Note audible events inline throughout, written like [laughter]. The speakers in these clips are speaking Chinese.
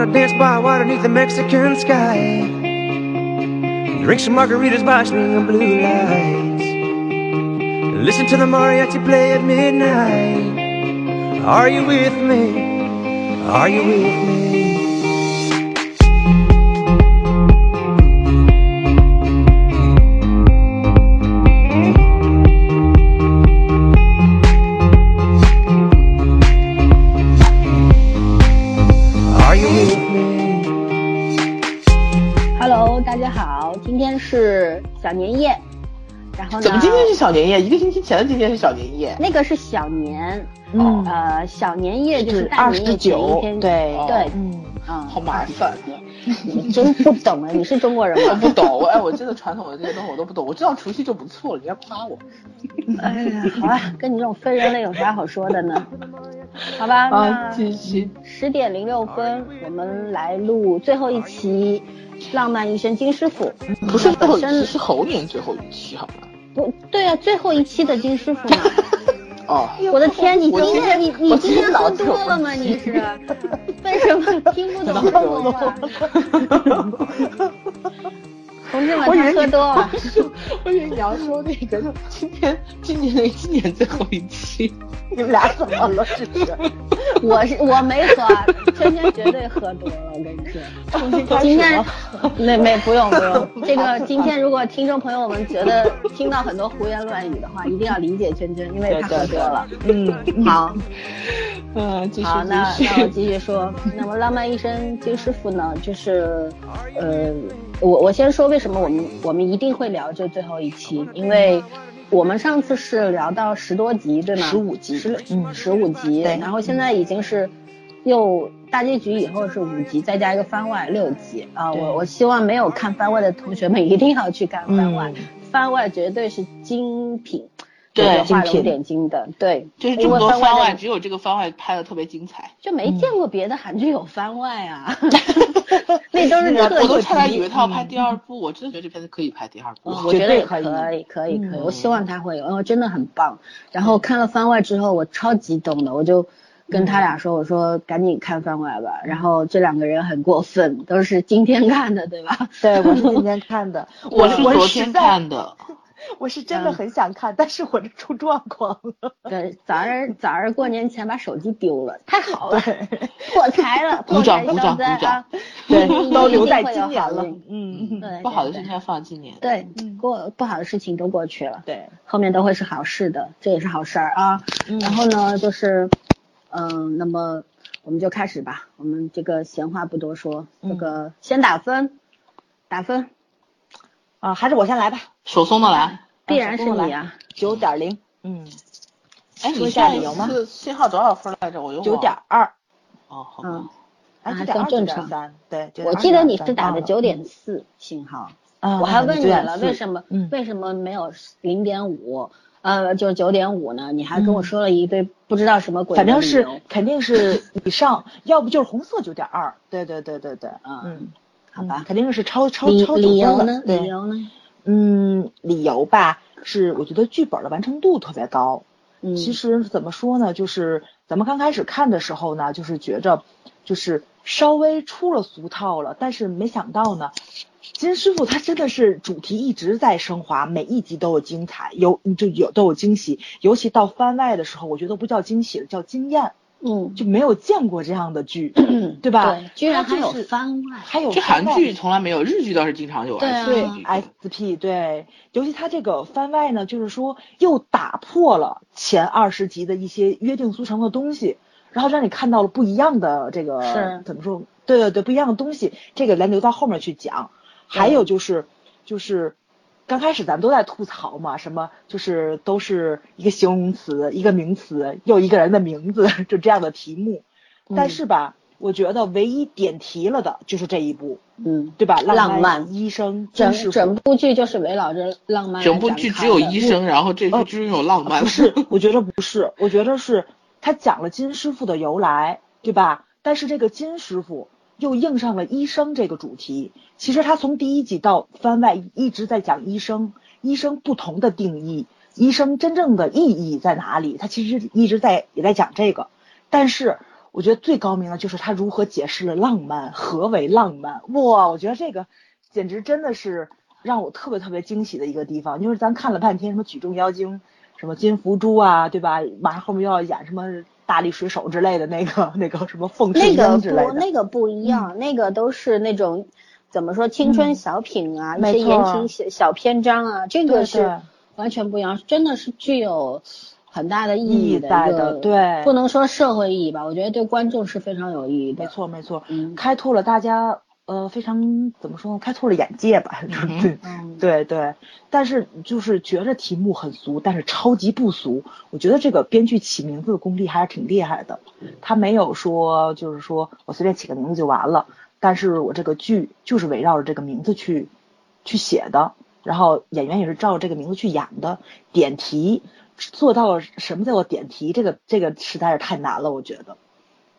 on a dance by water beneath the Mexican sky. Drink some margaritas by swinging blue lights. Listen to the mariachi play at midnight. Are you with me? Are you with me? 小年夜，然后呢？怎么今天是小年夜？一个星期前的今天是小年夜。那个是小年，嗯呃，小年夜就是大二十年夜前一九，天，对对，嗯，嗯，好麻烦。你真不懂啊！你是中国人吗？我 [laughs] 不懂，我哎，我真的传统的这些东西我都不懂。我知道除夕就不错了，你要夸我。哎呀，好吧，跟你这种非人类有啥好说的呢？好吧，继续。十点零六分，我们来录最后一期《浪漫医生金师傅》。不是最后是猴年最后一期，好吗？不对啊，最后一期的金师傅嘛。[laughs] 哦，我的天，你今天你你今天喝脑子有多了吗？你是 [laughs] 为什么听不懂中国话？[laughs] 同志们，我以为他喝多了。我以为你要说那个今天今年那今年最后一期，你们俩怎么了？这是？[laughs] 我是我没喝，圈圈绝对喝多了，我跟你说。[laughs] 今天没没不用不用，[laughs] 这个今天如果听众朋友们觉得听到很多胡言乱语的话，一定要理解圈圈，因为他喝多了。嗯，好，嗯，继续好，那。那我继续说。那么浪漫医生金师傅呢，就是呃，我我先说为什么我们我们一定会聊这最后一期，因为我们上次是聊到十多集，对吗？十五集十嗯十五集，对然后现在已经是又大结局以后是五集，再加一个番外六集啊、对我我希望没有看番外的同学们一定要去看番外，嗯番外绝对是精品。对画龙点睛的，对，就是这么多番外，只有这个番外拍的特别精彩。就没见过别的韩剧有番外啊，[laughs] 那都是我特我都差点以为他要拍第二部，我真的觉得这片子可以拍第二部。嗯我觉得也可可以，可以，可以。嗯我希望他会有，因为真的很棒。然后看了番外之后，我超激动的，我就跟他俩说：“我说赶紧看番外吧。”然后这两个人很过分，都是今天看的，对吧？对，我是今天看的，[laughs] 我是昨天看的，我是真的很想看，但是我这出状况了。对，早上早上过年前把手机丢了，太好了，破财了，鼓掌破财消灾鼓掌啊！对都留在今年了。嗯，对，不好的事情要放今年。对，过不好的事情都过去了。对，后面都会是好事的，这也是好事儿啊。然后呢，就是，嗯、那么我们就开始吧。我们这个闲话不多说，这个先打分，打分啊，还是我先来吧，手松的来。必然是你啊。九点零，嗯，哎，说你下理由吗次信号多少分来着？我又九。点二，哦，好嗯吧。，哎，还算正常对我记得你是打的九点四信号，啊我还问你了，为什么、嗯为什么没有零点五？呃，就是九点五呢？你还跟我嗯说了一堆不知道什么鬼的反正是肯定是以上，[laughs] 要不就是红色九点二，对对对对对，嗯嗯，好吧嗯肯定是超超理超九理由呢？分了，对理由呢？嗯，理由吧，是我觉得剧本的完成度特别高。嗯，其实怎么说呢，就是咱们刚开始看的时候呢，就是觉着就是稍微出了俗套了，但是没想到呢，金师傅他真的是主题一直在升华，每一集都有精彩，有就有都有惊喜，尤其到番外的时候，我觉得不叫惊喜了，叫惊艳，嗯，就没有见过这样的剧，对吧？对，居然还有番外。还有这韩剧从来没有，日剧倒是经常有。对啊对剧 SP 对，尤其它这个番外呢，就是说又打破了前二十集的一些约定俗成的东西，然后让你看到了不一样的这个是怎么说？对对对，不一样的东西，这个咱留到后面去讲。还有就是就是刚开始咱们都在吐槽嘛，什么就是都是一个形容词，一个名词，又一个人的名字，[laughs] 就这样的题目。但是吧，我觉得唯一点题了的就是这一部，嗯，对吧？浪漫医生整整部剧就是围绕着浪漫整部剧只有医生，然后这部剧有浪漫。不是，[laughs] 我觉得不是，我觉得是他讲了金师傅的由来，对吧？但是这个金师傅又应上了医生这个主题。其实他从第一集到番外一直在讲医生，医生不同的定义，医生真正的意义在哪里？他其实一直在也在讲这个。但是我觉得最高明的就是他如何解释了浪漫，何为浪漫？哇，我觉得这个简直真的是让我特别特别惊喜的一个地方。就是咱看了半天什么举重妖精，什么金福珠啊，对吧？马上后面又要演什么大力水手之类的那个那个什么凤那个之类的，不那个不一样，那个都是那种怎么说青春小品啊，一些言情小小篇章啊，这个是完全不一样，真的是具有。很大的意义在的，对，不能说社会意义吧，我觉得对观众是非常有意义的。没错，没错，嗯，开拓了大家呃非常怎么说呢？开拓了眼界吧，[laughs] 对，对对。但是就是觉着题目很俗，但是超级不俗。我觉得这个编剧起名字的功力还是挺厉害的。他没有说就是说我随便起个名字就完了，但是我这个剧就是围绕着这个名字去去写的，然后演员也是照着这个名字去演的，点题。做到了什么叫做点题？这个这个实在是太难了，我觉得。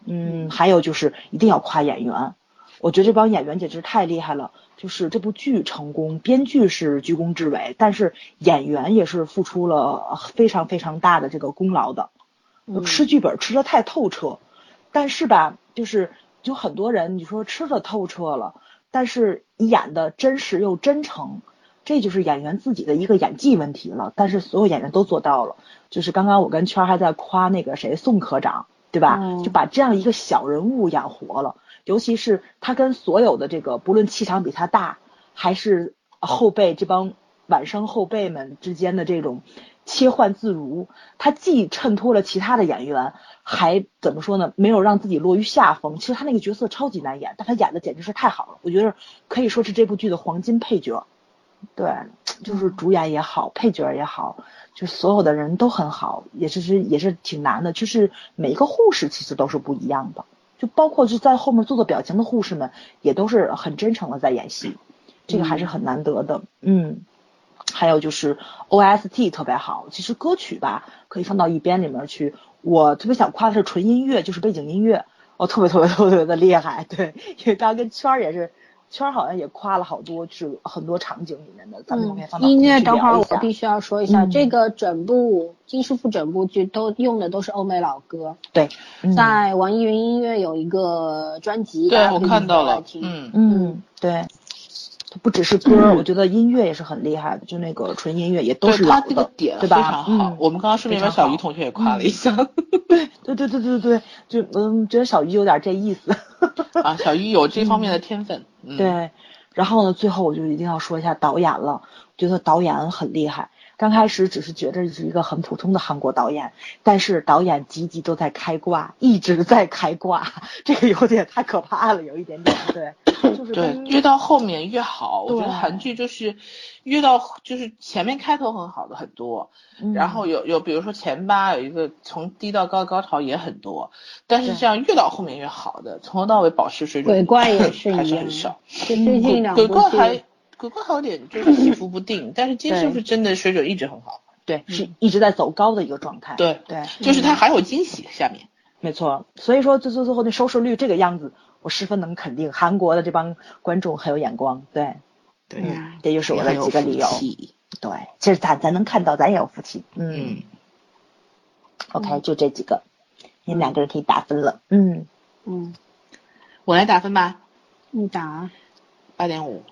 嗯，还有就是一定要夸演员，我觉得这帮演员简直太厉害了。就是这部剧成功，编剧是居功至伟，但是演员也是付出了非常非常大的这个功劳的。吃剧本吃的太透彻，但是吧，就是有很多人你说吃的透彻了，但是演的真实又真诚。这就是演员自己的一个演技问题了，但是所有演员都做到了。就是刚刚我跟圈还在夸那个谁宋科长，对吧？就把这样一个小人物演活了，尤其是他跟所有的这个不论气场比他大还是后辈这帮晚生后辈们之间的这种切换自如，他既衬托了其他的演员，还怎么说呢？没有让自己落于下风。其实他那个角色超级难演，但他演的简直是太好了，我觉得可以说是这部剧的黄金配角。对，就是主演也好，配角也好，就所有的人都很好，也是是也是挺难的。就是每一个护士其实都是不一样的，就包括就在后面做做表情的护士们，也都是很真诚的在演戏，这个还是很难得的。嗯，还有就是 OST 特别好，其实歌曲吧可以放到一边里面去。我特别想夸的是纯音乐，就是背景音乐，哦，特别特别特别的厉害。对，因为刚刚跟圈儿也是。圈好像也夸了好多，是很多场景里面的，咱们可以放到音乐等会儿我必须要说一下，这个整部金师傅整部剧都用的都是欧美老歌。对，在网易云音乐有一个专辑，对我看到了，嗯嗯，对。它不只是歌，我觉得音乐也是很厉害的，就那个纯音乐也都是他这个点对吧？非常好。我们刚刚顺便把小鱼同学也夸了一下。[laughs] 对对对对对对，就嗯，觉得小鱼有点这意思。啊，小鱼有这方面的 [laughs] 天分。对，然后呢，最后我就一定要说一下导演了，觉得导演很厉害。刚开始只是觉得是一个很普通的韩国导演，但是导演集集都在开挂，一直在开挂，这个有点太可怕了，有一点点，对，[laughs] 就是对，越到后面越好。我觉得韩剧就是越到就是前面开头很好的很多，然后有有比如说前八有一个从低到高高潮也很多，但是这样越到后面越好的，从头到尾保持水准。鬼怪也是还是很少，就最近两部鬼怪还。鬼怪好点就是起伏不定，[laughs] 但是金师傅真的水准一直很好，对，是一直在走高的一个状态。对对，就是他还有惊喜下面。没错，所以说最最最后那收视率这个样子，我十分能肯定韩国的这帮观众很有眼光。对，对，这就是我的几个理由。对，其实咱咱能看到，咱也有福气。嗯。OK，就这几个，你们两个人可以打分了。嗯嗯，我来打分吧。你打。八点五。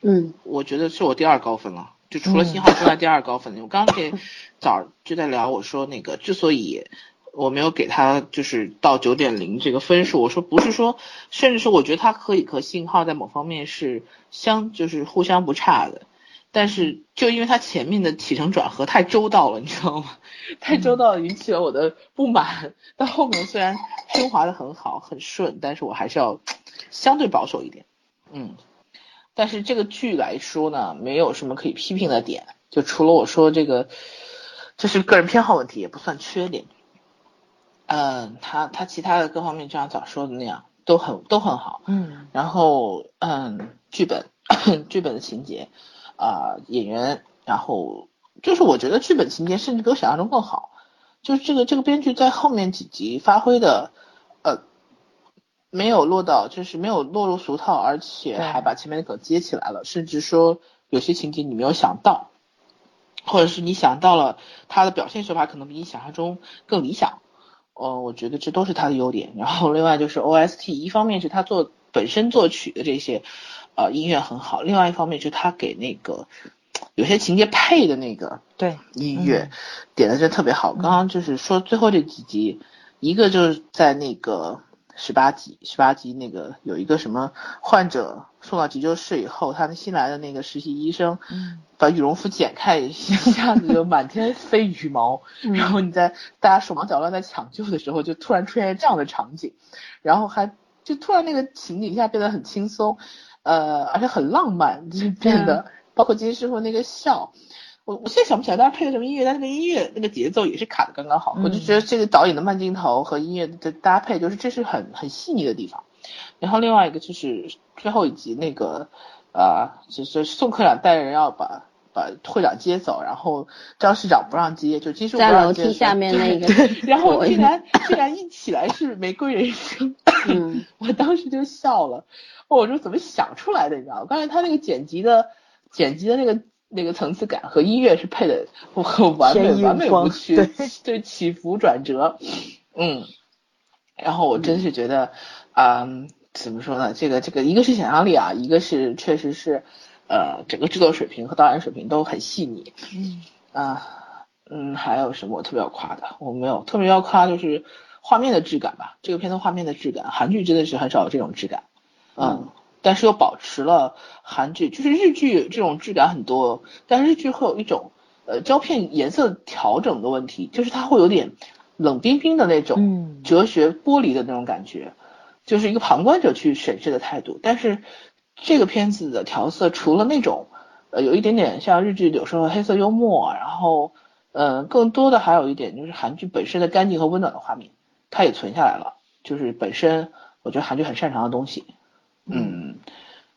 嗯，我觉得是我第二高分了，就除了信号之外第二高分。我刚刚给早就在聊，我说那个之所以我没有给他就是到九点零这个分数，我说不是说，甚至是我觉得他可以和信号在某方面是相就是互相不差的，但是就因为他前面的起承转合太周到了，你知道吗？[laughs] 太周到引起了我的不满。到后面虽然升华的很好很顺，但是我还是要相对保守一点，嗯。但是这个剧来说呢，没有什么可以批评的点，就除了我说这个，这是个人偏好问题，也不算缺点。嗯，他他其他的各方面，就像早说的那样，都很都很好。嗯。然后嗯，剧本 [coughs] 剧本的情节啊，演员，然后就是我觉得剧本情节甚至比我想象中更好。就是这个这个编剧在后面几集发挥的。没有落到，就是没有落入俗套，而且还把前面的梗接起来了，甚至说有些情节你没有想到，或者是你想到了，他的表现手法可能比你想象中更理想，哦，我觉得这都是他的优点。然后另外就是 OST，一方面是他做本身作曲的这些呃音乐很好，另外一方面是他给那个有些情节配的那个对音乐点的真特别好。刚刚就是说最后这几集，一个就是在那个。十八集，十八集那个有一个什么患者送到急救室以后，他的新来的那个实习医生，把羽绒服剪开，一下子就满天飞羽毛，然后你在大家手忙脚乱在抢救的时候，就突然出现这样的场景，然后还就突然那个情景一下变得很轻松，呃，而且很浪漫，就变得包括金师傅那个笑。我我现在想不起来当时配的什么音乐，但那个音乐那个节奏也是卡的刚刚好。我就觉得这个导演的慢镜头和音乐的搭配，就是这是很很细腻的地方。然后另外一个就是最后一集那个，啊，就是宋科长带人要把把会长接走，然后张市长不让接，就金师傅在楼梯下面那个，然后竟然竟然一起来是玫瑰人生，嗯，我当时就笑了，我说怎么想出来的？你知道，刚才他那个剪辑的剪辑的那个。那个层次感和音乐是配的很完美，完美无缺，对起伏转折，嗯，然后我真是觉得，啊，怎么说呢？这个这个，一个是想象力啊，一个是确实是，呃，整个制作水平和导演水平都很细腻，嗯啊，嗯，还有什么我特别要夸的？我没有特别要夸，就是画面的质感吧。这个片子画面的质感，韩剧真的是很少有这种质感，嗯。但是又保持了韩剧，就是日剧这种质感很多，但日剧会有一种呃胶片颜色调整的问题，就是它会有点冷冰冰的那种哲学剥离的那种感觉，就是一个旁观者去审视的态度。但是这个片子的调色除了那种呃有一点点像日剧有时候黑色幽默，然后嗯更多的还有一点就是韩剧本身的干净和温暖的画面，它也存下来了，就是本身我觉得韩剧很擅长的东西。嗯，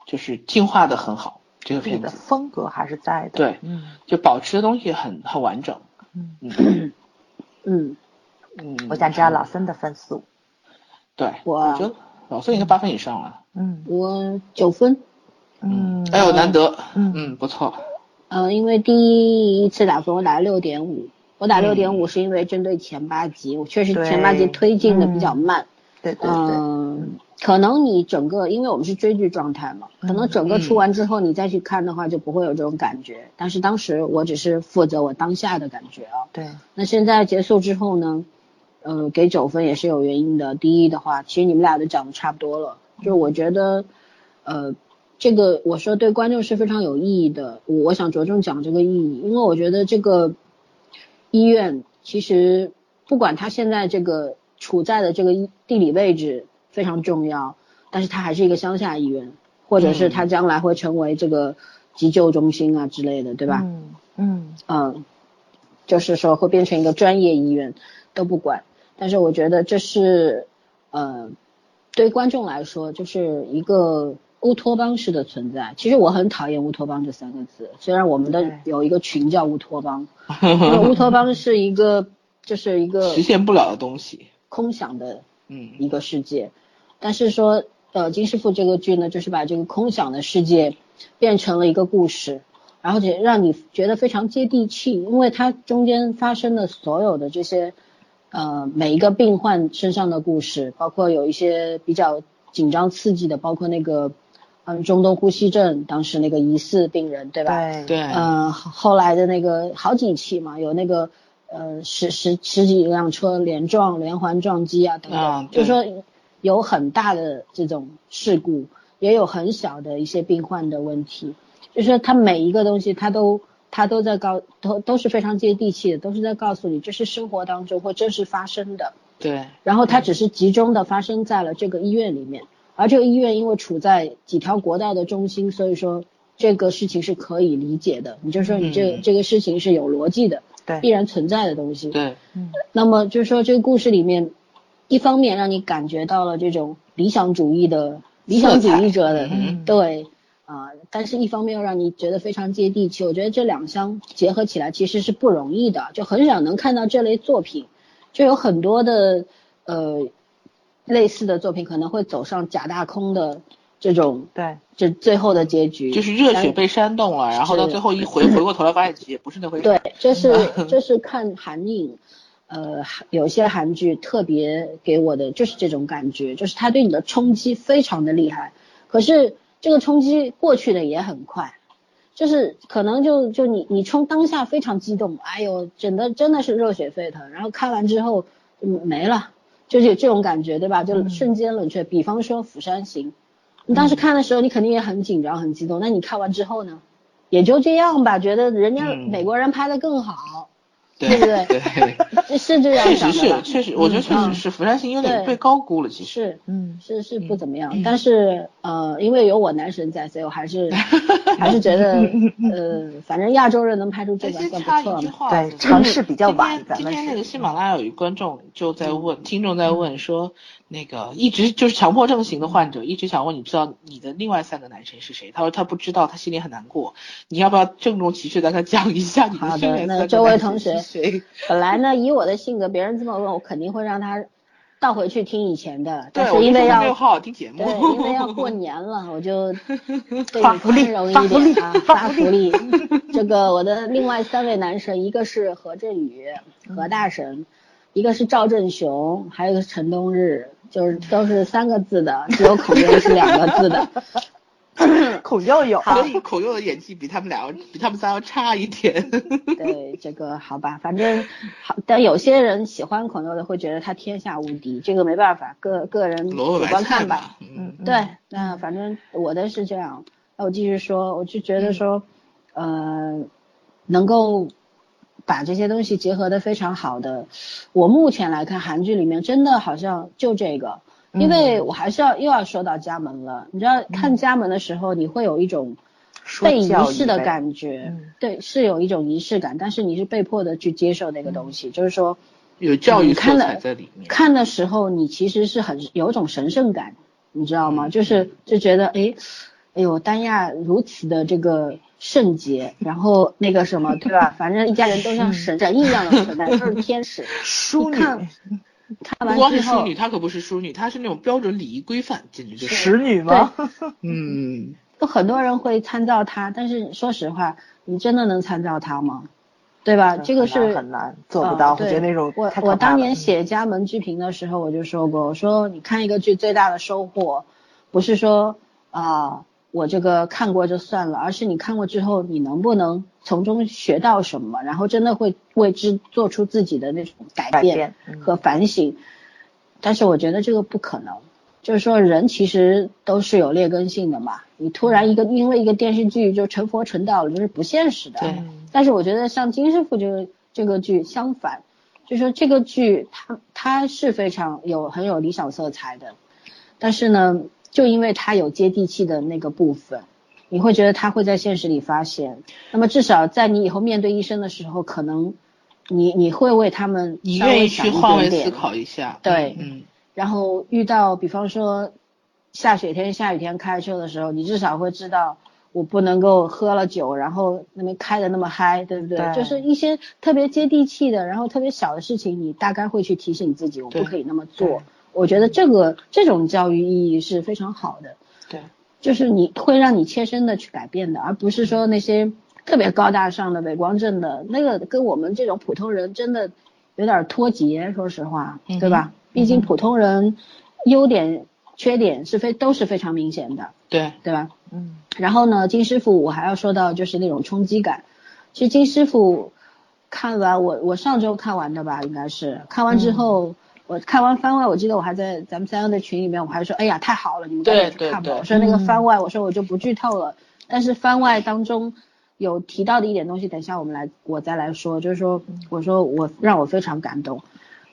就是进化的很好，这个片子风格还是在的。对，嗯，就保持的东西很很完整。嗯嗯嗯嗯，我想知道老孙的分数。对，我觉得老孙应该八分以上了。嗯，我九分。嗯，哎呦，难得。嗯嗯，不错。嗯，因为第一次打分我打了六点五，我打六点五是因为针对前八集，我确实前八集推进的比较慢。对对对。嗯。可能你整个，因为我们是追剧状态嘛，可能整个出完之后你再去看的话，就不会有这种感觉。但是当时我只是负责我当下的感觉啊。对。那现在结束之后呢，呃，给九分也是有原因的。第一的话，其实你们俩都讲的差不多了，就是我觉得，呃，这个我说对观众是非常有意义的。我想着重讲这个意义，因为我觉得这个医院其实不管他现在这个处在的这个地理位置。非常重要，但是他还是一个乡下医院，或者是他将来会成为这个急救中心啊之类的，对吧？嗯嗯嗯，就是说会变成一个专业医院，都不管。但是我觉得这是呃，对观众来说就是一个乌托邦式的存在。其实我很讨厌乌托邦这三个字，虽然我们的有一个群叫乌托邦，[laughs] 乌托邦是一个就是一个实现不了的东西，空想的嗯一个世界。但是说，呃，金师傅这个剧呢，就是把这个空想的世界变成了一个故事，然后且让你觉得非常接地气，因为它中间发生的所有的这些，呃，每一个病患身上的故事，包括有一些比较紧张刺激的，包括那个，嗯，中东呼吸症，当时那个疑似病人，对吧？对对。嗯，后来的那个好几期嘛，有那个，呃，十十十几辆车连撞、连环撞击啊等等，就是说。有很大的这种事故，也有很小的一些病患的问题，就是说他每一个东西，它都它都在告，都都是非常接地气的，都是在告诉你这是生活当中或真实发生的。对。然后它只是集中的发生在了这个医院里面，而这个医院因为处在几条国道的中心，所以说这个事情是可以理解的。你就说你这这个事情是有逻辑的，对，必然存在的东西。对。嗯。那么就是说这个故事里面。一方面让你感觉到了这种理想主义的理想主义者的对啊，但是一方面又让你觉得非常接地气。我觉得这两相结合起来其实是不容易的，就很少能看到这类作品。就有很多的呃类似的作品可能会走上假大空的这种对，这最后的结局就是热血被煽动了，然后到最后一回回过头来发现也不是那回事。对，这是 [laughs] 这是看韩影。呃，有些韩剧特别给我的就是这种感觉，就是它对你的冲击非常的厉害，可是这个冲击过去的也很快，就是可能就就你你冲当下非常激动，哎呦，整的真的是热血沸腾，然后看完之后嗯没了，就是有这种感觉，对吧？就瞬间冷却。比方说《釜山行》，你当时看的时候你肯定也很紧张很激动，那你看完之后呢，也就这样吧，觉得人家美国人拍的更好。对不对？对，是这样确实是，确实，我觉得确实是《釜山行》有点被高估了，其实是，嗯，是是不怎么样。但是呃，因为有我男神在，所以我还是 [laughs] 还是觉得呃，反正亚洲人能拍出这个算不错了。对，尝试比较晚。今天那个喜马拉雅有一观众就在问，听众在问说。那个一直就是强迫症型的患者，一直想问你知道你的另外三个男神是谁？他说他不知道，他心里很难过。你要不要郑重其事的跟他讲一下你的好的，那这位同学，本来呢以我的性格，别人这么问我肯定会让他倒回去听以前的。对，因为要好好听节目。对，因为要过年了，我就 [laughs] 对你宽容一点啊，发福利。这个我的另外三位男神，一个是何振宇，何大神。一个是赵振雄，还有一个是陈冬日，就是都是三个字的，[laughs] 只有孔佑是两个字的。[laughs] 孔佑有，所以孔佑的演技比他们俩比他们仨要差一点。[laughs] 对，这个好吧，反正好，但有些人喜欢孔佑的会觉得他天下无敌，这个没办法，个个人主观看吧。嗯，对，那反正我的是这样。那我继续说，我就觉得说，呃，能够。把这些东西结合的非常好的，我目前来看韩剧里面真的好像就这个，因为我还是要又要说到家门了。你知道看家门的时候，你会有一种被仪式的感觉，对，是有一种仪式感，但是你是被迫的去接受那个东西，就是说有教育色彩在里面。看的时候你其实是很有种神圣感，你知道吗？就是就觉得哎，哎呦，丹亚如此的这个。圣洁，然后那个什么，对吧？反正一家人都像神神一样的存在，都是天使。淑女，看完光是淑女，她可不是淑女，她是那种标准礼仪规范，简直就是使女吗？嗯，[laughs] 有很多人会参照她，但是说实话，你真的能参照她吗？对吧？这个是很难做不到。我觉得那种我我当年写家门剧评的时候，我就说过，我说你看一个剧最大的收获，不是说啊。我这个看过就算了，而是你看过之后，你能不能从中学到什么，然后真的会为之做出自己的那种改变和反省。但是我觉得这个不可能，就是说人其实都是有劣根性的嘛。你突然一个因为一个电视剧就成佛成道了，这是不现实的。对。但是我觉得像金师傅这个这个剧相反，就是说这个剧它它是非常有很有理想色彩的，但是呢。就因为他有接地气的那个部分，你会觉得他会在现实里发现。那么至少在你以后面对医生的时候，可能你你会为他们你愿意去换位思考一下。对，嗯。然后遇到比方说下雪天、下雨天开车的时候，你至少会知道我不能够喝了酒，然后那边开的那么嗨，对不对？就是一些特别接地气的，然后特别小的事情，你大概会去提醒自己，我不可以那么做。我觉得这个这种教育意义是非常好的，对，就是你会让你切身的去改变的，而不是说那些特别高大上的伪光正的那个跟我们这种普通人真的有点脱节，说实话，对吧？毕竟普通人优点缺点是非都是非常明显的，对对吧？嗯。然后呢，金师傅我还要说到就是那种冲击感，其实金师傅看完我我上周看完的吧，应该是看完之后。我看完番外，我记得我还在咱们三个的群里面，我还说，哎呀，太好了，你们赶紧去看吧。我说那个番外，我说我就不剧透了。但是番外当中有提到的一点东西，等一下我们来，我再来说，就是说，我说我让我非常感动，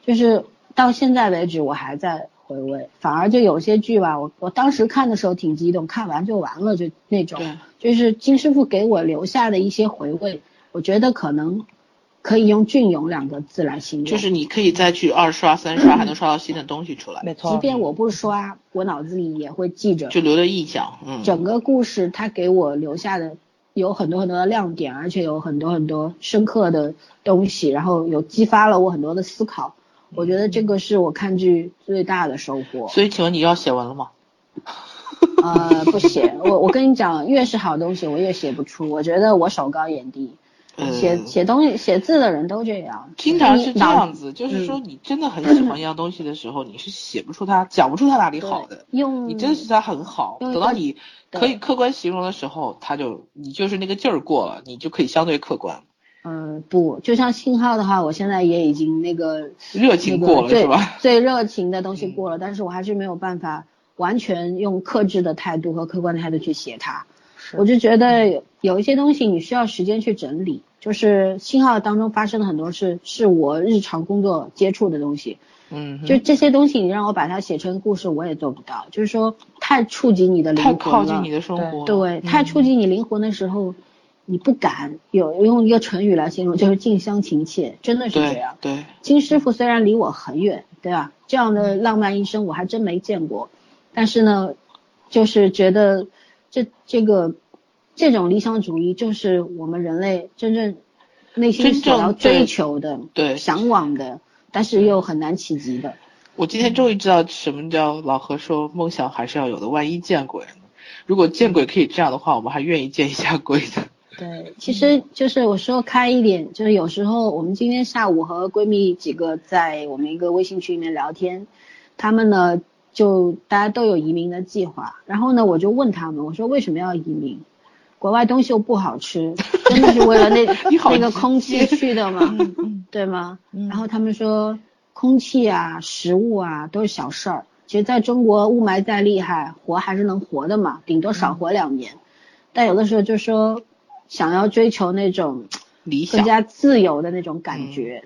就是到现在为止我还在回味，反而就有些剧吧，我我当时看的时候挺激动，看完就完了，就那种，就是金师傅给我留下的一些回味，我觉得可能。可以用隽永两个字来形容，就是你可以再去二刷三刷，还能刷到新的东西出来。没错，即便我不刷，我脑子里也会记着，就留的印象。嗯，整个故事它给我留下的有很多很多的亮点，而且有很多很多深刻的东西，然后有激发了我很多的思考。我觉得这个是我看剧最大的收获。所以，请问你要写文了吗？呃，不写。我我跟你讲，越是好东西，我越写不出。我觉得我手高眼低。写写东西、写字的人都这样，经常是这样子，就是说你真的很喜欢一样东西的时候，你是写不出它，讲不出它哪里好的。用你真是它很好，等到你可以客观形容的时候，它就你就是那个劲儿过了，你就可以相对客观。嗯，不，就像信号的话，我现在也已经那个热情过了是吧？最热情的东西过了，但是我还是没有办法完全用克制的态度和客观的态度去写它。我就觉得有一些东西你需要时间去整理，就是信号当中发生的很多事，是我日常工作接触的东西。嗯，就这些东西，你让我把它写成故事，我也做不到。就是说，太触及你的灵魂了，太靠近你的生活。对，太触及你灵魂的时候，你不敢。有用一个成语来形容，就是近乡情怯，真的是这样。对，金师傅虽然离我很远，对吧？这样的浪漫一生我还真没见过。但是呢，就是觉得这这个。这种理想主义就是我们人类真正内心所要追求的、对向往的，但是又很难企及的。我今天终于知道什么叫老何说梦想还是要有的，万一见鬼呢？如果见鬼可以这样的话，我们还愿意见一下鬼的。[laughs] 对，其实就是我说开一点，就是有时候我们今天下午和闺蜜几个在我们一个微信群里面聊天，她们呢就大家都有移民的计划，然后呢我就问她们，我说为什么要移民？国外东西又不好吃，[laughs] 真的是为了那 [laughs] 那个空气去的吗？[laughs] 对吗？然后他们说，空气啊、食物啊都是小事儿。其实在中国雾霾再厉害，活还是能活的嘛，顶多少活两年。但有的时候就说，想要追求那种理想、更加自由的那种感觉，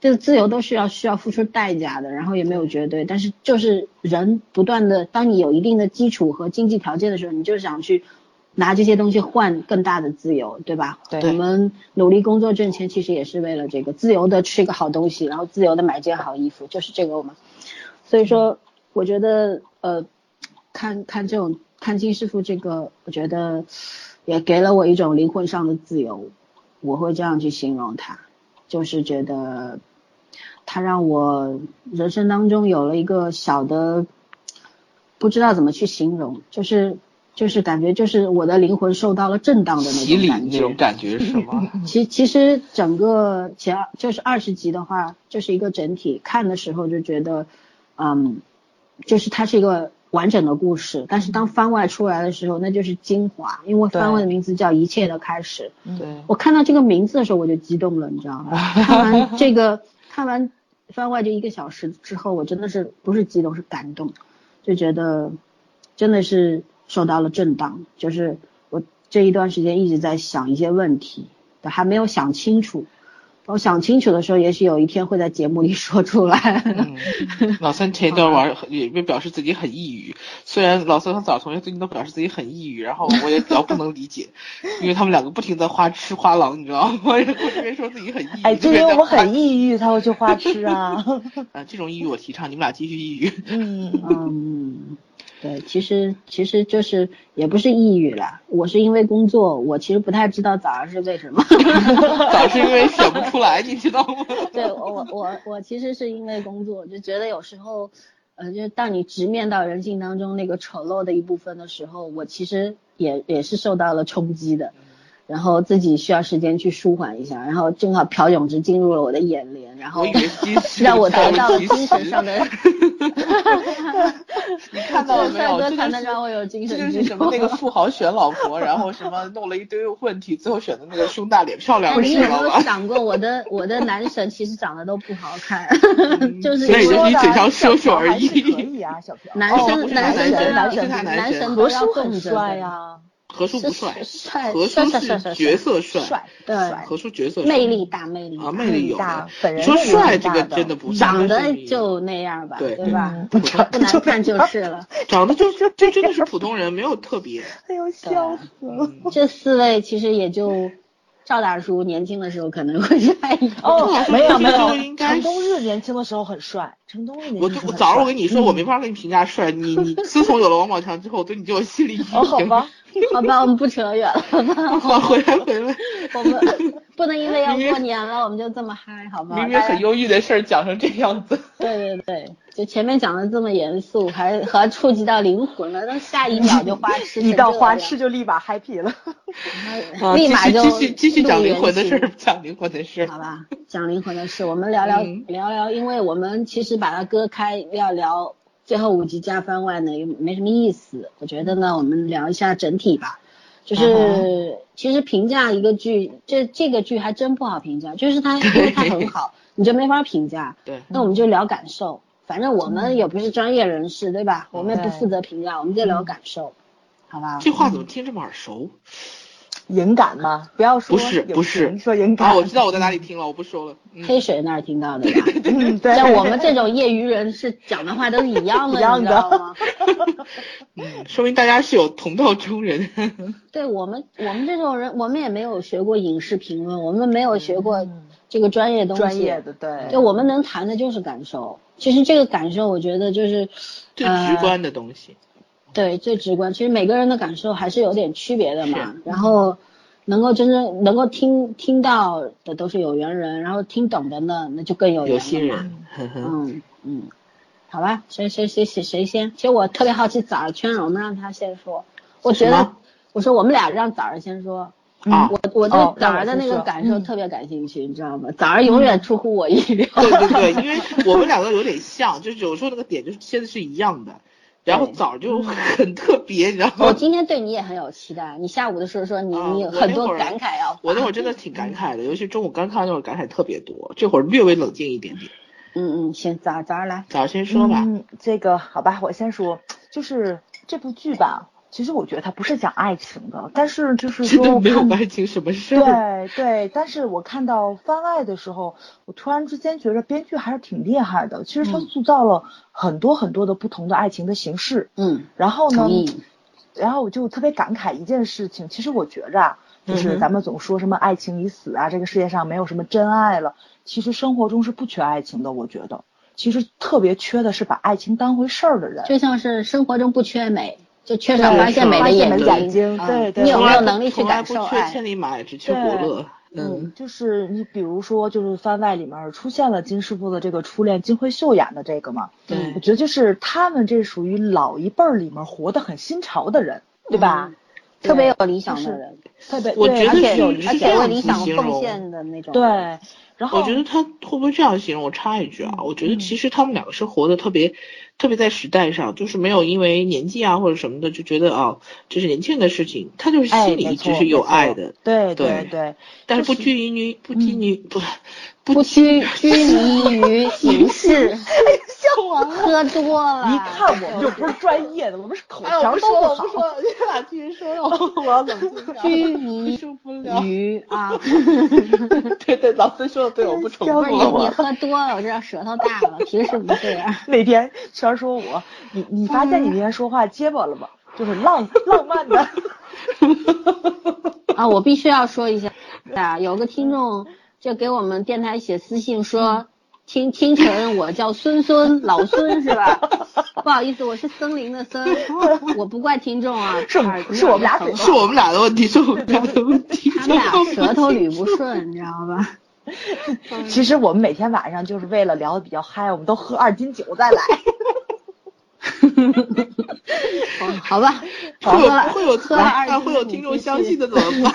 这个自由都是要需要付出代价的，然后也没有绝对。但是就是人不断的，当你有一定的基础和经济条件的时候，你就想去。拿这些东西换更大的自由，对吧？对。我们努力工作挣钱，其实也是为了这个自由的吃一个好东西，然后自由的买件好衣服，就是这个嘛。所以说，我觉得呃，看看这种看金师傅这个，我觉得也给了我一种灵魂上的自由，我会这样去形容他，就是觉得他让我人生当中有了一个小的，不知道怎么去形容，就是。就是感觉就是我的灵魂受到了震荡的那种感觉，那种感觉是吗？[laughs] 其其实整个前就是二十集的话，就是一个整体看的时候就觉得，嗯，就是它是一个完整的故事。但是当番外出来的时候，那就是精华，因为番外的名字叫《一切的开始》。对，我看到这个名字的时候我就激动了，你知道吗？看完这个看完番外这一个小时之后，我真的是不是激动是感动，就觉得真的是。受到了震荡，就是我这一段时间一直在想一些问题，还没有想清楚。我想清楚的时候，也许有一天会在节目里 [laughs] 说出来。老三前一段玩也表示自己很抑郁，虽然老三和枣同学最近都表示自己很抑郁，然后我也比较不能理解，因为他们两个不停的花痴花狼，你知道吗？[laughs] 我这边说自己很抑郁，哎，就因为我很抑郁，他会去花痴啊。[laughs] 啊，这种抑郁我提倡，你们俩继续抑郁。嗯嗯。对，其实其实就是也不是抑郁了，我是因为工作，我其实不太知道早上是为什么，[laughs] 早是因为写不出来，你知道吗？[laughs] 对我我我我其实是因为工作，就觉得有时候，呃，就当你直面到人性当中那个丑陋的一部分的时候，我其实也也是受到了冲击的。然后自己需要时间去舒缓一下，然后正好朴永植进入了我的眼帘，然后 [laughs] 让我得到了精神上的。[laughs] 你看到了没有？这才能让我有精神。这就是什么那个富豪选老婆，[laughs] 然后什么弄了一堆问题，最后选的那个胸大脸漂亮。你有没有想过，我的我的男神其实长得都不好看，[laughs] 就是你嘴上说说而已。可以啊，小朴。男生男神男神男神都要很帅呀。何叔不帅，帅何叔是角色帅，对，何叔角色魅力大，魅力啊，魅力有大，本人说帅这个真的不长得就那样吧，对对吧？不不难看就是了，[laughs] 长得就就真的是普通人，没有特别。[laughs] 哎呦，笑死了！这四位其实也就。赵大叔年轻的时候可能会帅一点哦，没有没有，程冬日年轻的时候很帅，程冬日年轻我我早上我跟你说，我没法给你评价帅，你 [laughs] 你自从有了王宝强之后，对你就有心理阴影。好吧，[laughs] 好吧，我们不扯远了，好，回来回来，我们 [laughs] 不能因为要过年了，我们就这么嗨，好吗？明明很忧郁的事儿讲成这样子。对对对，就前面讲的这么严肃，还还触及到灵魂了，那下一秒就花痴，一到花痴就立马 happy 了，立马就继续继续讲灵魂的事儿，讲灵魂的事好吧，讲灵魂的事，我们聊聊聊聊，因为我们其实把它割开要聊最后五集加番外呢，又没什么意思。我觉得呢，我们聊一下整体吧。就是其实评价一个剧，这这个剧还真不好评价，就是它因为它很好，你就没法评价。对，那我们就聊感受，反正我们也不是专业人士，对吧？我们也不负责评价，我们就聊感受，好吧？这话怎么听这么耳熟？影感吗？不要说不是不是，说影感啊，我知道我在哪里听了，我不说了。黑水那儿听到的，嗯，对。像我们这种业余人是讲的话都是一样的，[laughs] 你知道吗？[laughs] 嗯，说明大家是有同道中人。[laughs] 对我们，我们这种人，我们也没有学过影视评论，我们没有学过这个专业东西。专业的，对。就我们能谈的就是感受，其实这个感受，我觉得就是最直观的东西。对，最直观。其实每个人的感受还是有点区别的嘛。然后能够真正能够听听到的都是有缘人，然后听懂的呢，那就更有缘有心人。[laughs] 嗯嗯，好吧，谁谁谁谁谁先？其实我特别好奇枣儿圈，我们让他先说。我觉得，我说我们俩让枣儿先说。啊。我我对枣儿的那个感受特别感兴趣，你知道吗？枣儿永远出乎我意料。对对对，[laughs] 因为我们两个有点像，就是有时候那个点就是切的是一样的。然后枣就很特别，你知道吗？我今天对你也很有期待。你下午的时候说你你很多感慨啊，我那会儿真的挺感慨的，尤其中午刚看那会儿感慨特别多，这会儿略微冷静一点点。嗯嗯，行，早早上来，早先说吧。嗯，这个好吧，我先说，就是这部剧吧。其实我觉得它不是讲爱情的，但是就是说没有爱情什么事对 [laughs] 对，但是我看到番外的时候，我突然之间觉得编剧还是挺厉害的。其实他塑造了很多很多的不同的爱情的形式。嗯。然后呢？然后我就特别感慨一件事情，其实我觉着啊，就是咱们总说什么爱情已死啊，这个世界上没有什么真爱了。其实生活中是不缺爱情的，我觉得。其实特别缺的是把爱情当回事儿的人。就像是生活中不缺美。就缺少发现美的眼睛，对对，你有没有能力去感受爱？千里马，只缺伯乐。嗯，就是你比如说，就是番外里面出现了金师傅的这个初恋金惠秀演的这个嘛，对，我觉得就是他们这属于老一辈儿里面活得很新潮的人，对吧？特别有理想的人，特别我觉得是有而且为理想奉献的那种，对。然后我觉得他会不会这样形容？我插一句啊，我觉得其实他们两个是活得特别，特别在时代上，就是没有因为年纪啊或者什么的就觉得啊这是年轻人的事情，他就是心里一直是有爱的，对对对，但是不拘泥于不拘泥不。不拘拘 [laughs] 泥于形式，[laughs] 笑我喝多了。一看我们就不是专业的，我们是口条都不好。你俩继续说，[laughs] 我要冷静下。[laughs] 拘泥于啊，[laughs] 对对，老孙说的对，我不重复。你你喝多了，我知道舌头大了，平时不这样。那天圈说我，你你发现你那天说话结巴了吗？就是浪浪漫的。啊，我必须要说一下啊，有个听众。就给我们电台写私信说，听清晨我叫孙孙老孙是吧？不好意思，我是森林的森，我不怪听众啊，是是我们俩是我们俩的问题，是我们俩的问题，他们俩舌头捋不顺，你知道吧？其实我们每天晚上就是为了聊的比较嗨，我们都喝二斤酒再来。[laughs] 好吧，[laughs] 会有会有喝二会有听众相信的怎么办？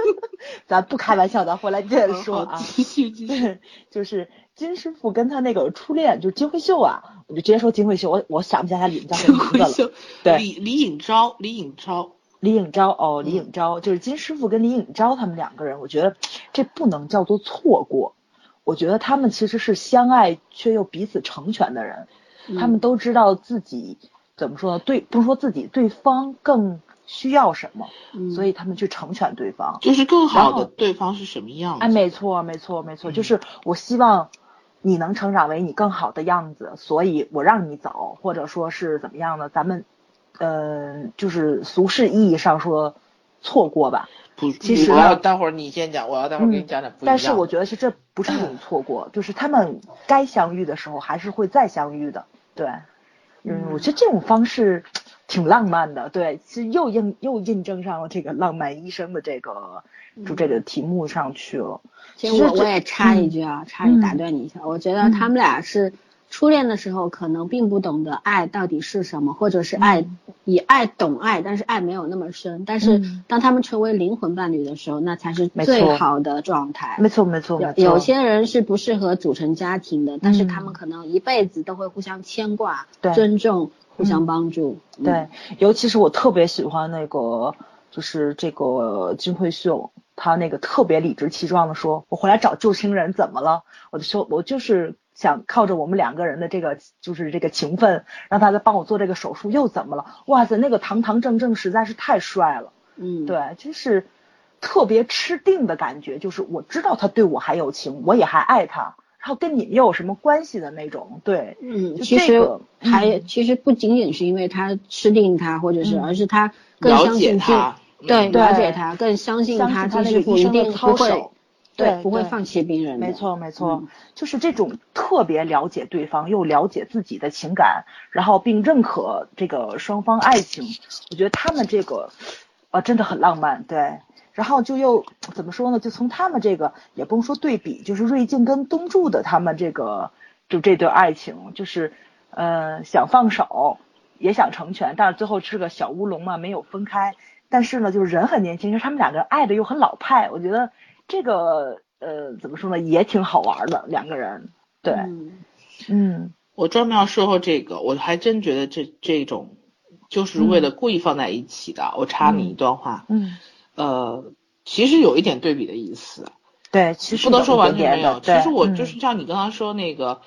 [laughs] 咱不开玩笑，咱回来接着说啊。继续继续，就是金师傅跟他那个初恋，就是金惠秀啊，我就直接说金惠秀，我我想不起来他里面叫什么名字了。对，李李颖昭，李颖昭，李颖昭哦，李颖昭就是金师傅跟李颖昭他们两个人，我觉得这不能叫做错过，我觉得他们其实是相爱却又彼此成全的人，他们都知道自己怎么说呢？对，不是说自己，对方更。需要什么，所以他们去成全对方，就是更好的对方是什么样？哎，没错，没错，没错，就是我希望你能成长为你更好的样子，所以我让你走，或者说是怎么样的？咱们，呃，就是俗世意义上说错过吧。不，其实我要待会儿你先讲，我要待会儿给你讲讲但是我觉得是这不是一种错过，就是他们该相遇的时候还是会再相遇的。对，嗯，我觉得这种方式。挺浪漫的。对，其实又印又印证上了这个浪漫医生的这个就这个题目上去了。其实我我也插一句啊，插一打断你一下，我觉得他们俩是。初恋的时候可能并不懂得爱到底是什么，或者是爱以爱懂爱，但是爱没有那么深。但是当他们成为灵魂伴侣的时候，那才是最好的状态。没错没错。有有些人是不适合组成家庭的，但是他们可能一辈子都会互相牵挂、尊重、互相帮助。对，尤其是我特别喜欢那个，就是这个金惠秀，她那个特别理直气壮的说：“我回来找旧情人怎么了？我就说，我就是。”想靠着我们两个人的这个就是这个情分，让他再帮我做这个手术又怎么了？哇塞，那个堂堂正正实在是太帅了。嗯，对，就是特别吃定的感觉，就是我知道他对我还有情，我也还爱他，然后跟你又有什么关系的那种。对，嗯，其实还其实不仅仅是因为他吃定他，或者是而是他更相信他，对，了解他，更相信他，他是不一定不会。对，不会放弃病人。没错，没错，就是这种特别了解对方，又了解自己的情感，然后并认可这个双方爱情。我觉得他们这个，呃，真的很浪漫。对，然后就又怎么说呢？就从他们这个，也不用说对比，就是瑞静跟东柱的他们这个，就这对爱情，就是呃想放手，也想成全，但是最后是个小乌龙嘛，没有分开。但是呢，就是人很年轻，就是他们两个爱的又很老派。我觉得。这个呃，怎么说呢，也挺好玩的，两个人，对，嗯，我专门要说说这个，我还真觉得这这种就是为了故意放在一起的。我插你一段话，嗯，呃，其实有一点对比的意思，对，其实不能说完全没有。其实我就是像你刚刚说那个，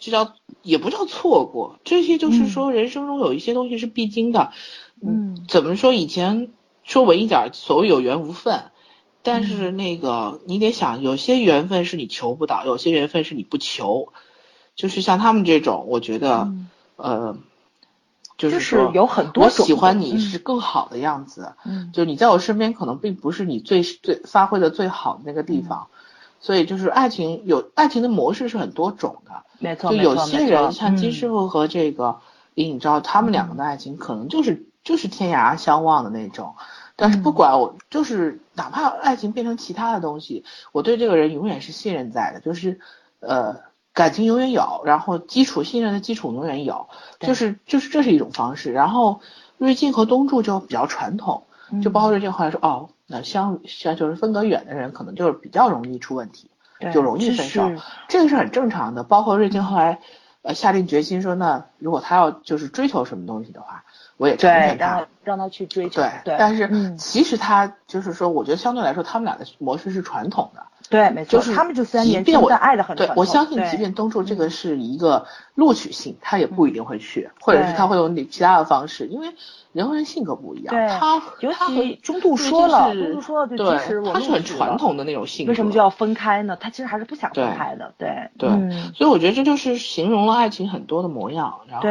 这叫也不叫错过，这些就是说人生中有一些东西是必经的，嗯，怎么说？以前说文一点，所谓有缘无分。但是那个你得想，有些缘分是你求不到，有些缘分是你不求，就是像他们这种，我觉得，呃，就是说有很多我喜欢你是更好的样子，嗯，就你在我身边可能并不是你最最发挥的最好的那个地方，所以就是爱情有爱情的模式是很多种的，没错，就有些人像金师傅和这个李颖钊，他们两个的爱情可能就是就是天涯相望的那种。但是不管我就是哪怕爱情变成其他的东西，我对这个人永远是信任在的，就是呃感情永远有，然后基础信任的基础永远有，就是就是这是一种方式。然后瑞静和东柱就比较传统，就包括瑞静后来说哦，那相相就是分隔远的人可能就是比较容易出问题，就容易分手，这个是很正常的。包括瑞静后来呃下定决心说，那如果他要就是追求什么东西的话。我也承认他，让他去追求。对，但是其实他就是说，我觉得相对来说，他们俩的模式是传统的。对，没错。就是他们就三年，即我爱的很对，我相信，即便东柱这个是一个录取性，他也不一定会去，或者是他会用其他的方式，因为人和人性格不一样。他尤其中度说了，中度说了，就其实他是很传统的那种性格。为什么就要分开呢？他其实还是不想分开的。对对，所以我觉得这就是形容了爱情很多的模样。然后。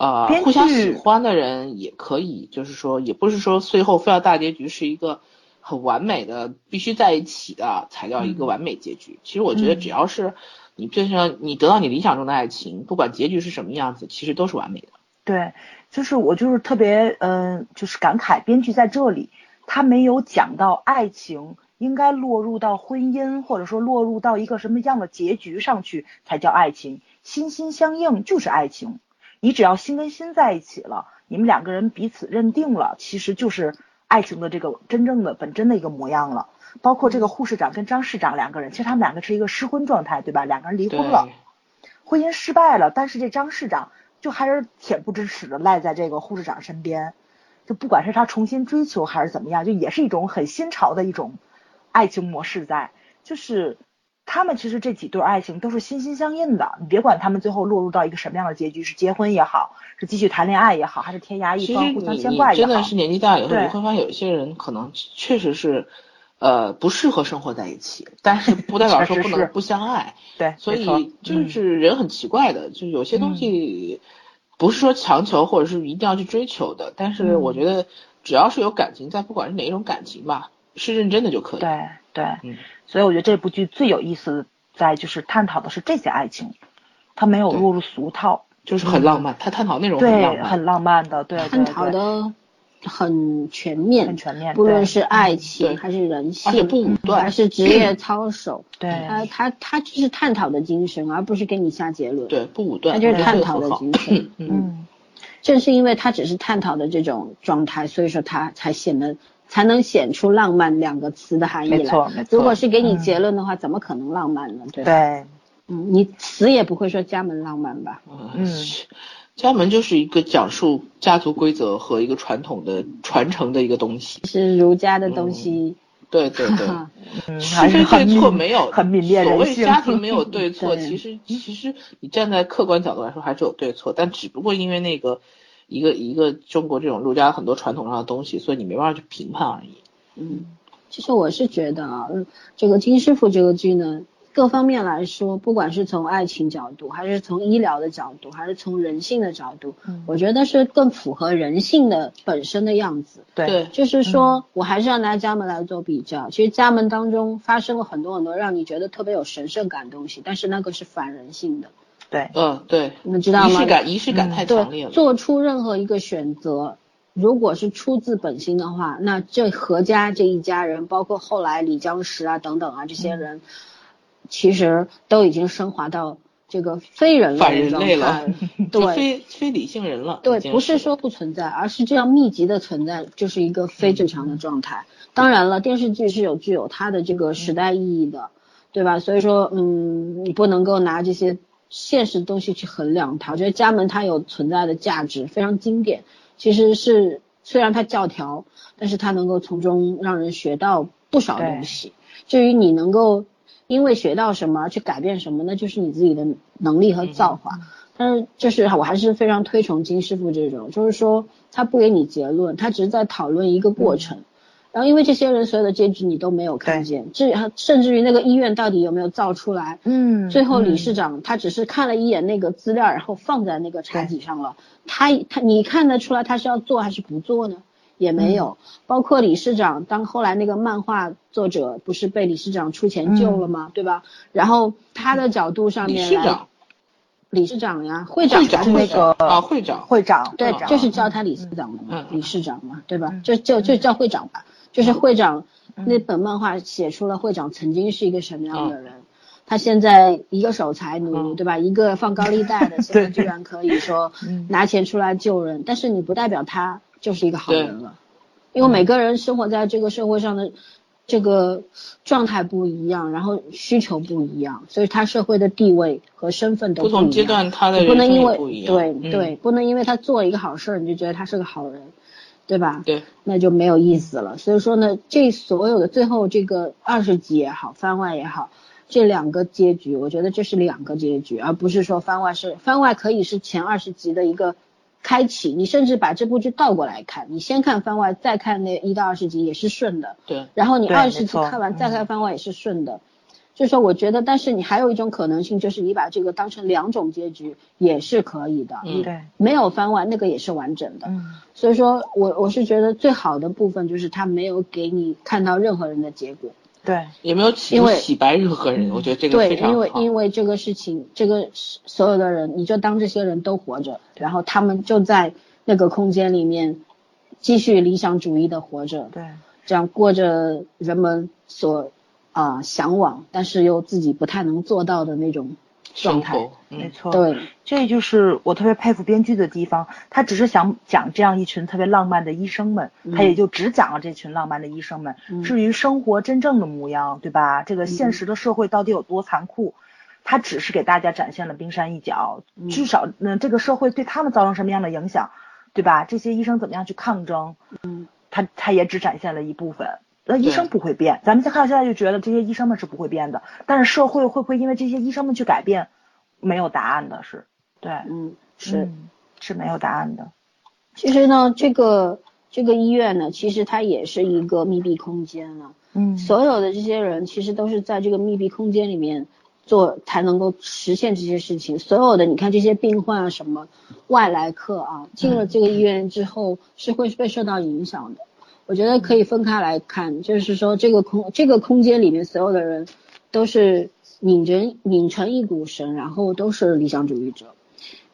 呃，互相喜欢的人也可以，就是说，也不是说最后非要大结局是一个很完美的，必须在一起的才叫一个完美结局。其实我觉得，只要是你变成你得到你理想中的爱情，不管结局是什么样子，其实都是完美的。对，就是我就是特别嗯，就是感慨编剧在这里，他没有讲到爱情应该落入到婚姻，或者说落入到一个什么样的结局上去才叫爱情，心心相印就是爱情。你只要心跟心在一起了，你们两个人彼此认定了，其实就是爱情的这个真正的本真的一个模样了。包括这个护士长跟张市长两个人，其实他们两个是一个失婚状态，对吧？两个人离婚了，婚姻失败了，但是这张市长就还是恬不知耻的赖在这个护士长身边，就不管是他重新追求还是怎么样，就也是一种很新潮的一种爱情模式在，就是。他们其实这几对爱情都是心心相印的，你别管他们最后落入到一个什么样的结局，是结婚也好，是继续谈恋爱也好，还是天涯一方互相牵挂也好。真的是年纪大以后，你会发现有一些人可能确实是，呃，不适合生活在一起，但是不代表 [laughs] 说不能不相爱。对，所以就是人很奇怪的，就有些东西不是说强求或者是一定要去追求的，但是我觉得只要是有感情在，不管是哪一种感情吧，是认真的就可以。对对，嗯。所以我觉得这部剧最有意思在就是探讨的是这些爱情，它没有落入俗套，就是很浪漫，他探讨内容很浪对，漫，很浪漫的，对，探讨的很全面，很全面不论是爱情还是人性，不还是职业操守，[clears throat] 对他他他就是探讨的精神，而不是给你下结论。，对，不武断，他就是探讨的精神。嗯，嗯，正是因为他只是探讨的这种状态，所以说他才显得才能显出浪漫两个词的含义来。没错没错如果是给你嗯结论的话，怎么可能浪漫呢？对吧？对，嗯，你死也不会说家门浪漫吧？嗯嗯，家门就是一个讲述家族规则和一个传统的传承的一个东西，是儒家的东西。对对对。嗯，[laughs] 是非对错没有，很泯灭所谓。家庭没有对错，[laughs] 对其实其实你站在客观角度来说还是有对错，但只不过因为那个一个一个中国这种儒家很多传统上的东西，所以你没办法去评判而已。嗯，其实我是觉得啊，嗯这个金师傅这个剧呢，各方面来说，不管是从爱情角度，还是从医疗的角度，还是从人性的角度，嗯我觉得是更符合人性的本身的样子。对对，就是说，我还是要拿家门来做比较。其实家门当中发生了很多很多让你觉得特别有神圣感的东西，但是那个是反人性的，对，嗯，对，你们知道吗？仪式感仪式感嗯太强烈对，了。做出任何一个选择，如果是出自本心的话，那这何家这一家人，包括后来李江石啊等等啊这些人，其实都已经升华到这个非人类了。[laughs] 对非非理性人了。对，不是说不存在，而是这样密集的存在，就是一个非正常的状态。当然了，电视剧是有具有它的这个时代意义的，对吧？所以说，嗯，你不能够拿这些现实的东西去衡量它。我觉得家门它有存在的价值，非常经典。其实是虽然它教条，但是它能够从中让人学到不少东西。至于你能够因为学到什么而去改变什么，那就是你自己的能力和造化。但是就是我还是非常推崇金师傅这种，就是说他不给你结论，他只是在讨论一个过程。然后因为这些人所有的结局你都没有看见，至甚至于那个医院到底有没有造出来，嗯，最后理嗯事长他只是看了一眼那个资料，然后放在那个茶几上了。他他你看得出来他是要做还是不做呢？也没有。包括理事长，当后来那个漫画作者不是被理事长出钱救了吗？对吧？然后他的角度上面来，事长，理事长呀，会长会长是那个啊，会长，会长，对就是叫他理事长的嘛，嗯理事长嘛，对吧？嗯就就就叫会长吧，就是会长。嗯。那本漫画写出了会长曾经是一个什么样的人，他现在一个守财奴，嗯。对吧？一个放高利贷的，[laughs] 现在居然可以说嗯。拿钱出来救人，但是你不代表他就是一个好人了，因为每个人生活在这个社会上的这个状态不一样，然后需求不一样，所以他社会的地位和身份都不同阶段他的不能因为。对嗯。对，不能因为他做一个好事儿，你就觉得他是个好人，对吧？对，那就没有意思了。所以说呢，这所有的最后这个二十集也好，番外也好，这两个结局，我觉得这是两个结局，而不是说番外是番外可以是前二十集的一个开启。你甚至把这部剧倒过来看，你先看番外，再看那一到二十集也是顺的。对，然后你对二十集看完再嗯看番外也是顺的。就是说，我觉得，但是你还有一种可能性，就是你把这个当成两种结局也是可以的。嗯对，没有番外，那个也是完整的。嗯所以说我我是觉得最好的部分就是他没有给你看到任何人的结果。对，也没有洗因为洗白任何人，我觉得这个对，非常好。因为因为这个事情，这个所有的人，你就当这些人都活着，然后他们就在那个空间里面继续理想主义的活着，对，这样过着人们所啊、向往，但是又自己不太能做到的那种状态。嗯，没错。对，这就是我特别佩服编剧的地方，他只是想讲这样一群特别浪漫的医生们，他也就只讲了这群浪漫的医生们。嗯至于生活真正的模样，对吧？这个现实的社会到底有多残酷，他只是给大家展现了冰山一角。嗯至少，嗯，这个社会对他们造成什么样的影响，对吧？这些医生怎么样去抗争，嗯，他他也只展现了一部分。那医生不会变，咱们看到现在就觉得这些医生们是不会变的，但是社会会不会因为这些医生们去改变，没有答案的是，对，嗯，是。嗯是没有答案的，其实呢，这个这个医院呢，其实它也是一个密闭空间了。嗯所有的这些人其实都是在这个密闭空间里面做，才能够实现这些事情。所有的你看这些病患啊，什么外来客啊，进了这个医院之后是会被受到影响的。我觉得可以分开来看，就是说这个空这个空间里面所有的人都是拧成拧成一股绳，然后都是理想主义者。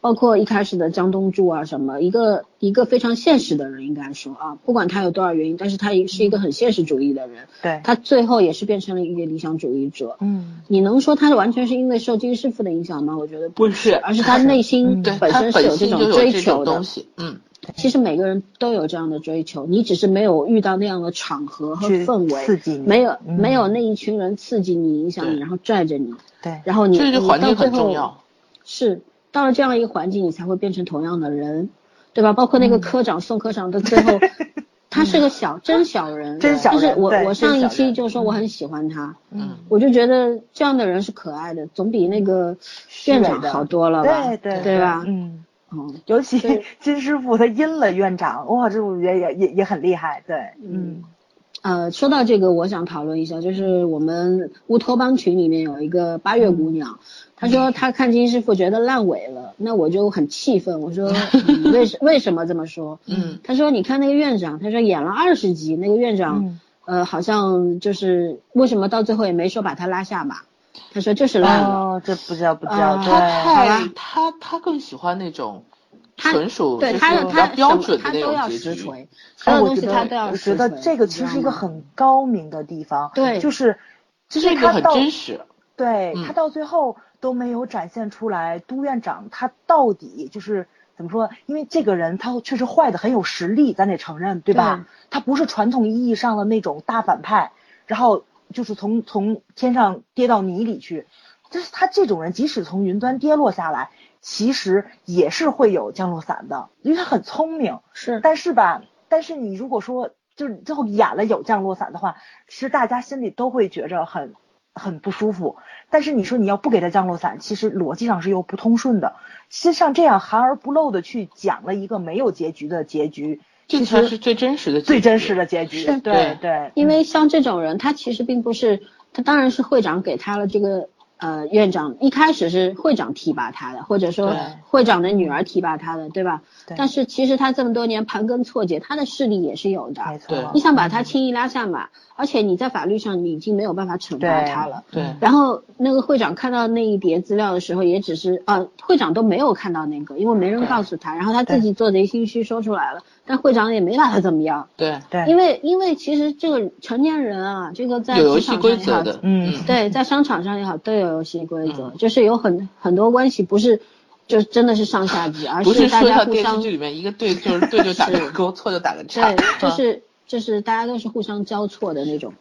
包括一开始的江东柱啊什么，一个一个非常现实的人，应该说啊，不管他有多少原因，但是他也是一个很现实主义的人。对，他最后也是变成了一个理想主义者。嗯，你能说他完全是因为受金师傅的影响吗？我觉得不是而是他内心本身是有这种追求的东西。嗯，其实每个人都有这样的追求，你只是没有遇到那样的场合和氛围，刺激你，没有、嗯、没有那一群人刺激你、影响你，然后拽着你。对，然后你这个环境很重要。是。到了这样一个环境，你才会变成同样的人，对吧？包括那个科长、宋科长的最后，[laughs] 他是个小真小人，真小人。但是我我上一期就说我很喜欢他，嗯，我就觉得这样的人是可爱的，总比那个院长好多了吧？对对对吧？嗯嗯，尤其 [laughs] 金师傅他阴了院长，哇，这我觉得也也也很厉害，对，嗯。呃，说到这个，我想讨论一下，就是我们乌托邦群里面有一个八月姑娘，她说她看金师傅觉得烂尾了，那我就很气愤，我说、嗯、为什为什么这么说？嗯，她说你看那个院长，她说演了二十集，那个院长、嗯、呃好像就是为什么到最后也没说把他拉下马？她说这是烂了。哦，这不知道不知道，呃、他太他他更喜欢那种。纯属对他他标准的他都要结局，实锤，所有东西他都要我觉得这个其实是一个很高明的地方，对，就是其实这个很真实，对、嗯、他到最后都没有展现出来都院长他到底就是怎么说？因为这个人他确实坏的很有实力，咱得承认，对吧？他不是传统意义上的那种大反派，然后就是从从天上跌到泥里去，就是他这种人，即使从云端跌落下来。其实也是会有降落伞的，因为他很聪明。是，但是吧，但是你如果说就是最后演了有降落伞的话，其实大家心里都会觉着很很不舒服。但是你说你要不给他降落伞，其实逻辑上是又不通顺的。其实像这样含而不露的去讲了一个没有结局的结局，这才是最真实的最真实的结局。是对对，因为像这种人，他其实并不是，他当然是会长给他了这个。呃，院长一开始是会长提拔他的，或者说会长的女儿提拔他的，对吧？对。但是其实他这么多年盘根错节，他的势力也是有的。没错。你想把他轻易拉下马，而且你在法律上你已经没有办法惩罚他了。对。然后那个会长看到那一叠资料的时候，也只是呃，会长都没有看到那个，因为没人告诉他，然后他自己做贼心虚说出来了，但会长也没把他怎么样。对对。因为因为其实这个成年人啊，这个在有游戏规则的，嗯，对，在商场上也好，都有游戏规则。就是有很很多关系不是，就真的是上下级，而是大家互相。电视剧里面一个对就是对就打个勾，错就打个叉。[laughs] 对，就是就是大家都是互相交错的那种，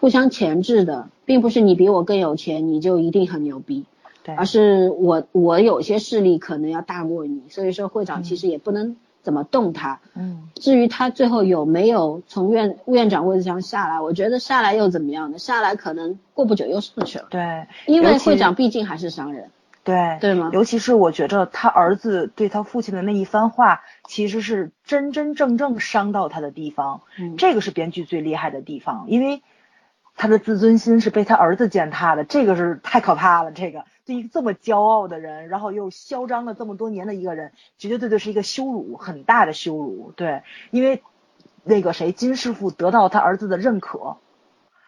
互相钳制的，并不是你比我更有钱你就一定很牛逼，对，而是我我有些势力可能要大过你，所以说会长其实也不能怎么动他。嗯。至于他最后有没有从院院长位置上下来，我觉得下来又怎么样呢？下来可能过不久又上去了。对，因为会长毕竟还是商人。对对吗？尤其是我觉着他儿子对他父亲的那一番话，其实是真真正正伤到他的地方。嗯，这个是编剧最厉害的地方，因为他的自尊心是被他儿子践踏的，这个是太可怕了。这个对一个这么骄傲的人，然后又嚣张了这么多年的一个人，绝绝对对是一个羞辱，很大的羞辱。对，因为那个谁金师傅得到他儿子的认可。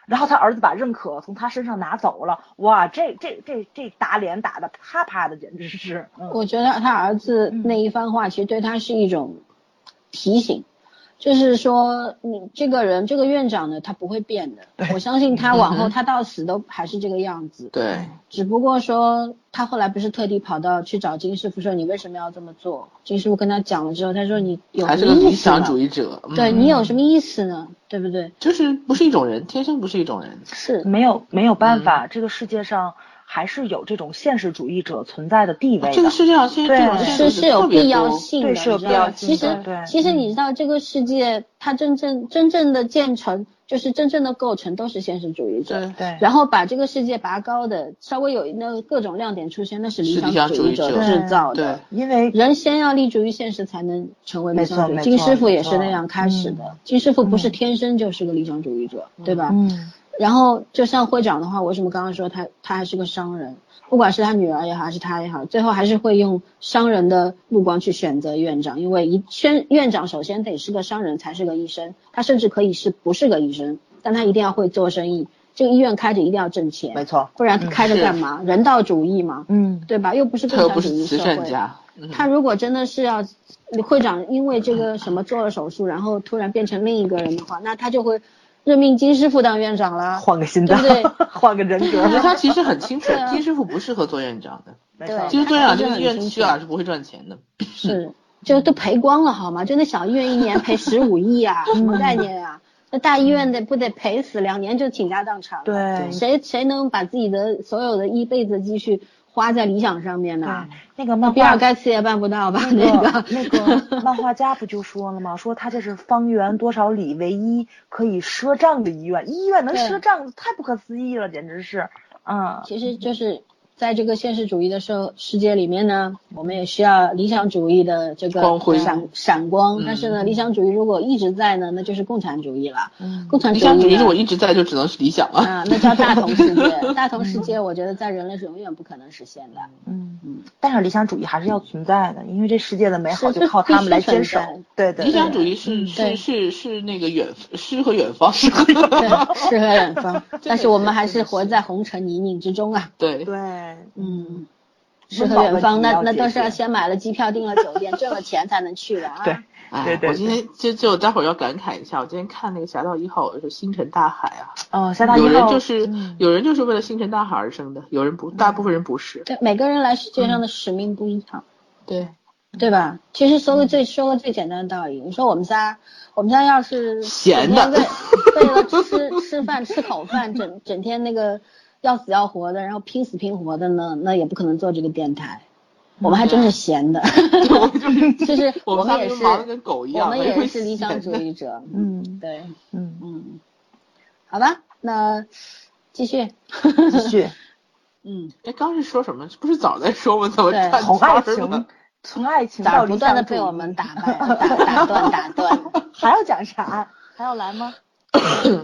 然后他儿子把认可从他身上拿走了，哇，这这这这打脸打的啪啪的，简直是。嗯、我觉得他儿子那一番话，其实对他是一种提醒，就是说你这个人，这个院长呢，他不会变的。我相信他往后他到死都还是这个样子。对。只不过说他后来不是特地跑到去找金师傅说你为什么要这么做？金师傅跟他讲了之后，他说你有什么意思？还是个理想主义者。对你有什么意思呢？对不对？就是不是一种人，天生不是一种人。是没有没有办法，这个世界上还是有这种现实主义者存在的地位的。这个世界上现在这种是是有必要性的，是有必要性其实其实你知道这个世界它真正真正的建成。就是真正的构成都是现实主义者，对对，然后把这个世界拔高的稍微有那各种亮点出现，那是理想主义者制造的。因为人先要立足于现实，才能成为理想主义。金师傅也是那样开始的。金师傅不是天生就是个理想主义者，对吧？嗯。然后就像会长的话，为什么刚刚说他他还是个商人？不管是他女儿也好，还是他也好，最后还是会用商人的目光去选择院长，因为一宣院长首先得是个商人，才是个医生。他甚至可以是不是个医生，但他一定要会做生意，这个医院开着一定要挣钱，没错，不然开着干嘛？人道主义嘛，嗯，对吧？又不是共产主义社会。他如果真的是要会长因为这个什么做了手术，然后突然变成另一个人的话，那他就会任命金师傅当院长了，换个心脏，对不对？[laughs] 换个人格。他其实很清楚，金师傅不适合做院长的。对，其实做院长这个医院去啊是不会赚钱的。是，就都赔光了好吗？就那小医院一年赔十五亿啊，[laughs] 什么概念啊？那大医院得不得赔死，两年就倾家荡产。对，谁谁能把自己的所有的一辈子积蓄？花在理想上面呢？那个漫比尔盖茨也办不到吧？那个那个漫画家不就说了吗？[laughs] 说他这是方圆多少里唯一可以赊账的医院，医院能赊账，太不可思议了，简直是。嗯，其实就是。在这个现实主义的社世界里面呢，我们也需要理想主义的这个闪闪光。但是呢，理想主义如果一直在呢，那就是共产主义了。嗯，共产主义。理想主义如果一直在，就只能是理想了。啊，那叫大同世界。[laughs] 大同世界，我觉得在人类是永远不可能实现的。嗯嗯。但是理想主义还是要存在的，因为这世界的美好就靠他们来坚守。对对。理想主义是是是是那个远诗和远方，诗和远方。[laughs] 但是我们还是活在红尘泥泞之中啊。对对。嗯，诗和远方，那那都是要先买了机票，订了酒店，挣了钱才能去的啊。对，对对。我今天就就待会儿要感慨一下，我今天看那个《侠盗一号》，我说星辰大海啊。哦，侠盗一号。有人就是有人就是为了星辰大海而生的，有人不，大部分人不是。对，每个人来世界上的使命不一样。对，对吧？其实说个最说个最简单的道理，你说我们仨，我们仨要是闲的，[laughs] 为了吃吃饭吃口饭，整整天那个。要死要活的，然后拼死拼活的呢，那也不可能做这个电台。我们还真是闲的，[laughs] 就是我们也是忙跟狗一样，我们也是理想主义者。嗯，对，嗯嗯，好吧，那继续继续。嗯，哎，刚是说什么？不是早在说吗？怎么从爱情从爱情到不断的被我们打败、打打断、打断？[laughs] 还要讲啥？还要来吗？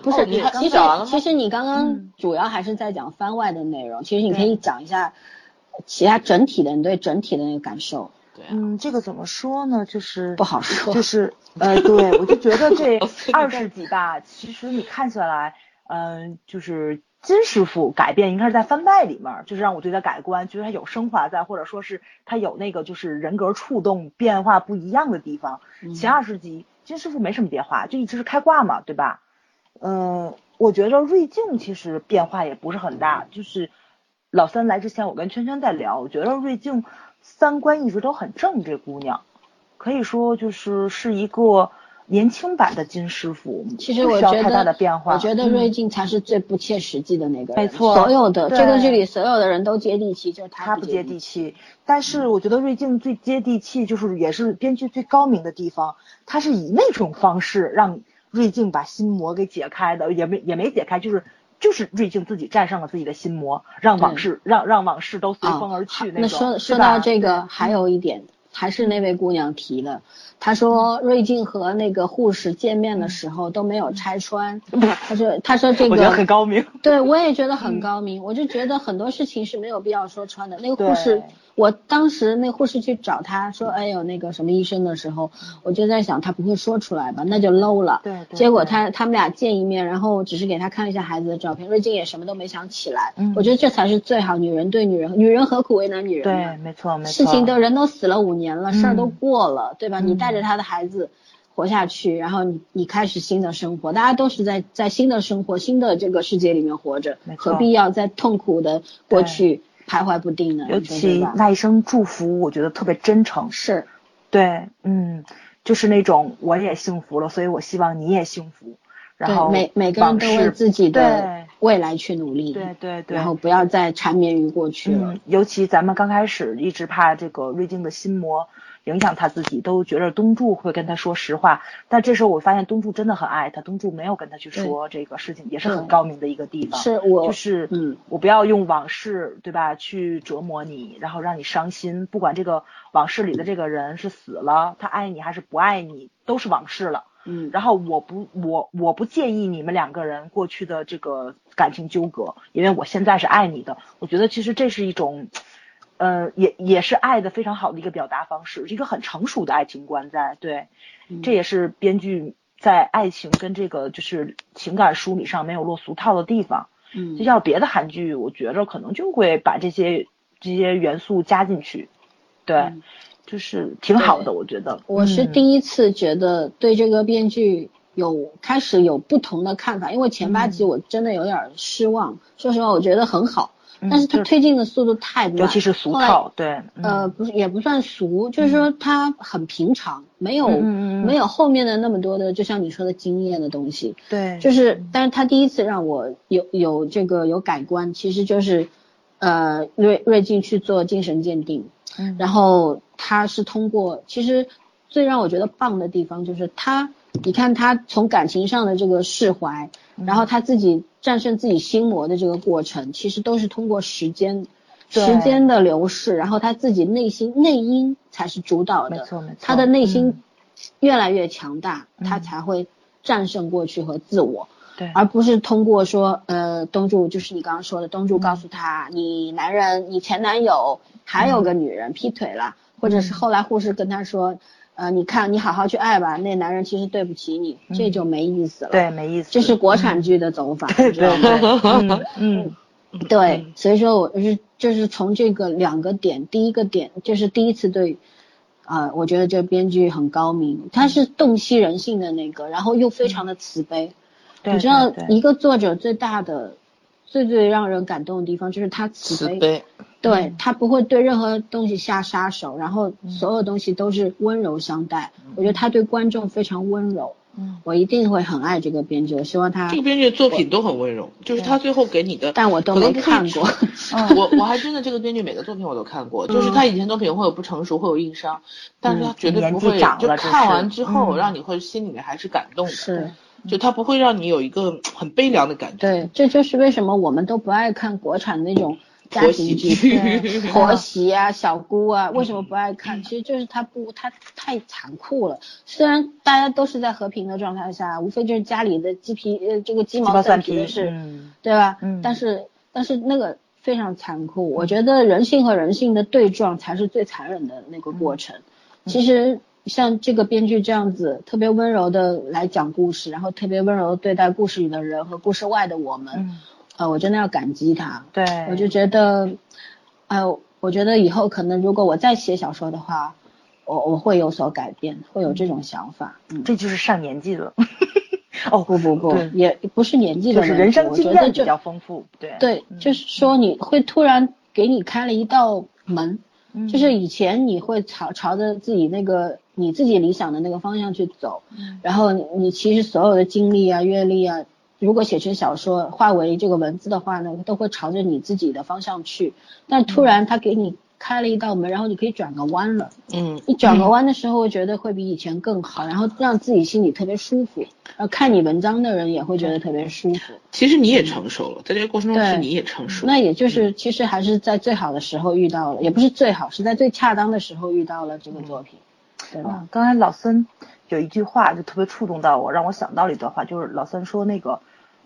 不是，你其实其实你刚刚主要还是在讲番外的内容，其实你可以讲一下其他整体的你对整体的那个感受。对，嗯，这个怎么说呢？就是不好说。就是 [laughs] 呃，对我就觉得这二十集吧，其实你看起来，嗯，就是金师傅改变应该是在番外里面，就是让我对他改观，觉得他有升华在，或者说是他有那个就是人格触动变化不一样的地方。前二十集金师傅没什么变化，就一直是开挂嘛，对吧？嗯，我觉得瑞静其实变化也不是很大，就是老三来之前，我跟圈圈在聊，我觉得瑞静三观一直都很正，这姑娘可以说就是是一个年轻版的金师傅，其实我觉得太大的变化，我觉得瑞静才是最不切实际的那个人，没错，所有的这个剧里所有的人都接地气，就是他不接地气。但是我觉得瑞静最接地气，就是也是编剧最高明的地方，他是以那种方式让。瑞静把心魔给解开的，也没也没解开，就是就是瑞静自己战胜了自己的心魔，让往事让让往事都随风而去。那说说到这个，还有一点，还是那位姑娘提的，她说瑞静和那个护士见面的时候都没有拆穿。她说她说这个我觉得很高明，对我也觉得很高明，我就觉得很多事情是没有必要说穿的。那个护士。我当时那护士去找他说，哎呦那个什么医生的时候，我就在想他不会说出来吧，那就 low 了。对。结果他他们俩见一面，然后只是给他看了一下孩子的照片，瑞静也什么都没想起来。嗯。我觉得这才是最好，女人对女人，女人何苦为难女人对，没错没错。事情都人都死了五年了，事儿都过了，对吧？你带着他的孩子活下去，然后你你开始新的生活，大家都是在在新的生活、新的这个世界里面活着，何必要在痛苦的过去？徘徊不定的，尤其那一声祝福，我觉得特别真诚。是，对，嗯，就是那种我也幸福了，所以我希望你也幸福。然后每每个人都为自己的未来去努力。对对对。然后不要再缠绵于过去了。尤其咱们刚开始一直怕这个瑞金的心魔。影响他自己，都觉得东柱会跟他说实话，但这时候我发现东柱真的很爱他，东柱没有跟他去说这个事情，也是很高明的一个地方。是我就是，嗯，我不要用往事，对吧，去折磨你，然后让你伤心。不管这个往事里的这个人是死了，他爱你还是不爱你，都是往事了。嗯，然后我不，我我不介意你们两个人过去的这个感情纠葛，因为我现在是爱你的。我觉得其实这是一种。呃，也也是爱的非常好的一个表达方式，一个很成熟的爱情观在对，这也是编剧在爱情跟这个就是情感梳理上没有落俗套的地方。嗯就要别的韩剧，我觉着可能就会把这些这些元素加进去，对，嗯就是挺好的，我觉得。我是嗯第一次觉得对这个编剧有开始有不同的看法，因为前八嗯集我真的有点失望。说实话，我觉得很好，嗯但是它推进的速度太慢，尤其是俗套，对，嗯呃，不是也不算俗，就是说它很平常，没有、没有后面的那么多的，就像你说的经验的东西。对，就是，但是他第一次让我有有这个有改观，其实就是，呃，瑞瑞静去做精神鉴定，嗯。然后他是通过，其实最让我觉得棒的地方就是他，你看他从感情上的这个释怀，嗯。然后他自己战胜自己心魔的这个过程，其实都是通过时间。时间的流逝，然后他自己内心内因才是主导的，没错没。错他的内心嗯。越来越强大，他嗯才会战胜过去和自我。对，而不是通过说，呃，东柱就是你刚刚说的，东柱嗯。告诉他，你男人，你前男友还有个女人劈腿了，或者嗯。是后来护士跟他说，呃，你看你好好去爱吧，那男人其实对不起你，这就没意思了。，嗯对，没意思。这是国产剧的走法，对你知道对吗？对，[laughs] 嗯嗯，[laughs] 对，所以说我是就是从这个两个点，第一个点就是第一次对，啊、我觉得这编剧很高明，他是洞悉人性的那个，然后又非常的慈悲。对你知道一个作者最大的、最最让人感动的地方就是他慈悲，慈悲，对他不会对任何东西下杀手，然后嗯。所有东西都是温柔相待。我觉得他对观众非常温柔，嗯。我一定会很爱这个编剧，我希望他这个，编剧的作品都很温柔，就是他最后给你的，但我都没看过。嗯。我我还真的这个编剧每个作品我都看过，就是他以前作品会有不成熟，会有硬伤，但是他绝对不会就看完之后嗯。让你会心里面还是感动的，是，就他不会让你有一个 [tsk] 很悲凉的感觉。对，这就是为什么我们都不爱看国产那种家庭剧，[laughs] 婆媳啊、小姑啊，为什么不爱看？其实就是它不，它太残酷了。虽然大家都是在和平的状态下，无非就是家里的鸡皮呃这个鸡鸡毛蒜皮皮的事，嗯对吧？嗯但是但是那个非常残酷，我觉得人性和人性的对撞才是最残忍的那个过程。其实像这个编剧这样子，特别温柔的来讲故事，然后特别温柔地对待故事里的人和故事外的我们，嗯，呃，我真的要感激他。对，我就觉得，呃，我觉得以后可能如果我再写小说的话，我我会有所改变，会有这种想法。嗯，这就是上年纪了。[laughs] 哦，不不不，也不是年纪就是人生我经验比较丰富，对对，嗯就是说你会突然给你开了一道门，嗯。就是以前你会朝朝着自己那个你自己理想的那个方向去走，嗯。然后你你其实所有的经历啊、阅历啊，如果写成小说化为这个文字的话呢，都会朝着你自己的方向去。但突然他给你开了一道门，然后你可以转个弯了。嗯，你转个弯的时候，我觉得会比以前更好，然后让自己心里特别舒服，然后看你文章的人也会觉得特别舒服。其实你也成熟了，在这个过程中是你也成熟。那也就是，其实还是在最好的时候遇到了，也不是最好，是在最恰当的时候遇到了这个作品，对吧？嗯，刚才老森有一句话就特别触动到我，让我想到了一段话，就是老森说那个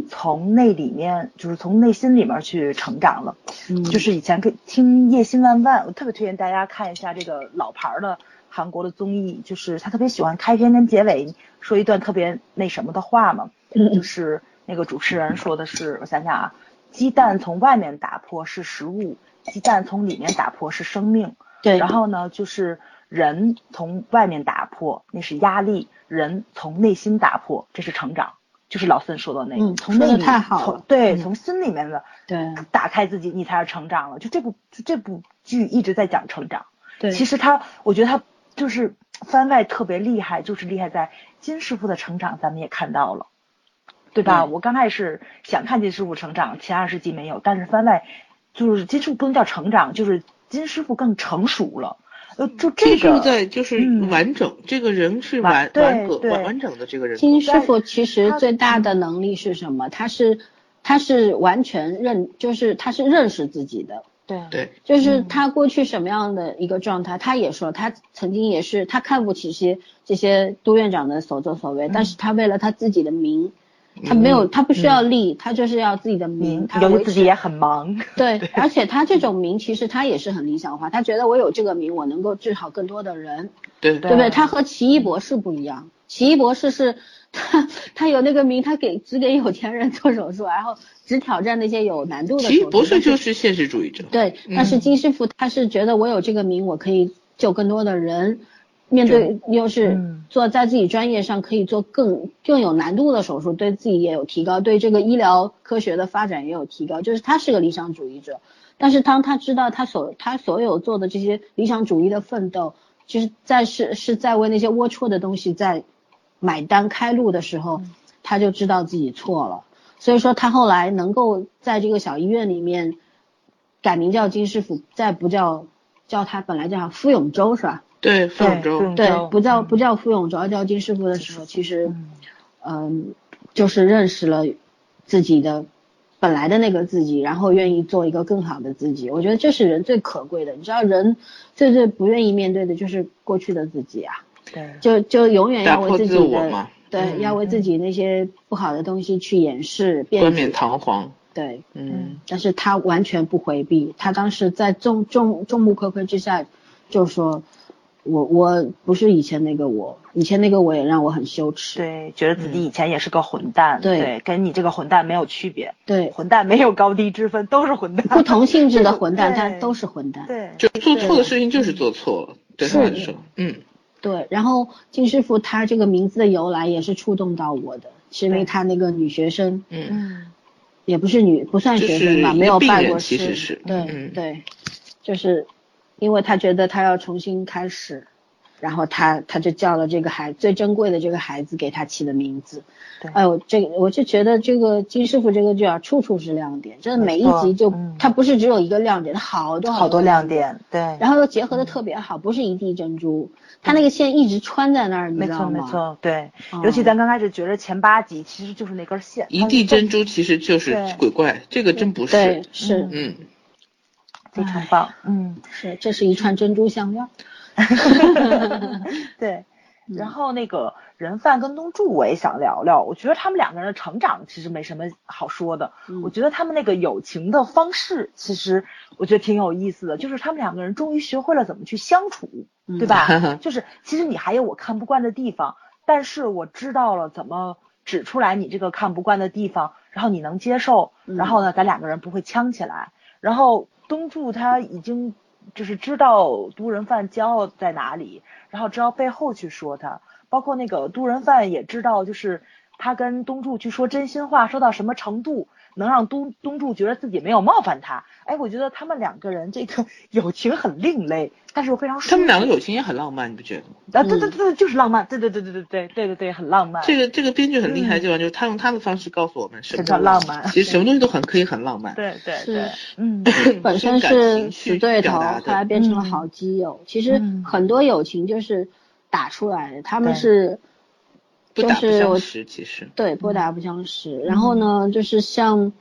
从那里面，就是从内心里面去成长了。嗯，就是以前可以听《夜心万万》，我特别推荐大家看一下这个老牌儿的韩国的综艺，就是他特别喜欢开篇跟结尾说一段特别那什么的话嘛，嗯。就是那个主持人说的是，我想想啊，鸡蛋从外面打破是食物，鸡蛋从里面打破是生命。对，然后呢，就是人从外面打破那是压力，人从内心打破这是成长，就是老孙说的那个，嗯说得从内里太好了从对，嗯从心里面的对打开自己，你才是成长了。就这部就这部剧一直在讲成长，对，其实他我觉得他就是番外特别厉害，就是厉害在金师傅的成长，咱们也看到了。对吧？对我刚开始想看金师傅成长，前二十集没有，但是番外就是金师傅不能叫成长，就是金师傅更成熟了。呃，就这个其实就是在就是嗯完整，这个人是完完对完格完完整的这个人格。金师傅其实最大的能力是什么？他是他是完全认，就是他是认识自己的，对对，就是嗯他过去什么样的一个状态，他也说他曾经也是他看不起些这些都院长的所作所为，但是他为了他自己的名，他没有他不需要利，他就是要自己的名，嗯，他维持由于自己也很忙，[laughs] [laughs] 对，而且他这种名其实他也是很理想化，他觉得我有这个名，我能够治好更多的人，对对对不对？他和奇异博士不一样，奇异博士是他他有那个名，他给只给有钱人做手术，然后只挑战那些有难度的。奇异博士就是现实主义者。对，但是金师傅他是觉得我有这个名，我可以救更多的人。面对又是做在自己专业上可以做更更有难度的手术，对自己也有提高，对这个医疗科学的发展也有提高。就是他是个理想主义者，但是当他知道他所他所有做的这些理想主义的奋斗，就是在是是在为那些龌龊的东西在买单开路的时候，他就知道自己错了。所以说他后来能够在这个小医院里面改名叫金师傅，再不叫叫他本来叫傅永洲是吧？对，傅永州，对，不叫不叫傅永州，而，叫金师傅的时候，其实，嗯，就是认识了自己的本来的那个自己，然后愿意做一个更好的自己。我觉得这是人最可贵的。你知道，人最最不愿意面对的就是过去的自己啊。对。就就永远要为自己的对，要为自己那些不好的东西去掩饰，冠冕堂皇。对，嗯。但是他完全不回避，他当时在众众众目睽睽之下就说。我我不是以前那个我，以前那个我也让我很羞耻。对，觉得自己以前也是个混蛋。对，跟你这个混蛋没有区别。对，混蛋没有高低之分，都是混蛋。不同性质的混蛋，[laughs] 但都是混蛋。对，就做错的事情就是做错了，对他来说，嗯。对，然后金师傅他这个名字的由来也是触动到我的，是因为他那个女学生，嗯，也不是女，不算学生吧，没有拜过师。其实是。对对，就是。因为他觉得他要重新开始，然后他他就叫了这个孩最珍贵的这个孩子给他起的名字。对，哎呦，这个我就觉得这个金师傅这个剧啊，处处是亮点，真的每一集就他不是只有一个亮点，他好多好多亮点。对，然后又结合的特别好，不是一地珍珠，他那个线一直穿在那儿，你知道吗？没错没错，对，尤其咱刚开始觉得前八集其实就是那根线，一地珍珠其实就是鬼怪，这个真不是。对，是，嗯。非常棒，嗯，是，这是一串珍珠项链。[laughs] [laughs] 对，然后那个人贩跟东柱我也想聊聊，我觉得他们两个人的成长其实没什么好说的，我觉得他们那个友情的方式其实我觉得挺有意思的，就是他们两个人终于学会了怎么去相处，对吧？[laughs] 就是其实你还有我看不惯的地方，但是我知道了怎么指出来你这个看不惯的地方，然后你能接受，然后呢，咱两个人不会呛起来，然后。东柱他已经就是知道都人犯骄傲在哪里，然后知道背后去说他，包括那个都人犯也知道，就是他跟东柱去说真心话，说到什么程度。能让东东柱觉得自己没有冒犯他，哎，我觉得他们两个人这个 [laughs] 友情很另类，但是又非常。他们两个友情也很浪漫，你不觉得吗？啊，对对对，就是浪漫，对对对对对对对对对，很浪漫。这个这个编剧很厉害的地方就是他用他的方式告诉我们什么叫浪漫。其实什么东西都很可以很浪漫。对对对，嗯，[clears throat] 本身是死对头，后来变成了好基友。其实很多友情就是打出来的，他们是。就是我其实。对不打不相识，然后呢，就是像，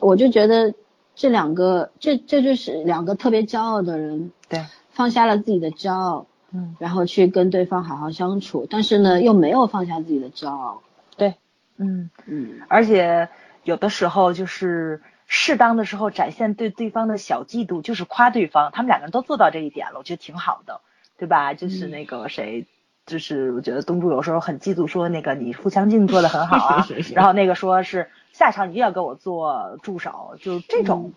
我就觉得这两个，这这就是两个特别骄傲的人，对，放下了自己的骄傲，嗯，然后去跟对方好好相处，但是呢，又没有放下自己的骄傲，对，嗯嗯，而且有的时候就是适当的时候展现对对方的小嫉妒，就是夸对方，他们两个人都做到这一点了，我觉得挺好的，对吧？就是那个谁。就是我觉得东珠有时候很嫉妒，说那个你腹腔镜做的很好啊，然后那个说是下场一定要给我做助手，就这种。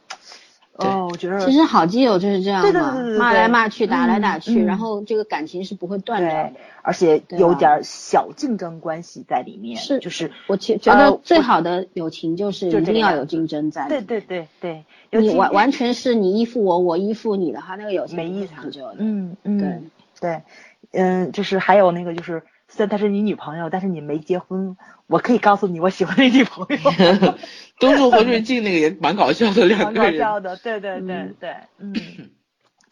哦，我觉得其实好基友就是这样嘛，骂来骂去，打来打去，然后这个感情是不会断的，而且有点小竞争关系在里面。是，就是我觉觉得最好的友情就是一定要有竞争在。对对对对，你完完全是你依附我，我依附你的话，那个友情没意思长久的。嗯嗯，对对。嗯，就是还有那个，就是虽然她是你女朋友，但是你没结婚，我可以告诉你，我喜欢你女朋友。[laughs] 东柱和瑞静那个也蛮搞笑的，两个人。蛮搞笑的，对对对对，[laughs] 嗯，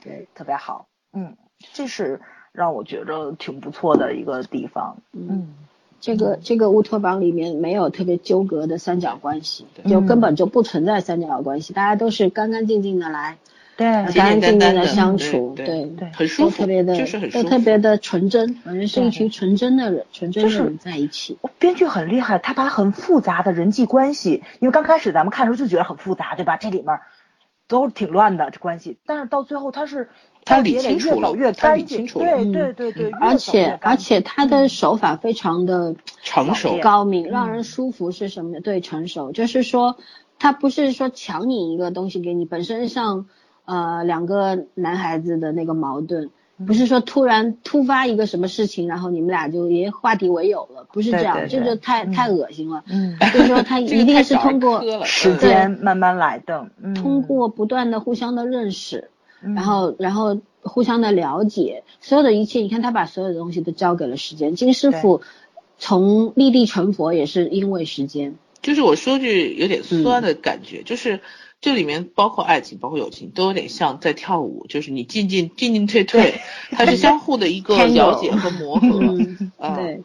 对，特别好，嗯，这是让我觉着挺不错的一个地方。嗯，这个这个乌托邦里面没有特别纠葛的三角关系，就根本就不存在三角关系，大家都是干干净净的来。对，干干净净的相处，对对，很舒服，特别的，就是很都特别的纯真，反正是一群纯真的人，纯真的人在一起。编剧很厉害，他把很复杂的人际关系，因为刚开始咱们看的时候就觉得很复杂，对吧？这里面都挺乱的这关系，但是到最后他是他理清楚越走越他理干净，清楚了对嗯对对对，而且而且他的手法非常的成熟高明，让嗯人舒服是什么？对，成熟就是说，他不是说抢你一个东西给你，本身像呃两个男孩子的那个矛盾，不是说突然突发一个什么事情，然后你们俩就也化敌为友了，不是这样，这就太嗯。太恶心了。嗯，就是说他一定是通过时嗯间慢慢来的，嗯，通过不断的互相的认识，嗯，然后然后互相的了解，所有的一切，你看他把所有的东西都交给了时间。金师傅从立地成佛也是因为时间，就是我说句有点酸的感觉，就是这里面包括爱情，包括友情，都有点像在跳舞，就是你进进进进退退，它是相互的一个 [laughs] 了解和磨合。嗯，啊对，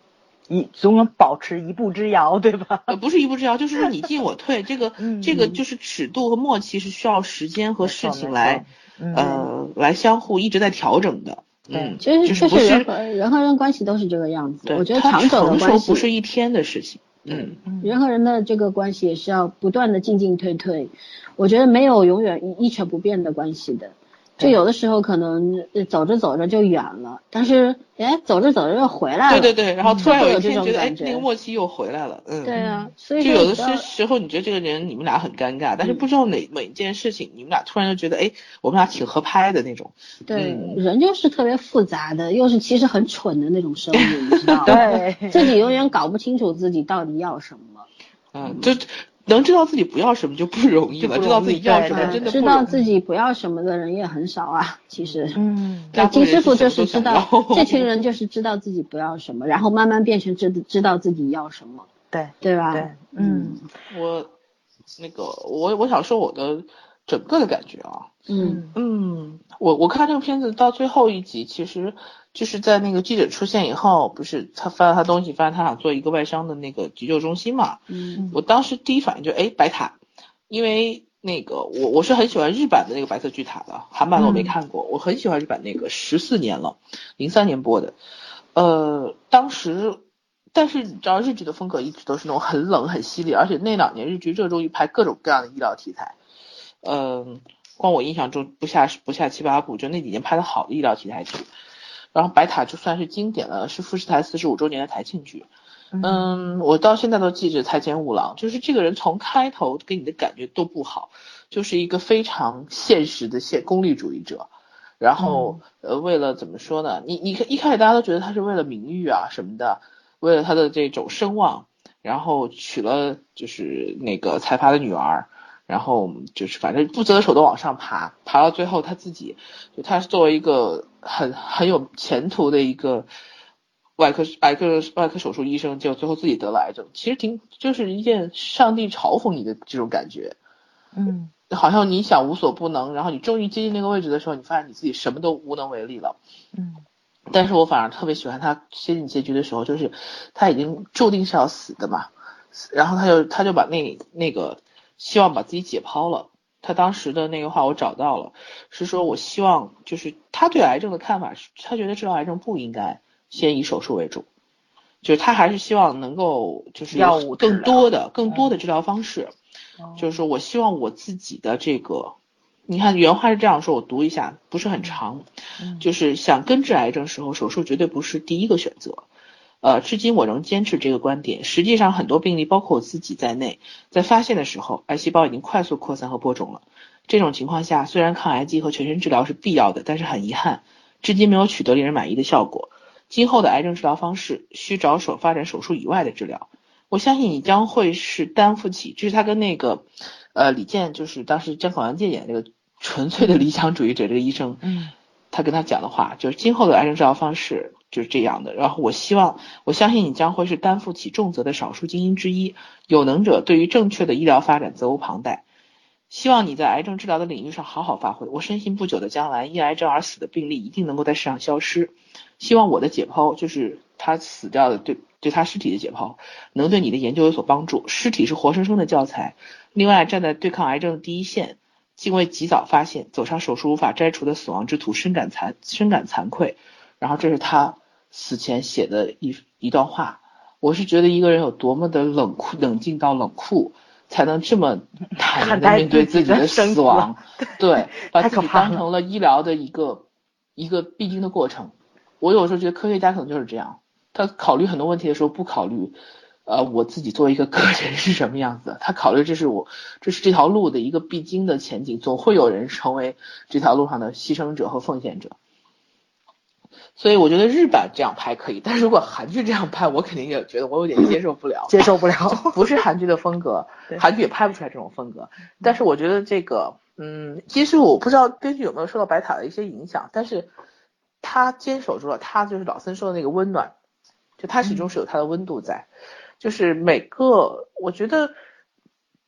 你总要保持一步之遥，对吧？呃，不是一步之遥，就是说你进我退，这个嗯这个就是尺度和默契是需要时间和事情来嗯呃来相互一直在调整的。嗯，其实就是不就是人和人和人关系都是这个样子。我觉得长久的关系不是一天的事情。嗯，人和人的这个关系也是要不断的进进退退，我觉得没有永远一一成不变的关系的。就有的时候可能呃走着走着就远了，但是哎走着走着又回来了。对对对，然后突然有一天觉得，哎那个默契又回来了。嗯，对啊，所以就有的时时候，你觉得这个人你们俩很尴尬，嗯但是不知道哪每一件事情，你们俩突然就觉得，哎，我们俩挺合拍的那种。对，嗯人就是特别复杂的，又是其实很蠢的那种生物，你知道吗？[laughs] 对，自己永远搞不清楚自己到底要什么，嗯，就能知道自己不要什么就不容易了，知道自己要什么知道自己不要什么的人也很少啊。其实，嗯，对，金师傅就是知道这群人就是知道自己不要什么，然后慢慢变成知知道自己要什么，[laughs] 对对吧？对，嗯我那个我我想说我的整个的感觉啊，嗯。嗯，我我看这个片子到最后一集，其实就是在那个记者出现以后，不是他翻了他东西，发现他想做一个外伤的那个急救中心嘛，嗯。我当时第一反应就哎白塔，因为那个我我是很喜欢日版的那个白色巨塔的，韩版的我没看过，我很喜欢日版那个十四年了，零三年播的，呃，当时。但是你知道日剧的风格一直都是那种很冷很犀利，而且那两年日剧热衷于拍各种各样的医疗题材，嗯、光我印象中不下不下七八部，就那几年拍的好的医疗题材剧。然后白塔就算是经典了，是富士台四十五周年的台庆剧。嗯，我到现在都记着太监五郎，就是这个人从开头给你的感觉都不好，就是一个非常现实的现功利主义者。然后呃，为了怎么说呢？你你一开始大家都觉得他是为了名誉啊什么的，为了他的这种声望，然后娶了就是那个财阀的女儿，然后就是反正不择手段往上爬，爬到最后他自己，就他是作为一个很很有前途的一个外科外科外科手术医生，就最后自己得了癌症，其实挺就是一件上帝嘲讽你的这种感觉，嗯好像你想无所不能，然后你终于接近那个位置的时候，你发现你自己什么都无能为力了。嗯但是我反而特别喜欢他接近结局的时候，就是他已经注定是要死的嘛，然后他就他就把那那个希望把自己解剖了。他当时的那个话我找到了，是说我希望就是他对癌症的看法是，他觉得治疗癌症不应该先以手术为主，就是他还是希望能够就是有药物更多的更多的治疗方式，哦。就是说我希望我自己的这个，你看原话是这样说，我读一下，不是很长，嗯。就是想根治癌症时候，手术绝对不是第一个选择。呃，至今我仍坚持这个观点。实际上，很多病例，包括我自己在内，在发现的时候，癌细胞已经快速扩散和播种了。这种情况下，虽然抗癌剂和全身治疗是必要的，但是很遗憾，至今没有取得令人满意的效果。今后的癌症治疗方式需着手发展手术以外的治疗。我相信你将会是担负起，这是他跟那个，呃，李健，就是当时张口阳介演那个纯粹的理想主义者这个医生，嗯他跟他讲的话，就是今后的癌症治疗方式就是这样的。然后我希望，我相信你将会是担负起重责的少数精英之一。有能者对于正确的医疗发展责无旁贷。希望你在癌症治疗的领域上好好发挥。我深信不久的将来，因癌症而死的病例一定能够在世上消失。希望我的解剖，就是他死掉的对对他尸体的解剖，能对你的研究有所帮助。尸体是活生生的教材。另外，站在对抗癌症的第一线。竟为及早发现，走上手术无法摘除的死亡之途，深感惭深感惭愧。然后这是他死前写的一一段话。我是觉得一个人有多么的冷酷、冷静到冷酷，才能这么 [laughs] 坦然的面对自己的死亡，[laughs] 对，把自己当成了医疗的一个一个必经的过程。我有时候觉得科学家可能就是这样，他考虑很多问题的时候不考虑，呃，我自己作为一个个人是什么样子，他考虑这是我这是这条路的一个必经的前景，总会有人成为这条路上的牺牲者和奉献者。所以我觉得日版这样拍可以，但是如果韩剧这样拍，我肯定也觉得我有点接受不了，接受不了，[laughs] 不是韩剧的风格，[laughs] 韩剧也拍不出来这种风格。但是我觉得这个，嗯，其实我不知道编剧有没有受到白塔的一些影响，但是他坚守住了，他就是老森说的那个温暖，就他始终是有他的温度在，就是每个我觉得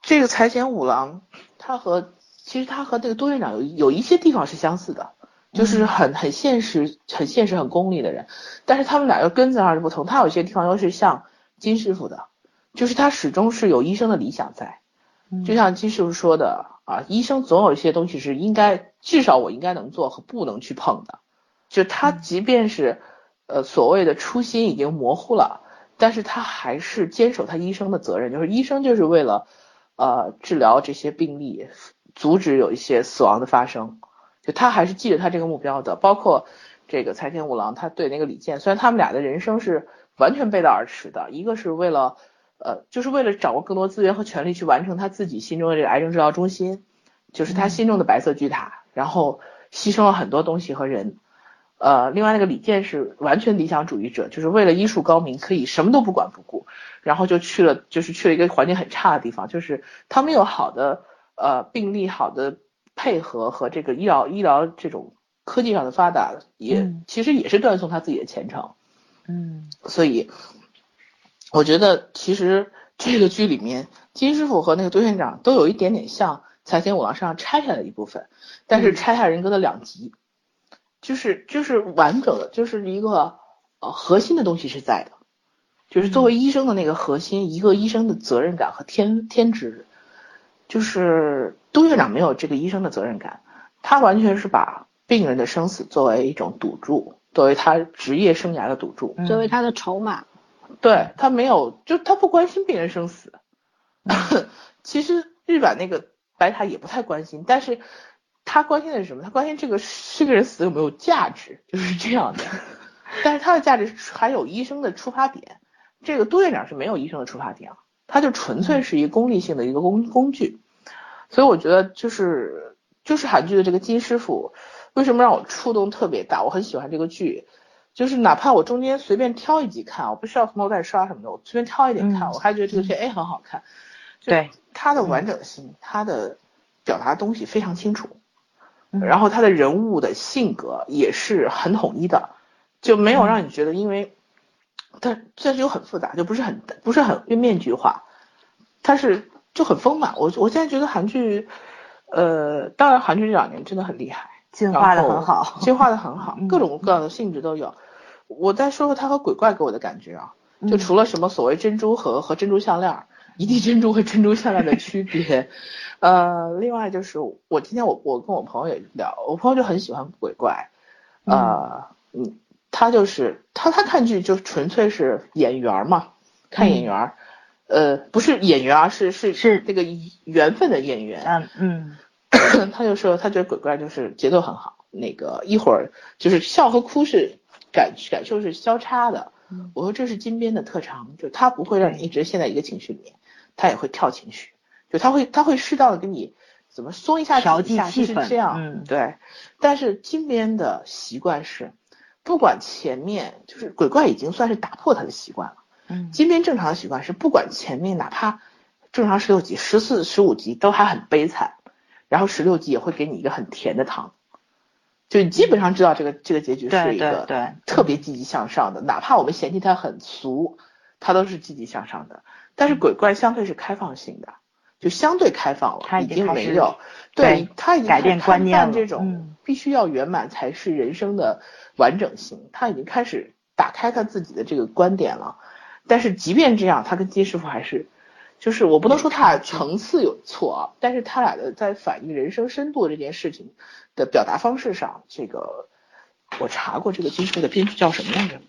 这个财前五郎，他和其实他和那个多院长有有一些地方是相似的。就是很很现实、很现实、很功利的人，但是他们俩又根子上是不同。他有些地方又是像金师傅的，就是他始终是有医生的理想在。就像金师傅说的啊，医生总有一些东西是应该，至少我应该能做和不能去碰的。就他即便是呃所谓的初心已经模糊了，但是他还是坚守他医生的责任，就是医生就是为了呃治疗这些病例，阻止有一些死亡的发生。就他还是记着他这个目标的，包括这个财田五郎，他对那个李健，虽然他们俩的人生是完全背道而驰的，一个是为了呃，就是为了掌握更多资源和权力去完成他自己心中的这个癌症治疗中心，就是他心中的白色巨塔，然后牺牲了很多东西和人。呃，另外那个李健是完全理想主义者，就是为了医术高明，可以什么都不管不顾，然后就去了，就是去了一个环境很差的地方，就是他没有好的呃病例，好的。配合和这个医疗医疗这种科技上的发达，也其实也是断送他自己的前程。嗯，所以我觉得其实这个剧里面金师傅和那个杜院长都有一点点像财前五郎身上拆下来的一部分，但是拆下人格的两极，就是就是完整的，就是一个呃核心的东西是在的，就是作为医生的那个核心，一个医生的责任感和天天职。就是杜院长没有这个医生的责任感，他完全是把病人的生死作为一种赌注，作为他职业生涯的赌注，作为他的筹码。对他没有，就他不关心病人生死。[laughs] 其实日版那个白塔也不太关心，但是他关心的是什么？他关心这个这个人死有没有价值，[laughs] 就是这样的。但是他的价值还有医生的出发点，这个杜院长是没有医生的出发点啊。他就纯粹是一个功利性的一个工工具，所以我觉得就是就是韩剧的这个金师傅，为什么让我触动特别大？我很喜欢这个剧，就是哪怕我中间随便挑一集看，我不需要从头再刷什么的，我随便挑一点看，我还觉得这个剧哎很好看。对它的完整性，它的表达东西非常清楚，然后他的人物的性格也是很统一的，就没有让你觉得因为。但这就很复杂，就不是很不是很面具化，它是就很丰满。我我现在觉得韩剧，呃，当然韩剧这两年真的很厉害，进化的很好，[laughs] 进化的很好，各种各样的性质都有。我再说说它和鬼怪给我的感觉啊，就除了什么所谓珍珠盒和珍珠项链，一地珍珠和珍珠项链的区别，[laughs] 呃，另外就是我今天我我跟我朋友也聊，我朋友就很喜欢鬼怪，呃，嗯。他就是他，他看剧就纯粹是演员嘛，看演员，呃，不是演员啊，是是是这个缘分的演员。嗯嗯，[clears throat] 他就说他觉得鬼怪就是节奏很好，那个一会儿就是笑和哭是感感受是交叉的。我说这是金边的特长，就他不会让你一直陷在一个情绪里面，他也会跳情绪，就他会他会适当的给你怎么松一下调剂气氛，这样，嗯，对。但是金边的习惯是。不管前面就是鬼怪已经算是打破他的习惯了，嗯，金边正常的习惯是不管前面哪怕正常十六集、十四、十五集都还很悲惨，然后十六集也会给你一个很甜的糖，就你基本上知道这个这个结局是一个对特别积极向上的，哪怕我们嫌弃它很俗，它都是积极向上的。但是鬼怪相对是开放性的，就相对开放了，他已经没有。对他已经改变观念，这种必须要圆满才是人生的。完整性，他已经开始打开他自己的这个观点了，但是即便这样，他跟金师傅还是，就是我不能说他俩层次有错啊，但是他俩的在反映人生深度这件事情的表达方式上，这个我查过，这个金师傅的编剧叫什么来着？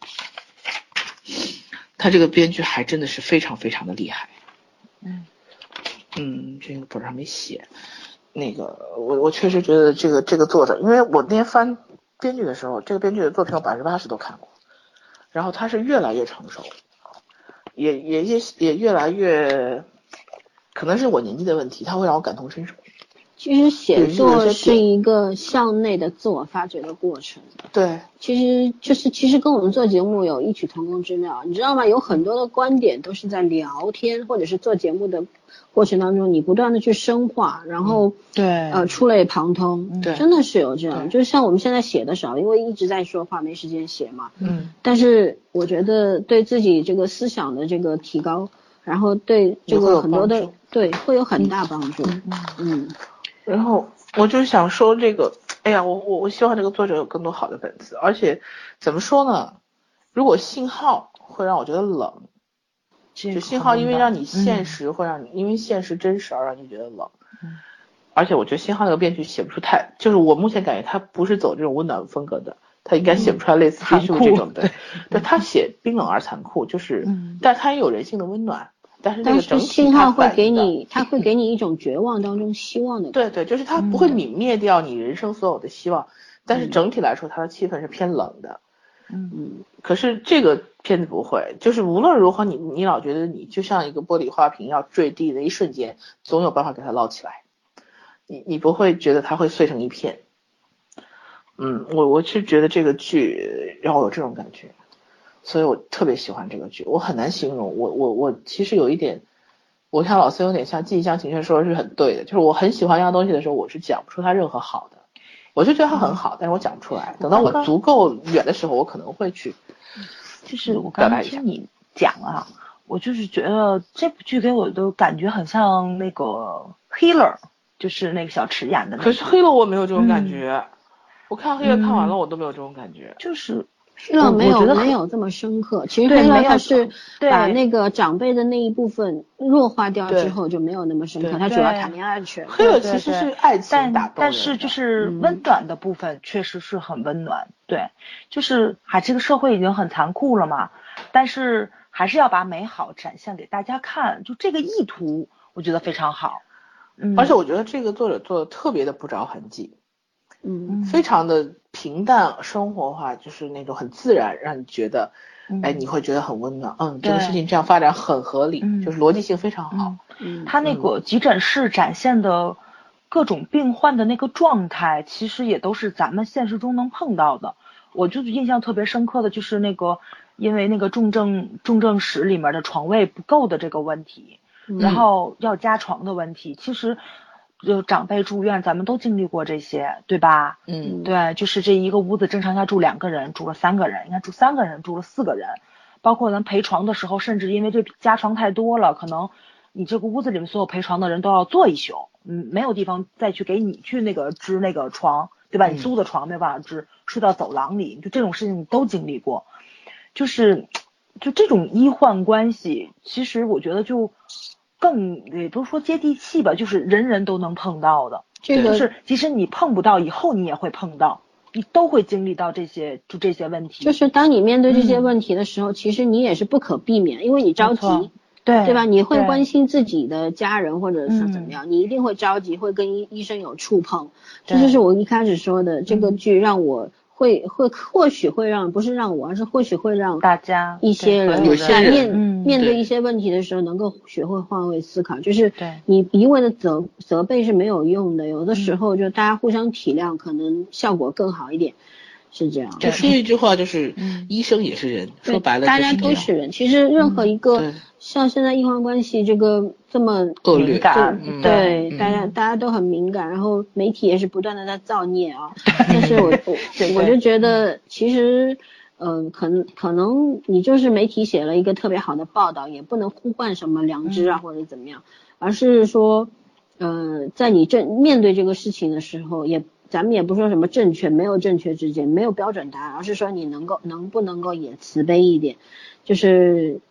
他这个编剧还真的是非常非常的厉害，嗯，嗯，这个本上没写。那个，我我确实觉得这个这个作者，因为我那天翻编剧的时候，这个编剧的作品我百分之八十都看过，然后他是越来越成熟，也也也也越来越，可能是我年纪的问题，他会让我感同身受。其实写作是一个向内的自我发掘的过程。对，其实就是其实跟我们做节目有异曲同工之妙，你知道吗？有很多的观点都是在聊天或者是做节目的过程当中，你不断的去深化，然后对呃触类旁通，对，真的是有这样。就是像我们现在写的少，因为一直在说话，没时间写嘛。嗯。但是我觉得对自己这个思想的这个提高，然后对这个很多的对会有很大帮助。嗯嗯。然后我就想说这个，哎呀，我我我希望这个作者有更多好的本子，而且怎么说呢？如果信号会让我觉得冷，就信号因为让你现实会让你因为现实真实而让你觉得冷，而且我觉得信号那个编剧写不出太，就是我目前感觉他不是走这种温暖风格的，他应该写不出来类似残酷这种的，对他写冰冷而残酷，就是，但他也有人性的温暖。但是那个整体信号会给你，他 [laughs] 会给你一种绝望当中希望的。对对，就是他不会泯灭掉你人生所有的希望，但是整体来说，它的气氛是偏冷的。嗯嗯。可是这个片子不会，就是无论如何，你你老觉得你就像一个玻璃花瓶要坠地的一瞬间，总有办法给它捞起来。你你不会觉得它会碎成一片。嗯，我我是觉得这个剧让我有这种感觉。所以我特别喜欢这个剧，我很难形容。我我我其实有一点，我看老孙有点像季香情深说的是很对的，就是我很喜欢一样东西的时候，我是讲不出它任何好的，我就觉得它很好，但是我讲不出来。等到我足够远的时候，我可能会去。就是我刚刚听你讲啊，我就是觉得这部剧给我的感觉很像那个《Healer》，就是那个小池演的。可是《Healer》我没有这种感觉，我看《Healer》看完了，我都没有这种感觉。就是。黑了没有没有这么深刻，其实黑了他是把那个长辈的那一部分弱化掉之后就没有那么深刻，他主要谈恋爱去。黑了其实是爱情但但是就是温暖的部分确实是很温暖，对，就是还这个社会已经很残酷了嘛，但是还是要把美好展现给大家看，就这个意图我觉得非常好，嗯，而且我觉得这个作者做的特别的不着痕迹。嗯，非常的平淡生活化，就是那种很自然，让你觉得，哎，你会觉得很温暖。嗯，这个事情这样发展很合理，就是逻辑性非常好。嗯，他那个急诊室展现的各种病患的那个状态，其实也都是咱们现实中能碰到的。我就是印象特别深刻的就是那个，因为那个重症重症室里面的床位不够的这个问题，然后要加床的问题，其实。就长辈住院，咱们都经历过这些，对吧？嗯，对，就是这一个屋子正常下住两个人，住了三个人，应该住三个人，住了四个人，包括咱陪床的时候，甚至因为这加床太多了，可能你这个屋子里面所有陪床的人都要坐一宿，嗯，没有地方再去给你去那个支那个床，对吧？你租的床没办法支，睡到走廊里，就这种事情你都经历过，就是，就这种医患关系，其实我觉得就。更也不是说接地气吧，就是人人都能碰到的，这个是即使你碰不到，以后你也会碰到，你都会经历到这些就这些问题。就是当你面对这些问题的时候，其实你也是不可避免，因为你着急，对对吧？你会关心自己的家人或者是怎么样，你一定会着急，会跟医医生有触碰。这就是我一开始说的，这个剧让我。会会或许会让不是让我，而是或许会让大家一些人在面面对一些问题的时候，能够学会换位思考。就是你一味的责责备是没有用的，有的时候就大家互相体谅，可能效果更好一点。是这样，就说一句话，就是医生也是人，说白了，大家都是人。其实任何一个像现在医患关系这个这么敏感，对大家大家都很敏感，然后媒体也是不断的在造孽啊。但是我 [laughs] 我我就觉得，其实嗯，可能可能你就是媒体写了一个特别好的报道，也不能呼唤什么良知啊或者怎么样，而是说，嗯，在你正面对这个事情的时候也。咱们也不说什么正确没有正确之间，没有标准答案，而是说你能够能不能够也慈悲一点，就是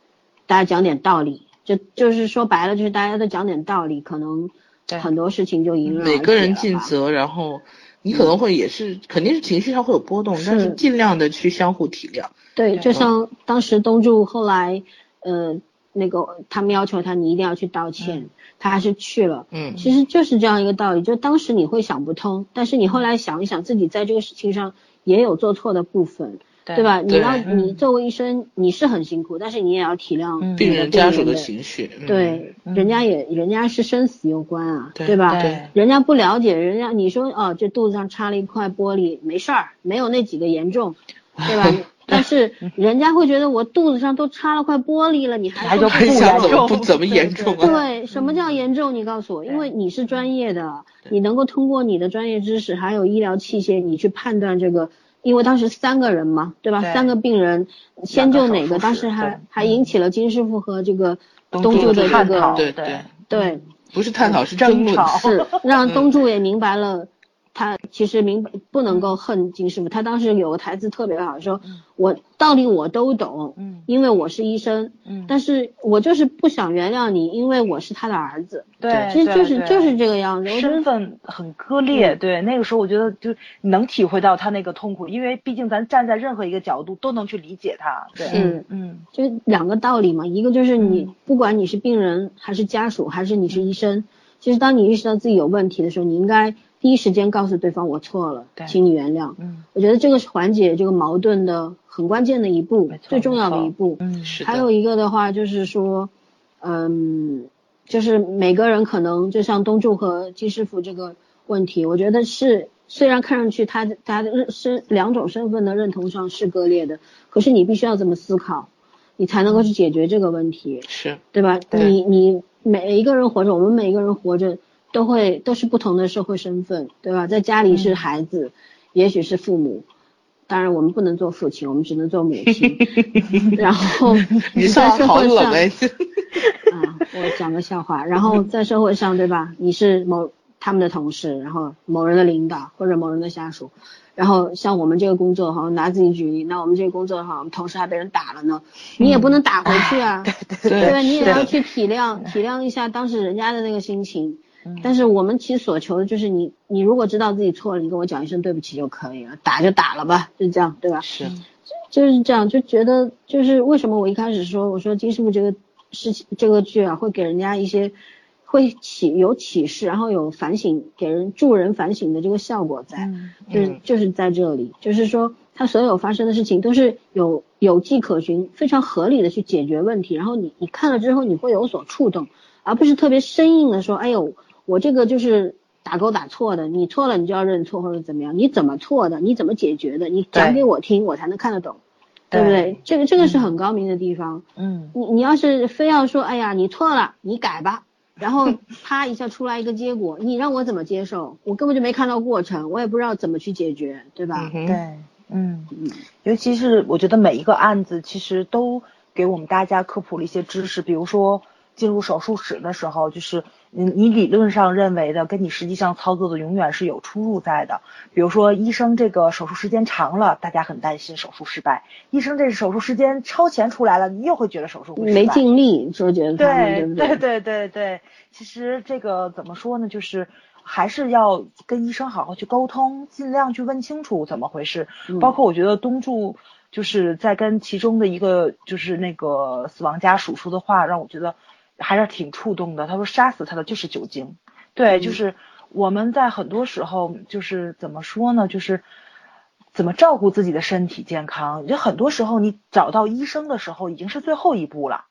大家讲点道理，就就是说白了就是大家都讲点道理，可能很多事情就迎刃每个人尽责，然后你可能会也是肯定是情绪上会有波动，但是尽量的去相互体谅。对，就像当时东柱后来，呃。那个他们要求他你一定要去道歉，他还是去了。嗯，其实就是这样一个道理，就当时你会想不通，但是你后来想一想，自己在这个事情上也有做错的部分。对吧？你要你作为医生，你是很辛苦，但是你也要体谅病人家属的情绪。对，人家也人家是生死攸关啊，对吧？对，人家不了解，人家你说哦，这肚子上插了一块玻璃，没事儿，没有那几个严重，对吧？[laughs] 但是 [laughs] 人家会觉得我肚子上都插了块玻璃了，你还说不严重？不怎么严重啊？对，什么叫严重？你告诉我，因为你是专业的，你能够通过你的专业知识还有医疗器械，你去判断这个。因为当时三个人嘛，对吧？三个病人，先救哪个？当时还还引起了金师傅和这个东柱的这个对对对，不是探讨是争论，[laughs] 是让东柱也明白了。他其实明白不能够恨金师傅，他当时有个台词特别好，说我道理我都懂，嗯，因为我是医生，嗯，但是我就是不想原谅你，因为我是他的儿子，对，其实就是就是这个样子，身份很割裂，对，那个时候我觉得就能体会到他那个痛苦，因为毕竟咱站在任何一个角度都能去理解他，对，嗯，就两个道理嘛，一个就是你不管你是病人还是家属还是你是医生，其实当你意识到自己有问题的时候，你应该。第一时间告诉对方我错了，请你原谅。嗯，我觉得这个是缓解这个矛盾的很关键的一步，最重要的一步。嗯，是还有一个的话就是说，嗯，就是每个人可能就像东柱和金师傅这个问题，我觉得是虽然看上去他他的身两种身份的认同上是割裂的，可是你必须要这么思考，你才能够去解决这个问题。是，对吧？你你每一个人活着，我们每一个人活着。都会都是不同的社会身份，对吧？在家里是孩子，也许是父母，当然我们不能做父亲，我们只能做母亲。[laughs] 然后你在社会上，[laughs] 啊，我讲个笑话。然后在社会上，对吧？你是某他们的同事，然后某人的领导或者某人的下属。然后像我们这个工作哈，拿自己举例，那我们这个工作哈，我们同事还被人打了呢，你也不能打回去啊，对吧？你也要去体谅体谅一下当时人家的那个心情。但是我们其实所求的就是你，你如果知道自己错了，你跟我讲一声对不起就可以了，打就打了吧，就这样，对吧？是，就是这样，就觉得就是为什么我一开始说我说金师傅这个事情这个剧啊，会给人家一些会启有启示，然后有反省，给人助人反省的这个效果在，就是就是在这里，就是说他所有发生的事情都是有有迹可循，非常合理的去解决问题，然后你你看了之后你会有所触动，而不是特别生硬的说，哎呦。我这个就是打勾打错的，你错了你就要认错或者怎么样？你怎么错的？你怎么解决的？你讲给我听，我才能看得懂，对不对？这个这个是很高明的地方。嗯，你你要是非要说，哎呀，你错了，你改吧，然后啪一下出来一个结果，你让我怎么接受？我根本就没看到过程，我也不知道怎么去解决，对吧？对，嗯，尤其是我觉得每一个案子其实都给我们大家科普了一些知识，比如说进入手术室的时候，就是。你你理论上认为的，跟你实际上操作的永远是有出入在的。比如说，医生这个手术时间长了，大家很担心手术失败；医生这手术时间超前出来了，你又会觉得手术没尽力，就觉得对对对对对。其实这个怎么说呢？就是还是要跟医生好好去沟通，尽量去问清楚怎么回事。包括我觉得东柱就是在跟其中的一个就是那个死亡家属说的话，让我觉得。还是挺触动的。他说杀死他的就是酒精，对，就是我们在很多时候就是怎么说呢？就是怎么照顾自己的身体健康。就很多时候你找到医生的时候已经是最后一步了，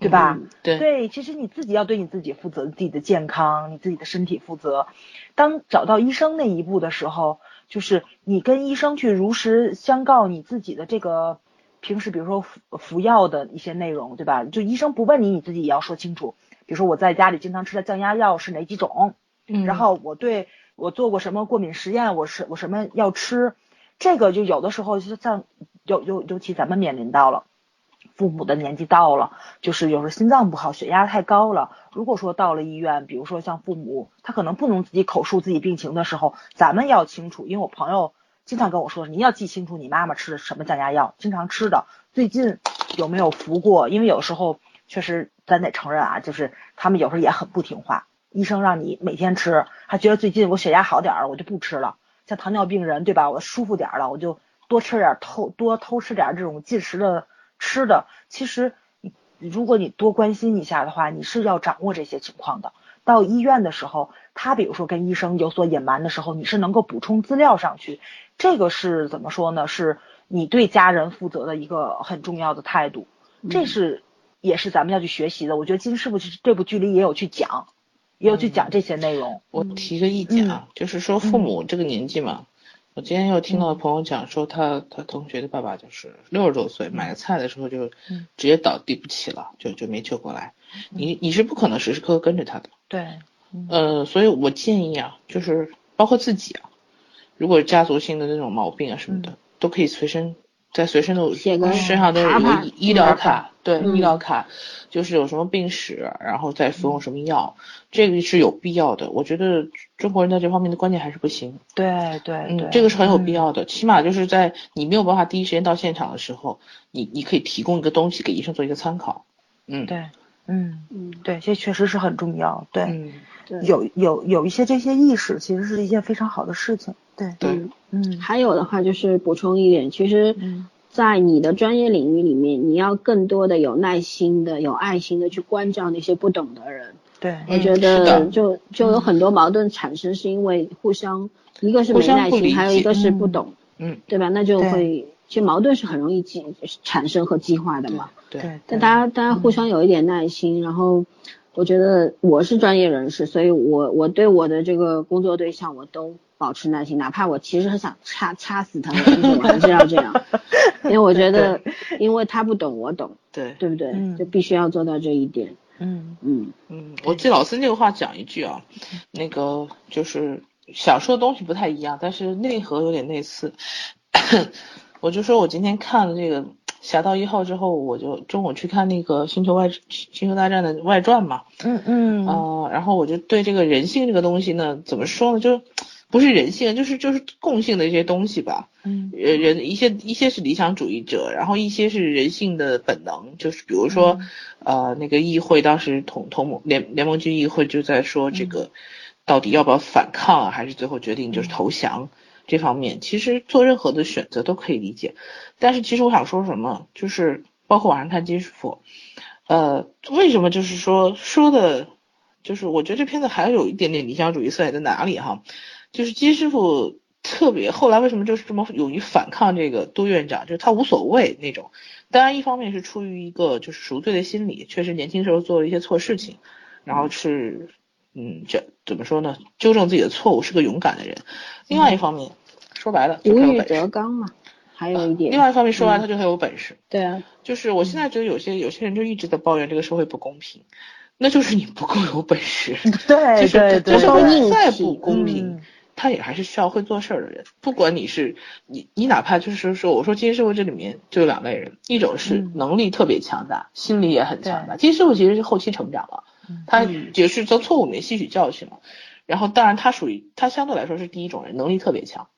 对吧？对对，其实你自己要对你自己负责，自己的健康，你自己的身体负责。当找到医生那一步的时候，就是你跟医生去如实相告你自己的这个。平时比如说服服药的一些内容，对吧？就医生不问你，你自己也要说清楚。比如说我在家里经常吃的降压药是哪几种，嗯，然后我对我做过什么过敏实验，我是我什么要吃，这个就有的时候就像尤尤尤其咱们面临到了父母的年纪到了，就是有时候心脏不好，血压太高了。如果说到了医院，比如说像父母他可能不能自己口述自己病情的时候，咱们要清楚，因为我朋友。经常跟我说，你要记清楚你妈妈吃的什么降压药，经常吃的，最近有没有服过？因为有时候确实咱得承认啊，就是他们有时候也很不听话。医生让你每天吃，还觉得最近我血压好点儿，我就不吃了。像糖尿病人对吧？我舒服点儿了，我就多吃点儿偷多偷吃点儿这种进食的吃的。其实如果你多关心一下的话，你是要掌握这些情况的。到医院的时候，他比如说跟医生有所隐瞒的时候，你是能够补充资料上去。这个是怎么说呢？是你对家人负责的一个很重要的态度。这是也是咱们要去学习的。我觉得金师傅这部剧里也有去讲，也有去讲这些内容。我提个意见啊，就是说父母这个年纪嘛。我今天又听到朋友讲说，他他同学的爸爸就是六十多岁，买菜的时候就直接倒地不起了，就就没救过来。你你是不可能时时刻刻跟着他的。对。呃，所以我建议啊，就是包括自己啊，如果家族性的那种毛病啊什么的，都可以随身。在随身的身上都有一个医疗卡，对医疗卡，就是有什么病史，然后再服用什么药，这个是有必要的。我觉得中国人在这方面的观念还是不行。对对对，这个是很有必要的。起码就是在你没有办法第一时间到现场的时候，你你可以提供一个东西给医生做一个参考。嗯，对，嗯嗯，对，这确实是很重要。对，有有有一些这些意识，其实是一件非常好的事情。对。对，嗯，还有的话就是补充一点，其实，在你的专业领域里面，你要更多的有耐心的、有爱心的去关照那些不懂的人。对，我觉得就就有很多矛盾产生，是因为互相一个是没耐心，还有一个是不懂，嗯，对吧？那就会其实矛盾是很容易激产生和激化的嘛。对，但大家大家互相有一点耐心，然后我觉得我是专业人士，所以我我对我的这个工作对象我都。保持耐心，哪怕我其实很想掐掐死他，我还是要这样，[laughs] 因为我觉得，因为他不懂，我懂，对对不对？就必须要做到这一点。嗯嗯嗯，我记老师这个话讲一句啊，那个就是想说的东西不太一样，但是内核有点类似。[coughs] 我就说我今天看了这个《侠盗一号》之后，我就中午去看那个《星球外星球大战》的外传嘛。嗯嗯。啊，然后我就对这个人性这个东西呢，怎么说呢？就。不是人性，就是就是共性的一些东西吧。嗯，人人一些一些是理想主义者，然后一些是人性的本能，就是比如说，呃，那个议会当时同同盟联联盟军议会就在说这个，到底要不要反抗啊，还是最后决定就是投降这方面，其实做任何的选择都可以理解。但是其实我想说什么，就是包括网上看金师傅，呃，为什么就是说说的，就是我觉得这片子还有一点点理想主义色彩在哪里哈？就是金师傅特别后来为什么就是这么勇于反抗这个杜院长？就是他无所谓那种。当然，一方面是出于一个就是赎罪的心理，确实年轻时候做了一些错事情，然后是嗯，这怎么说呢？纠正自己的错误，是个勇敢的人。另外一方面，说白了，无欲则刚嘛。还有一点。另外一方面说完，他就很有本事。对啊。就是我现在觉得有些有些人就一直在抱怨这个社会不公平，那就是你不够有本事。[laughs] 对对对。社会再不公平。他也还是需要会做事儿的人，不管你是你你哪怕就是说，我说今天社会这里面就有两类人，一种是能力特别强大，心理也很强大。今天社会其实是后期成长了，他也是从错误里面吸取教训了。然后当然他属于他相对来说是第一种人，能力特别强，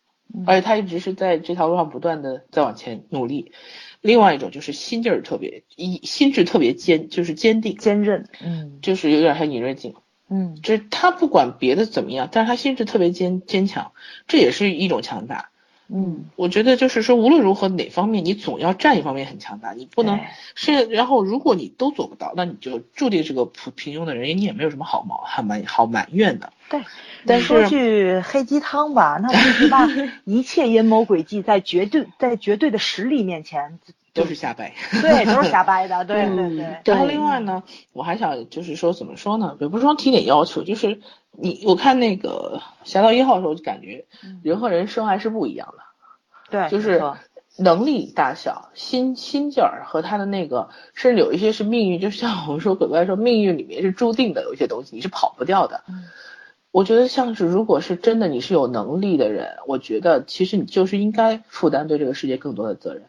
而且他一直是在这条路上不断的在往前努力。另外一种就是心劲儿特别一心智特别坚，就是坚定坚韧，嗯，就是有点像尹瑞景。嗯，就是他不管别的怎么样，但是他心智特别坚坚强，这也是一种强大。嗯，我觉得就是说无论如何哪方面你总要占一方面很强大，你不能是然后如果你都做不到，那你就注定是个普平庸的人，你也没有什么好毛好埋好埋怨的。对，但说句黑鸡汤吧，那就是把一切阴谋诡计在绝对在绝对的实力面前。都是瞎掰，[laughs] 对，都是瞎掰的，对对对。然后另外呢，我还想就是说怎么说呢，也不是说提点要求，就是你我看那个《侠盗一号》的时候，就感觉人和人生还是不一样的，对，就是能力大小、心心劲儿和他的那个，甚至有一些是命运，就像我们说鬼怪说命运里面是注定的，有一些东西你是跑不掉的。我觉得像是如果是真的你是有能力的人，我觉得其实你就是应该负担对这个世界更多的责任。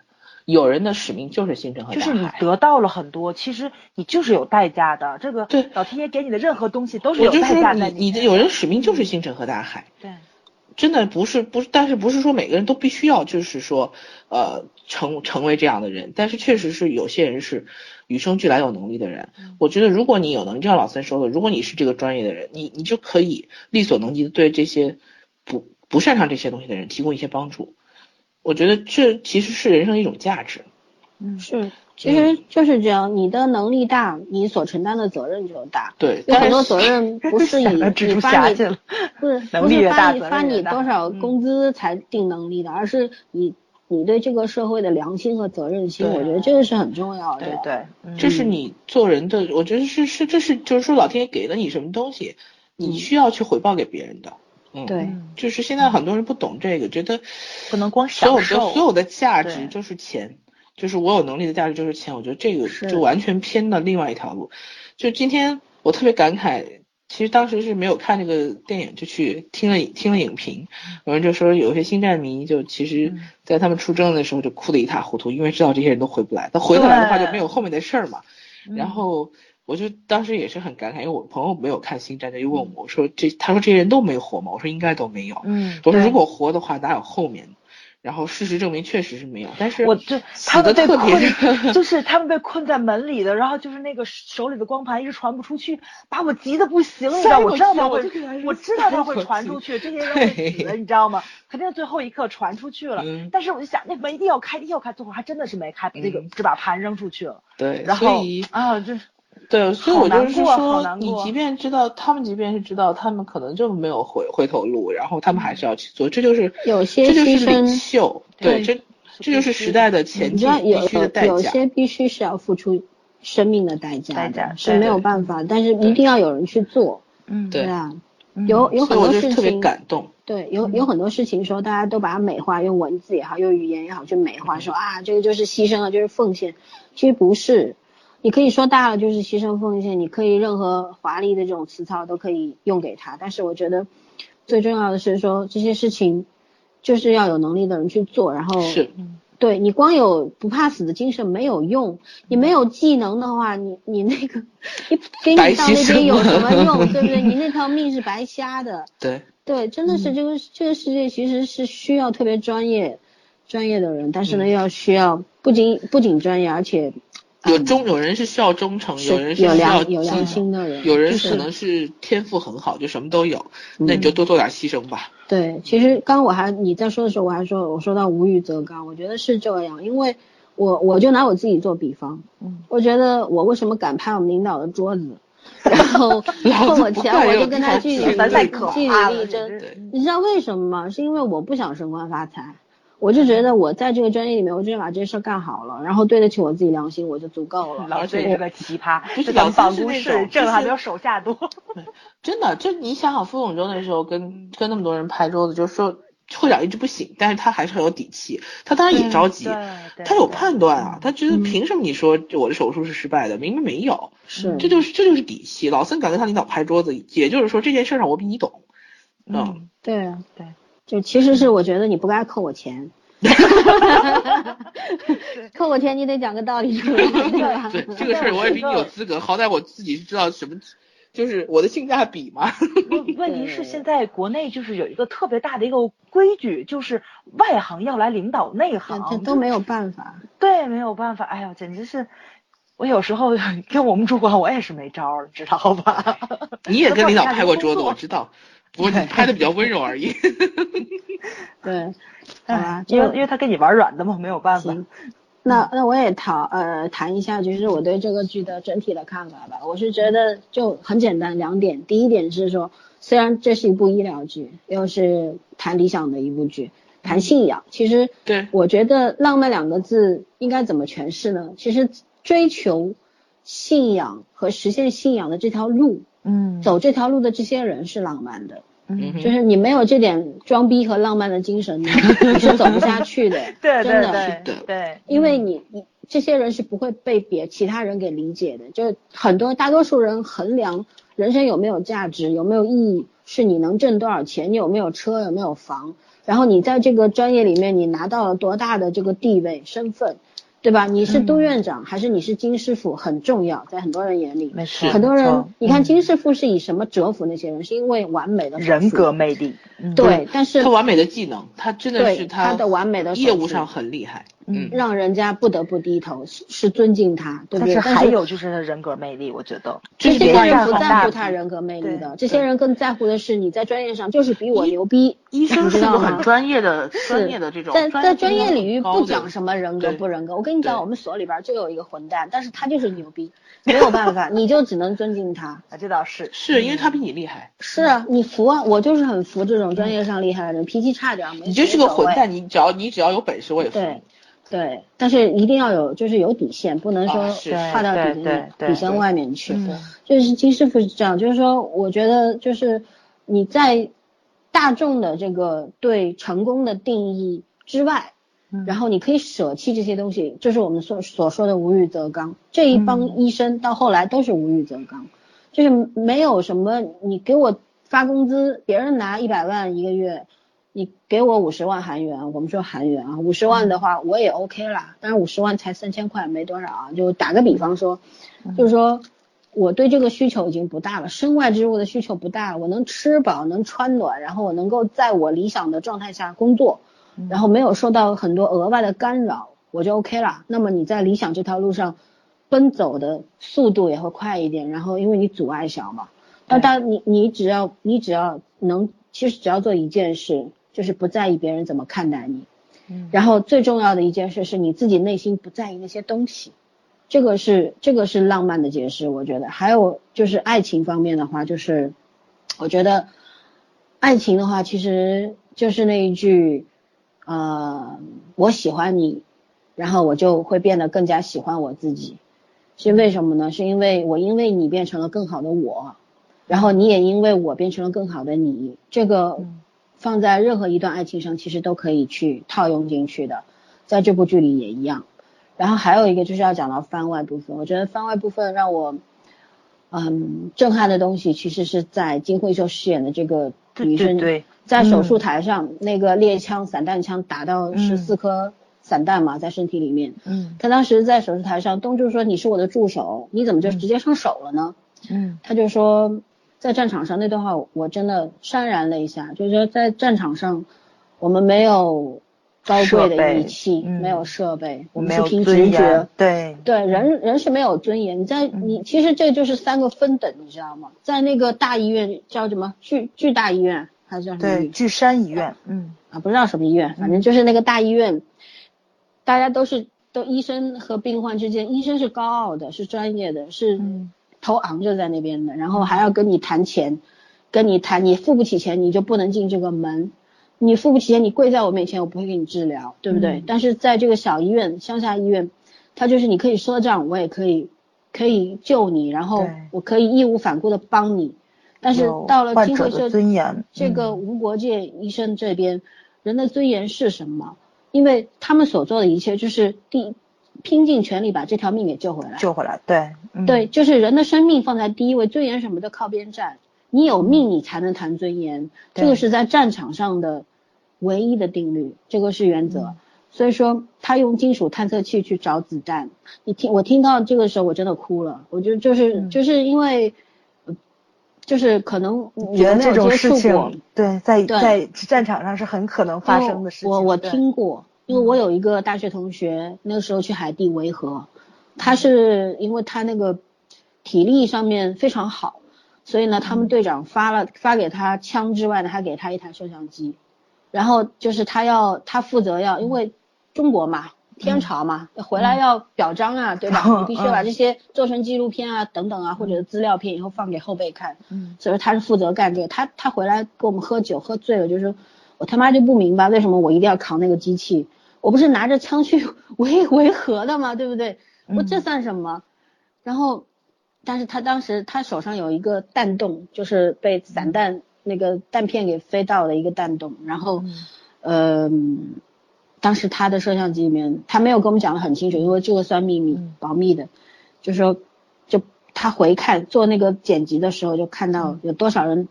有人的使命就是星辰和就是你得到了很多，其实你就是有代价的。这个对老天爷给你的任何东西都是有代价的。你你的有人使命就是星辰和大海。对，真的不是不是，但是不是说每个人都必须要就是说呃成成为这样的人，但是确实是有些人是与生俱来有能力的人。我觉得如果你有能力，就像老三说的，如果你是这个专业的人，你你就可以力所能及的对这些不不擅长这些东西的人提供一些帮助。我觉得这其实是人生一种价值，嗯，是，其实就是这样，你的能力大，你所承担的责任就大。对，有很多责任不是以 [laughs] 蜘蛛你发你不是 [laughs] 不是发你发你多少嗯工资才定能力的，而是你你对这个社会的良心和责任心，我觉得这个是很重要的。对对，嗯这是你做人的，我觉得是是这是就是说老天爷给了你什么东西，你需要去回报给别人的。嗯，对。嗯。就是现在很多人不懂这个，觉得不能光所有的享受。所有的价值就是钱，就是我有能力的价值就是钱。我觉得这个就完全偏了另外一条路。就今天我特别感慨，其实当时是没有看这个电影，就去听了听了影评，有人就说有些星战迷就其实嗯。在他们出征的时候就哭得一塌糊涂，因为知道这些人都回不来，他回得来的话就没有后面的事儿嘛。嗯。然后我就当时也是很感慨，因为我朋友没有看星战，他就问我，我说这他说这些人都没活吗？我说应该都没有。嗯，我说如果活的话，哪有后面？然后事实证明确实是没有，但是我就他们被困，[laughs] 就是他们被困在门里的，然后就是那个手里的光盘一直传不出去，把我急的不行，你知道，我知道他会我知道他会传出去，[laughs] 这些人会死，对你知道吗？肯定最后一刻传出去了，嗯但是我就想，那门一定要开，一定要开，最后还真的是没开，那个嗯只把盘扔出去了，对，然后啊，这对，所以我就是说，你即便知道他们，即便是知道他们可能就没有回回头路，然后他们还是要去做，这就是有些这就是牺牲领袖，对，这这就是时代的前进必须的代价。有些必须是要付出生命的代价，代价是没有办法，但是一定要有人去做，嗯对啊，嗯有有很多事就特别情，感动。对，有有很多事情说大家都把它美化，用文字也好，用语言也好去美化，说啊这个就是牺牲了，就是奉献，其实不是。你可以说大了就是牺牲奉献，你可以任何华丽的这种词藻都可以用给他，但是我觉得最重要的是说这些事情就是要有能力的人去做，然后是，对你光有不怕死的精神没有用，你没有技能的话，你你那个 [laughs] 你给你到那边有什么用，对不对？[laughs] 你那条命是白瞎的。对，对，真的是这个、这个世界其实是需要特别专业专业的人，但是呢，要需要不仅不仅专业，而且有忠，有人是需要忠诚，有人是有是需要良有良心的人，有人可能是天赋很好，就什么都有，那你就多做点牺牲吧。对，其实刚刚我还你在说的时候，我还说我说到无欲则刚，我觉得是这样，因为我我就拿我自己做比方，嗯，我觉得我为什么敢拍我们领导的桌子，[laughs] 然后老子碰我钱我就跟他据理去咱太可据理，力争，对你知道为什么吗？是因为我不想升官发财，我就觉得我在这个专业里面，我就把这事儿干好了，然后对得起我自己良心，我就足够了。老师也是个奇葩，就是老子是那公室挣的还没有手下多。[laughs] [laughs] 真的，就你想想傅永州那时候跟跟那么多人拍桌子，就是说会长一直不醒，但是他还是很有底气，他当然也着急，他有判断啊，他觉得嗯凭什么你说我的手术是失败的，明明没有，是，这就是这就是底气。老森敢跟他领导拍桌子，也就是说这件事上我比你懂，嗯，对啊，对，就其实是我觉得你不该扣我钱，[laughs] 扣我钱你得讲个道理出来，对吧？对这个事儿我也比你有资格，好歹我自己是知道什么，就是我的性价比嘛。问问题是现在国内就是有一个特别大的一个规矩，就是外行要来领导内这行，都没有办法。对，没有办法，哎呀，简直是。我有时候跟我们主管，我也是没招儿，知道吧？你也跟领导 [laughs] 拍过桌子，我知道，不过你拍的比较温柔而已。[laughs] 对，好哎吧，因为因为他跟你玩软的嘛，没有办法。那那我也讨呃谈一下，就是我对这个剧的整体的看法吧。我是觉得就很简单两点，第一点是说，虽然这是一部医疗剧，又是谈理想的一部剧，谈信仰，其实对我觉得“浪漫”两个字应该怎么诠释呢？其实追求信仰和实现信仰的这条路，嗯。走这条路的这些人是浪漫的。嗯。就是你没有这点装逼和浪漫的精神，你 [laughs] 你是走不下去的。[laughs] 对对真的。对的。对，因为你你这些人是不会被别其他人给理解的，就很多大多数人衡量人生有没有价值、有没有意义，是你能挣多少钱，你有没有车、有没有房，然后你在这个专业里面你拿到了多大的这个地位、身份，对吧？你是都院长、还是你是金师傅很重要，在很多人眼里。没错，很多人，你看嗯金师傅是以什么折服那些人？是因为完美的人格魅力，嗯对，但是他完美的技能，他真的是他的完美的业务上很厉害。嗯。让人家不得不低头，是是尊敬他，对不对？但是还有就是他人格魅力，我觉得。这些这是别人人不在乎他人格魅力的，这些人更在乎的是你在专业上就是比我牛逼，医生是个很？专业的、专业的这种，在在专业领域不讲什么人格不人格，我跟你讲，我们所里边就有一个混蛋，但是他就是牛逼，没有办法，[laughs] 你就只能尊敬他。啊，这倒是。是因为他比你厉害，是啊，你服啊，我就是很服这种专业上厉害的人，脾气差点儿没你就是个混蛋，你只要你只要有本事，我也服。对，但是一定要有，就是有底线，不能说跨到底底线外面去。嗯就是金师傅是这样，就是说，我觉得就是你在大众的这个对成功的定义之外，嗯然后你可以舍弃这些东西，就是我们所所说的无欲则刚。这一帮医生到后来都是无欲则刚，就是没有什么你给我发工资，别人拿一百万一个月，你给我五十万韩元，我们说韩元啊，五十万的话我也 OK 啦，但是五十万才三千块，没多少啊，就打个比方说，就是说。我对这个需求已经不大了，身外之物的需求不大了，我能吃饱，能穿暖，然后我能够在我理想的状态下工作，然后没有受到很多额外的干扰，我就 OK 了。那么你在理想这条路上奔走的速度也会快一点，然后因为你阻碍小嘛，那当你你只要你只要能，其实只要做一件事，就是不在意别人怎么看待你，然后最重要的一件事是你自己内心不在意那些东西。这个是这个是浪漫的解释，我觉得。还有就是爱情方面的话，就是我觉得爱情的话，其实就是那一句，呃，我喜欢你，然后我就会变得更加喜欢我自己。是为什么呢？是因为我因为你变成了更好的我，然后你也因为我变成了更好的你。这个放在任何一段爱情上，其实都可以去套用进去的，在这部剧里也一样。然后还有一个就是要讲到番外部分，我觉得番外部分让我，嗯，震撼的东西其实是在金惠秀饰演的这个女生，对对。在手术台上、那个猎枪散弹枪打到十四颗散弹嘛，在身体里面，嗯。她当时在手术台上，东柱说你是我的助手，你怎么就直接上手了呢？嗯。他就说，在战场上那段话我真的潸然泪下，就是说在战场上我们没有高贵的仪器，嗯没有设备，我们没有是凭直觉。，对对，人人是没有尊严。你在你其实这就是三个分等，你知道吗？在那个大医院叫什么巨巨大医院还是叫什么？对巨山医院，嗯啊，不知道什么医院，反正就是那个大医院，大家都是都医生和病患之间，医生是高傲的，是专业的，是嗯头昂着在那边的，然后还要跟你谈钱，跟你谈，你付不起钱你就不能进这个门，你付不起钱你跪在我面前我不会给你治疗，对不对？嗯。但是在这个小医院、乡下医院，他就是你可以赊账，我也可以可以救你，然后我可以义无反顾的帮你，但是到了金会社这个吴国界医生这边，人的尊严是什么？因为他们所做的一切就是第拼尽全力把这条命给救回来。救回来，对嗯对，就是人的生命放在第一位，尊严什么的靠边站。你有命，你才能谈尊严，这个是在战场上的唯一的定律，这个是原则。嗯所以说，他用金属探测器去找子弹。你听，我听到这个时候，我真的哭了。我觉得就是、嗯就是因为，呃就是可能你觉得这种事，情，对，在对在战场上是很可能发生的事情。我我听过，因为我有一个大学同学，那个时候去海地维和，他是因为他那个体力上面非常好，所以呢，他们队长发了发给他枪之外呢，还给他一台摄像机，然后就是他要他负责要，因为中国嘛。天朝嘛，回来要表彰啊，对吧？嗯 [laughs] 你必须把这些做成纪录片啊，等等啊，或者资料片，以后放给后辈看。嗯所以说他是负责干这个。他他回来跟我们喝酒，喝醉了，就是说我他妈就不明白为什么我一定要扛那个机器，我不是拿着枪去维维和的吗？对不对？我这算什么？然后，但是他当时他手上有一个弹洞，就是被散弹那个弹片给飞到的一个弹洞，然后，嗯。当时他的摄像机里面，他没有跟我们讲的很清楚，因为这个算秘密、保密的。就说，就他回看做那个剪辑的时候，就看到有多少人，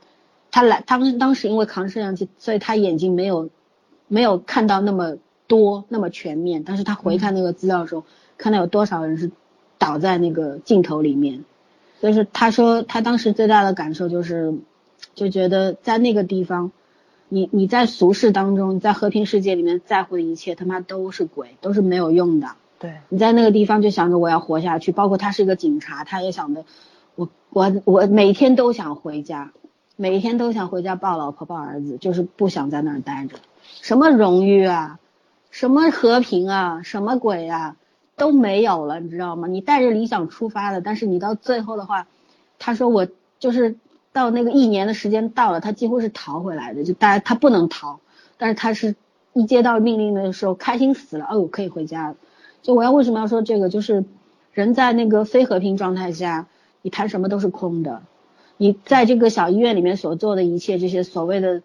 他来当当时因为扛摄像机，所以他眼睛没有没有看到那么多那么全面，但是他回看那个资料的时候，看到有多少人是倒在那个镜头里面。就是他说他当时最大的感受就是，就觉得在那个地方，你你在俗世当中，在和平世界里面在乎的一切他妈都是鬼，都是没有用的。对，你在那个地方就想着我要活下去，包括他是一个警察，他也想着我我我每天都想回家，每天都想回家抱老婆抱儿子，就是不想在那儿待着。什么荣誉啊，什么和平啊，什么鬼啊，都没有了，你知道吗？你带着理想出发的，但是你到最后的话，他说我就是到那个一年的时间到了，他几乎是逃回来的，就大家他不能逃，但是他是一接到命令的时候开心死了，哦，可以回家了。就我要为什么要说这个？就是人在那个非和平状态下，你谈什么都是空的。你在这个小医院里面所做的一切，这些所谓的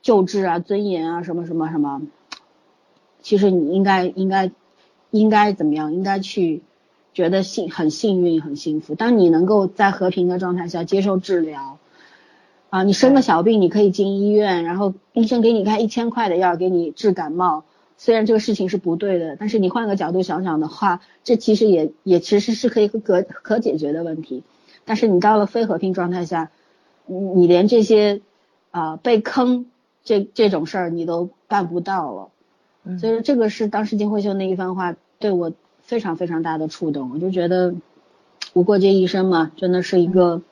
救治啊、尊严啊、什么什么什么，其实你应该应该应该怎么样？应该去觉得幸很幸运、很幸福。当你能够在和平的状态下接受治疗，啊，你生个小病你可以进医院，然后医生给你开一千块的药给你治感冒。虽然这个事情是不对的，但是你换个角度想想的话，这其实也也其实是可以可可解决的问题。但是你到了非和平状态下，你你连这些啊被坑这这种事儿你都办不到了。所以说这个是当时金惠秀那一番话对我非常非常大的触动。我就觉得无过界一生嘛，真的是一个，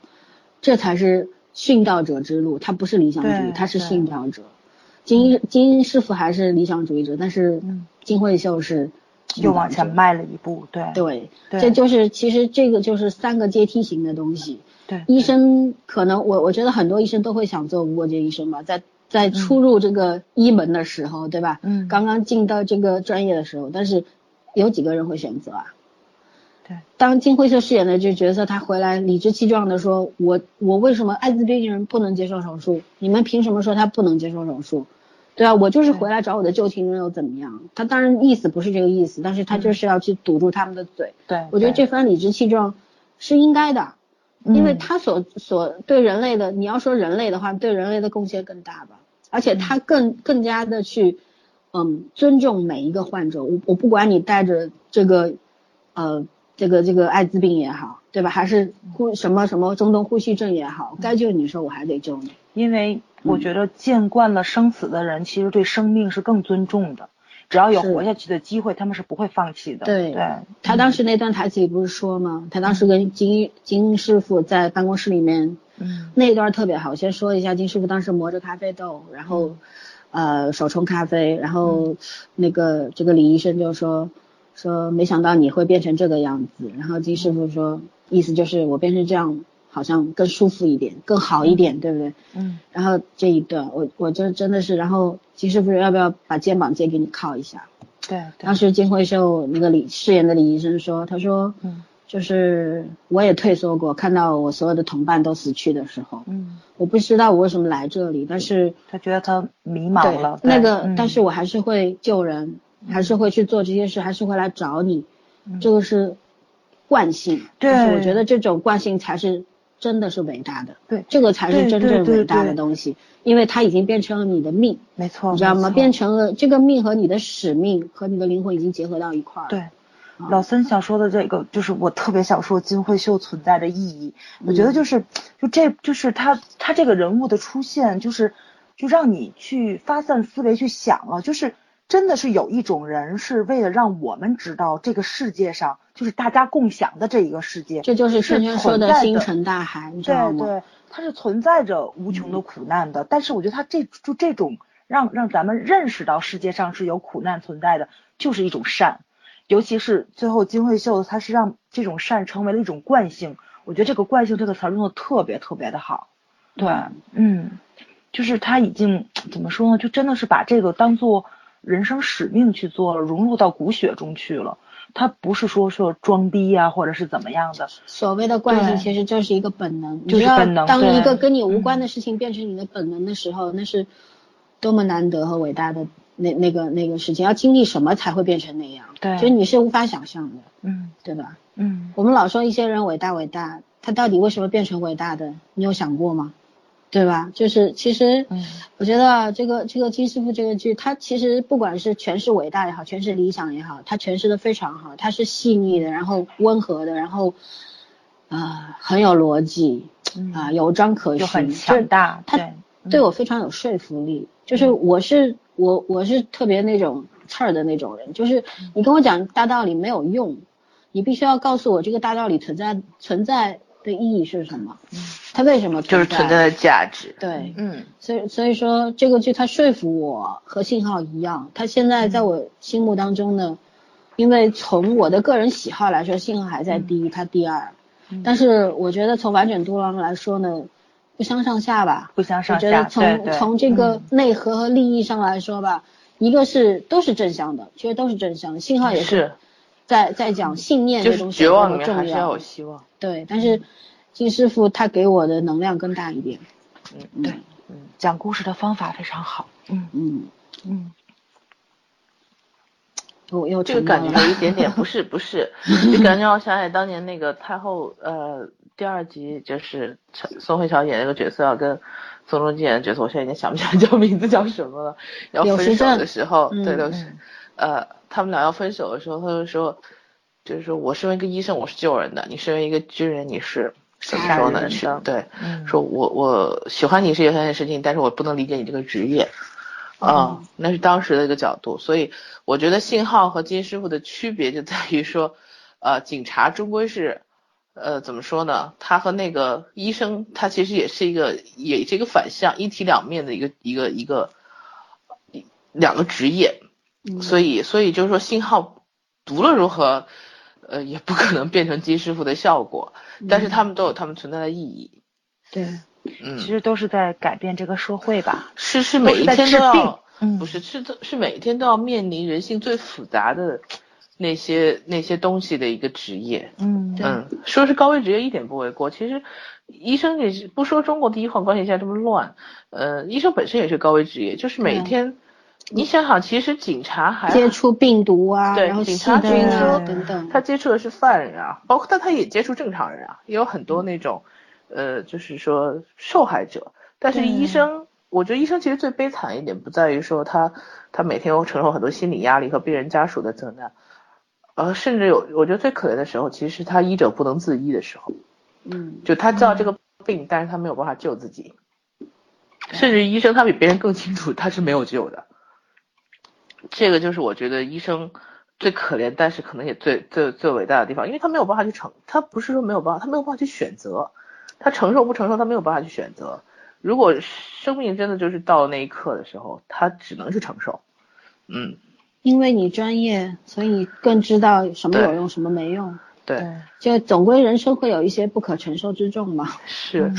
这才是殉道者之路，他不是理想主义，他是殉道者。金金师傅还是理想主义者，但是金惠秀是又往前迈了一步，对对，这就是其实这个就是三个阶梯型的东西。对，医生可能我我觉得很多医生都会想做无国界医生吧，在在初入这个一门的时候，对吧？嗯，刚刚进到这个专业的时候，但是有几个人会选择啊？对，当金惠秀饰演的这角色，他回来理直气壮的说：“我我为什么艾滋病人不能接受手术？你们凭什么说他不能接受手术？对啊，我就是回来找我的旧情人又怎么样？他当然意思不是这个意思，但是他就是要去堵住他们的嘴。对，我觉得这番理直气壮是应该的，因为他所所对人类的，你要说人类的话，对人类的贡献更大吧，而且他更更加的去嗯尊重每一个患者。我我不管你带着这个呃。这个这个艾滋病也好，对吧？还是呼什么什么中东呼吸症也好，该救你的时候我还得救你。因为我觉得见惯了生死的人，其实对生命是更尊重的。只要有活下去的机会，他们是不会放弃的。对对。他当时那段台词里不是说吗？他当时跟金金师傅在办公室里面，嗯，那一段特别好。先说一下，金师傅当时磨着咖啡豆，然后呃手冲咖啡，然后那个这个李医生就说。说没想到你会变成这个样子，然后金师傅说，意思就是我变成这样好像更舒服一点，更好一点，对不对？嗯。然后这一段我我就真的是，然后金师傅要不要把肩膀借给你靠一下？对。当时金惠秀那个李饰演的李医生说，他说，嗯，就是我也退缩过，看到我所有的同伴都死去的时候，嗯，我不知道我为什么来这里，但是他觉得他迷茫了，那个，但是我还是会救人。还是会去做这些事，还是会来找你，这个是惯性。对，我觉得这种惯性才是真的是伟大的。对，这个才是真正伟大的东西，因为它已经变成了你的命。没错，你知道吗？变成了这个命和你的使命和你的灵魂已经结合到一块儿。对，老森想说的这个，就是我特别想说金惠秀存在的意义。我觉得就是，就这就是他他这个人物的出现，就是就让你去发散思维去想了，就是。真的是有一种人是为了让我们知道这个世界上就是大家共享的这一个世界，这就是轩轩说的星辰大海，你知道吗？对对，它是存在着无穷的苦难的。但是我觉得它这就这种让让咱们认识到世界上是有苦难存在的，就是一种善。尤其是最后金惠秀，他是让这种善成为了一种惯性。我觉得这个惯性这个词用的特别特别的好。对，嗯，就是他已经怎么说呢？就真的是把这个当做。人生使命去做了，融入到骨血中去了。他不是说说装逼呀，或者是怎么样的。所谓的惯性，其实就是一个本能。就是本能。当一个跟你无关的事情变成你的本能的时候，那是多么难得和伟大的那那个那个事情。要经历什么才会变成那样？对，就你是无法想象的。嗯，对吧？嗯，我们老说一些人伟大伟大，他到底为什么变成伟大的？你有想过吗？对吧？就是其实，我觉得这个这个金师傅这个剧，他其实不管是诠释伟大也好，诠释理想也好，他诠释的非常好。他是细腻的，然后温和的，然后啊很有逻辑啊有章可循，就很强大。他对我非常有说服力。就是我是我我是特别那种刺儿的那种人，就是你跟我讲大道理没有用，你必须要告诉我这个大道理存在存在的意义是什么，它为什么就是存在的价值。对，嗯所以所以说这个剧它说服我和信号一样，它现在在我心目当中呢，因为从我的个人喜好来说，信号还在第一，它第二，但是我觉得从完整度上来说呢，不相上下吧。不相上下我觉下，得从对对，从这个内核和利益上来说吧，一个是都是正向的，其实都是正向的，信号也是，在在讲信念就是这东西绝望里有多重面还是要有希望。对，但是金师傅他给我的能量更大一点。嗯，对，嗯，讲故事的方法非常好。嗯嗯，嗯，我又这个感觉有一点点不是 [laughs] 不是，就感觉让我想起当年那个太后呃第二集就是宋慧乔演那个角色要跟宋仲基演的角色，我现在已经想不起来叫名字叫什么了。要柳分手的时候，嗯对都是，呃，他们俩要分手的时候，他就说，就是说我身为一个医生，我是救人的；你身为一个军人，你是怎么说呢？是对，嗯说我我喜欢你是有一件事情，但是我不能理解你这个职业。啊、那是当时的一个角度，所以我觉得信号和金师傅的区别就在于说，呃，警察终归是，呃，怎么说呢？他和那个医生，他其实也是一个，也是一个反向、一体两面的一个一个一个一两个职业，嗯所以所以就是说，信号无论如何，呃，也不可能变成金师傅的效果，[laughs] 但是他们都有他们存在的意义。对，嗯，其实都是在改变这个社会吧。是是每一天都要病，嗯不是是是每一天都要面临人性最复杂的那些那些东西的一个职业。嗯嗯，说是高危职业一点不为过。其实医生也是不说中国第一环关系现在这么乱，呃，医生本身也是高危职业，就是每天，你想想，其实警察还接触病毒啊，对然后细警察菌啊对等等，他接触的是犯人啊，包括但他也接触正常人啊，也有很多那种，呃，就是说受害者。但是医生，我觉得医生其实最悲惨一点不在于说他他每天要承受很多心理压力和病人家属的责难，呃，甚至有我觉得最可怜的时候，其实是他医者不能自医的时候，嗯，就他知道这个病，但是他没有办法救自己，甚至医生他比别人更清楚他是没有救的。这个就是我觉得医生最可怜，但是可能也最最最伟大的地方，因为他没有办法去承，他不是说没有办法，他没有办法去选择，他承受不承受，他没有办法去选择。如果生命真的就是到了那一刻的时候，他只能去承受。嗯，因为你专业，所以你更知道什么有用，什么没用。对，就总归人生会有一些不可承受之重嘛。是，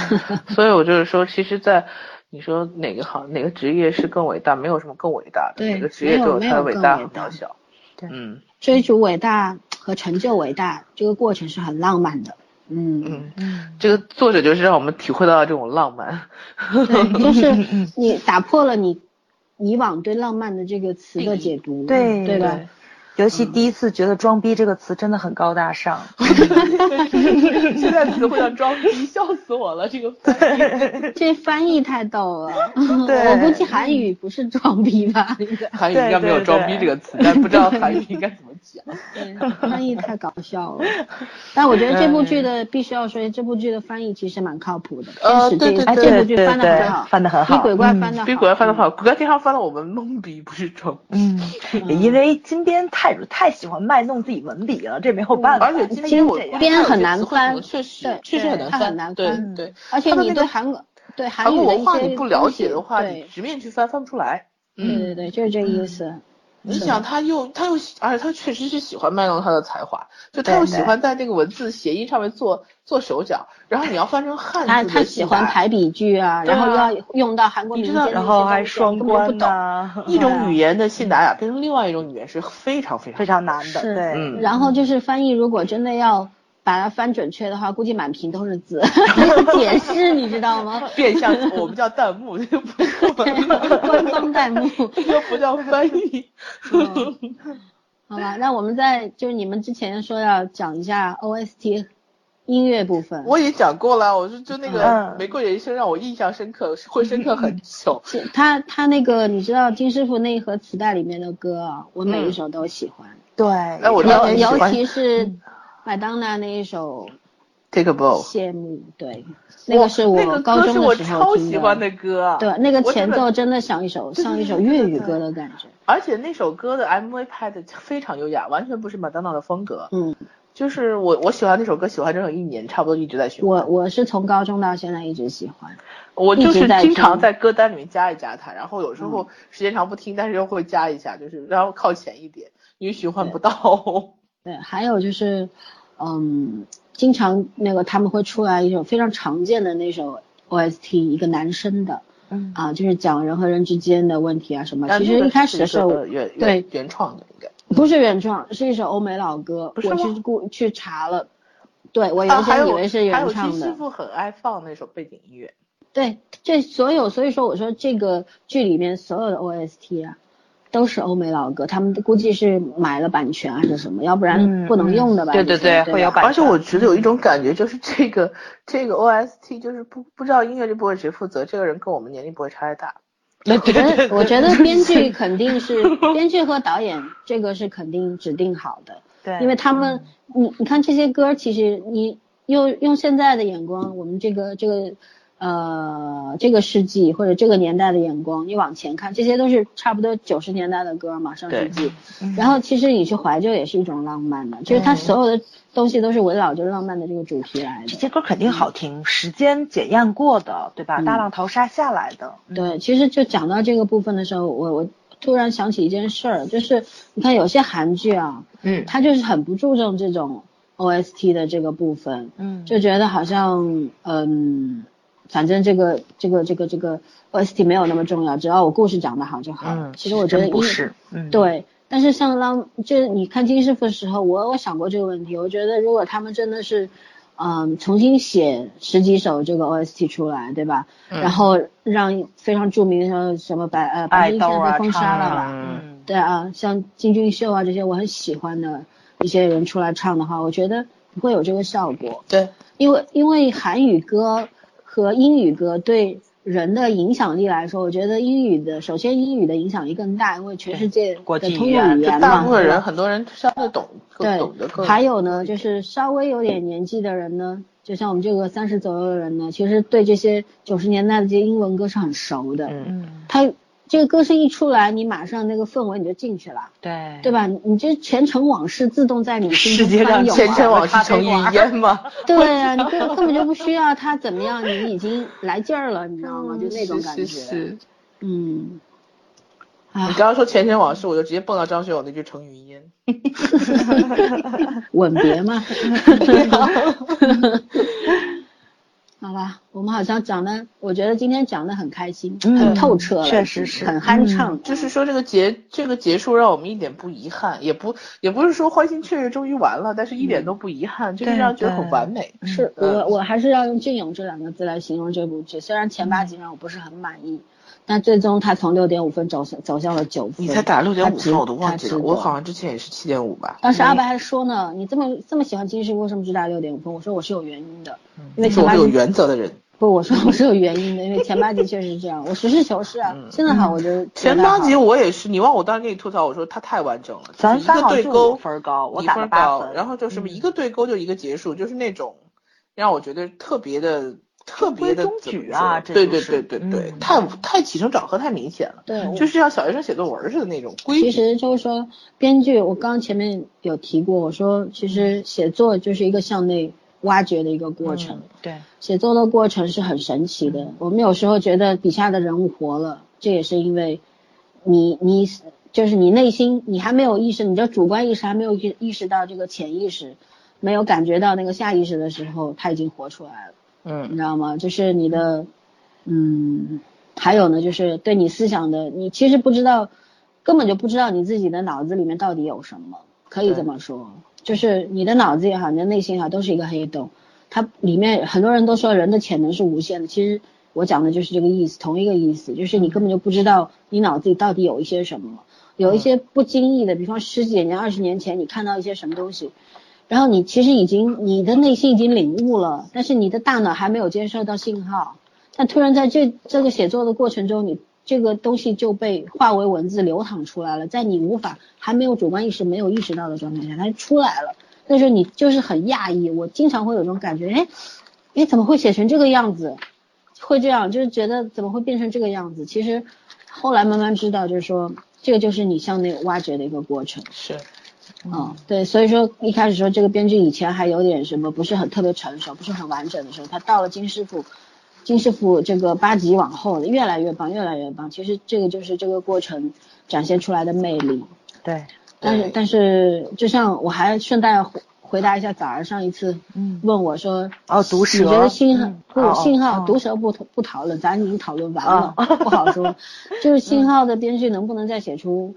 所以我就是说，其实，在你说哪个行哪个职业是更伟大，没有什么更伟大的，对每个职业都有它的伟大和渺小。对嗯追逐伟大和成就伟大，这个过程是很浪漫的。嗯，嗯，嗯这个作者就是让我们体会到了这种浪漫。对，[laughs] 就是你打破了你以往对浪漫的这个词的解读，对对吧？尤其第一次觉得“装逼”这个词真的很高大上。现在词汇叫装逼，笑死我了！这个翻译，[laughs] 这翻译太逗了。对我估计韩语不是装逼吧？韩语应该没有“对对装逼”这个词，但不知道韩语应该怎么翻译太搞笑了。[laughs] 但我觉得这部剧的必须要说，这部剧的翻译其实蛮靠谱的。呃对对这部剧对对翻的很好，翻的很好比鬼怪嗯翻的好，比鬼怪翻的好，鬼怪经常翻的我们懵逼，不是装逼。嗯，也因为金编太太喜欢卖弄自己文笔了，这没有办法。而且今他天我这样编很难翻确实对确实很难翻，对翻对。而且你对韩国对韩国文化些你不了解的话，你对直面去翻翻不出来。对嗯，对对，就是这个意思。你想他又他又喜，而且他确实是喜欢卖弄他的才华，就他又喜欢在这个文字谐音上面做做手脚，然后你要翻成汉字他他喜欢排比句啊，然后要用到韩国你知道民间的一些然后还双关根本就不懂。呐，[laughs] 一种语言的信达雅变成另外一种语言是非常非常非常难的。是对，嗯然后就是翻译，如果真的要把它翻准确的话，估计满屏都是字 [laughs] 解释，你知道吗？[laughs] 变相，我们叫弹幕，这个不是官方弹幕。[laughs] 这不叫翻译。嗯好吧，那我们在就是你们之前说要讲一下 OST 音乐部分，我也讲过了，我说就那个嗯玫瑰人生让我印象深刻，会深刻很久。是他他那个你知道金师傅那一盒磁带里面的歌啊，我每一首都喜欢，对，哎我当尤尤其是麦当娜那一首 Take a bow，谢幕，对，那个是我高中的时候欢的歌，对，那个前奏真的像一首像一首粤语歌的感觉。而且那首歌的 MV 拍的非常优雅，完全不是麦当娜的风格。嗯，就是我我喜欢那首歌，喜欢整整一年，差不多一直在循环。我我是从高中到现在一直喜欢，我就是经常在歌单里面加一加它，然后有时候时间长不听，但是又会加一下，就是然后靠前一点，因为循环不到。对，还有就是，嗯，经常那个他们会出来一首非常常见的那首 OST，一个男生的。嗯啊，就是讲人和人之间的问题啊什么。其实一开始的时候，对原创的应该不是原创，是一首欧美老歌。我去故去查了，对我原先以为是原唱的。还有师傅很爱放那首背景音乐。对，这所有所以说我说这个剧里面所有的 OST 啊。都是欧美老歌，他们估计是买了版权还是什么，要不然不能用的吧？对对对，会有版权。而且我觉得有一种感觉，就是这个这个 OST 就是不不知道音乐这部分谁负责，这个人跟我们年龄不会差太大。[laughs] 我觉得我觉得编剧肯定是 [laughs] 编剧和导演，这个是肯定指定好的。[laughs] 对，因为他们你你看这些歌，其实你用用现在的眼光，我们这个这个。呃，这个世纪或者这个年代的眼光，你往前看，这些都是差不多九十年代的歌嘛，上世纪。然后其实你去怀旧也是一种浪漫的，就是它所有的东西都是围绕着浪漫的这个主题来的。这些歌肯定好听，时间检验过的，对吧？大浪淘沙下来的。对，其实就讲到这个部分的时候，我我突然想起一件事儿，就是你看有些韩剧啊，嗯，它就是很不注重这种 OST 的这个部分，嗯，就觉得好像嗯。反正这个这个这个这个 OST 没有那么重要，只要我故事讲得好就好。嗯，其实我觉得不是，嗯，对。但是像浪，就是你看金师傅的时候，我我想过这个问题。我觉得如果他们真的是，嗯，重新写十几首这个 OST 出来，对吧？嗯。然后让非常著名的像什么白呃白金被封杀了吧？嗯。对啊，像金俊秀啊这些我很喜欢的一些人出来唱的话，我觉得不会有这个效果。对。因为因为韩语歌。和英语歌对人的影响力来说，我觉得英语的首先英语的影响力更大，因为全世界的通用语言嘛。大部分人很多人稍微懂，对，懂得还有呢，就是稍微有点年纪的人呢，就像我们这个三十左右的人呢，其实对这些九十年代的这些英文歌是很熟的。嗯。他。这个歌声一出来，你马上那个氛围你就进去了，对对吧？你这前尘往事自动在你心中翻涌，前尘往事成云烟吗？[laughs] 对啊，你根根本就不需要他怎么样，你已经来劲儿了，你知道吗？就那种感觉。是是是。嗯。你刚刚说前尘往事，我就直接蹦到张学友那句成云烟。[laughs] 吻别吗？[laughs] 好吧，我们好像讲的，我觉得今天讲的很开心，很透彻，确实是很酣畅。就是说这个结这个结束让我们一点不遗憾，也不也不是说欢欣雀跃终于完了，但是一点都不遗憾，就是让觉得很完美。是我我还是要用隽永这两个字来形容这部剧，虽然前八集让我不是很满意。但最终他从六点五分走向走向了九分。你才打六点五分，我都忘记了。我好像之前也是七点五吧。当时阿白还说呢，你这么这么喜欢金师傅，为什么只打六点五分？我说我是有原因的，因为前八集有原则的人。不，我说我是有原因的，因为前八集确实是这样。我实事求是啊，现在好我就。前八集我也是，你忘我当时跟你吐槽，我说他太完整了。咱一个对勾分高，我打了八分。然后就是一个对勾就一个结束，就是那种让我觉得特别的。特别的举啊，对对对对对，太太起承转合太明显了，对，就是像小学生写作文似的那种规其实就是说，编剧我刚前面有提过，我说其实写作就是一个向内挖掘的一个过程，对，写作的过程是很神奇的。我们有时候觉得笔下的人物活了，这也是因为你你就是你内心你还没有意识，你的主观意识还没有意意识到这个潜意识，没有感觉到那个下意识的时候，他已经活出来了。嗯，你知道吗？就是你的，嗯，还有呢，就是对你思想的，你其实不知道，根本就不知道你自己的脑子里面到底有什么，可以这么说，就是你的脑子也好，你的内心也好，都是一个黑洞，它里面很多人都说人的潜能是无限的，其实我讲的就是这个意思，同一个意思，就是你根本就不知道你脑子里到底有一些什么，有一些不经意的，比方十几年、二十年前你看到一些什么东西。然后你其实已经，你的内心已经领悟了，但是你的大脑还没有接收到信号。但突然在这这个写作的过程中，你这个东西就被化为文字流淌出来了，在你无法还没有主观意识没有意识到的状态下，它出来了。那时候你就是很讶异，我经常会有种感觉，哎，哎怎么会写成这个样子？会这样，就是觉得怎么会变成这个样子？其实后来慢慢知道，就是说这个就是你向内挖掘的一个过程。是，嗯，对，所以说一开始说这个编剧以前还有点什么不是很特别成熟，不是很完整的时候，他到了金师傅，金师傅这个八级往后越来越棒，越来越棒。其实这个就是这个过程展现出来的魅力。对，但是但是就像我还顺带回回答一下早儿上一次嗯问我说，哦毒蛇你觉得信号嗯不哦信号哦毒蛇不不讨论，咱已经讨论完了，哦不好说。[laughs] 就是信号的编剧能不能再写出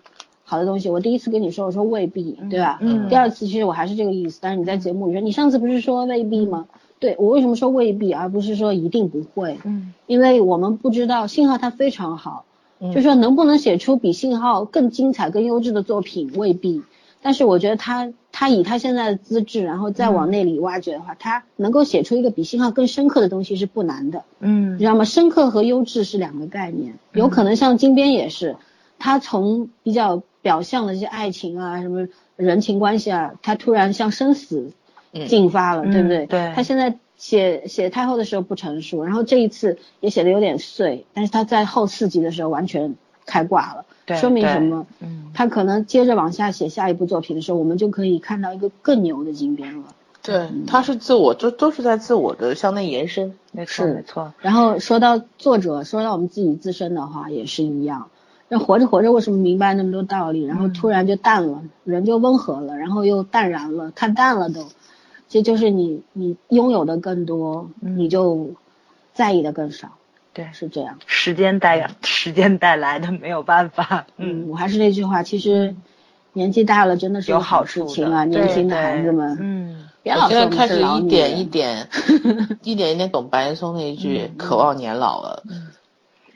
好的东西？我第一次跟你说，我说未必，对吧？嗯第二次其实我还是这个意思，但是你在节目里说，你上次不是说未必吗？对我为什么说未必，而不是说一定不会？嗯因为我们不知道信号它非常好，嗯就说能不能写出比信号更精彩、更优质的作品未必。但是我觉得他他以他现在的资质，然后再往那里挖掘的话，他能够写出一个比信号更深刻的东西是不难的，嗯你嗯知道吗？深刻和优质是两个概念，有可能像金边也是，他从比较表象的这些爱情啊、什么人情关系啊，他突然向生死进发了，嗯对不对？对他现在写写太后的时候不成熟，然后这一次也写的有点碎，但是他在后四集的时候完全开挂了，对说明什么？嗯他可能接着往下写下一部作品的时候，我们就可以看到一个更牛的金边了。对，他是自我，都都是在自我的向内延伸。没错没错，然后说到作者，说到我们自己自身的话，也是一样。那活着活着，为什么明白那么多道理，然后突然就淡了，人就温和了，然后又淡然了，看淡了都，这就是你你拥有的更多，你就在意的更少，对，是这样。时间带时间带来的没有办法，嗯，我还是那句话，其实年纪大了真的是有好事情啊，年轻的孩子们，嗯，别老说我们现在开始一点一 [laughs] 点，一点一点懂白岩松那一句“渴望年老了”。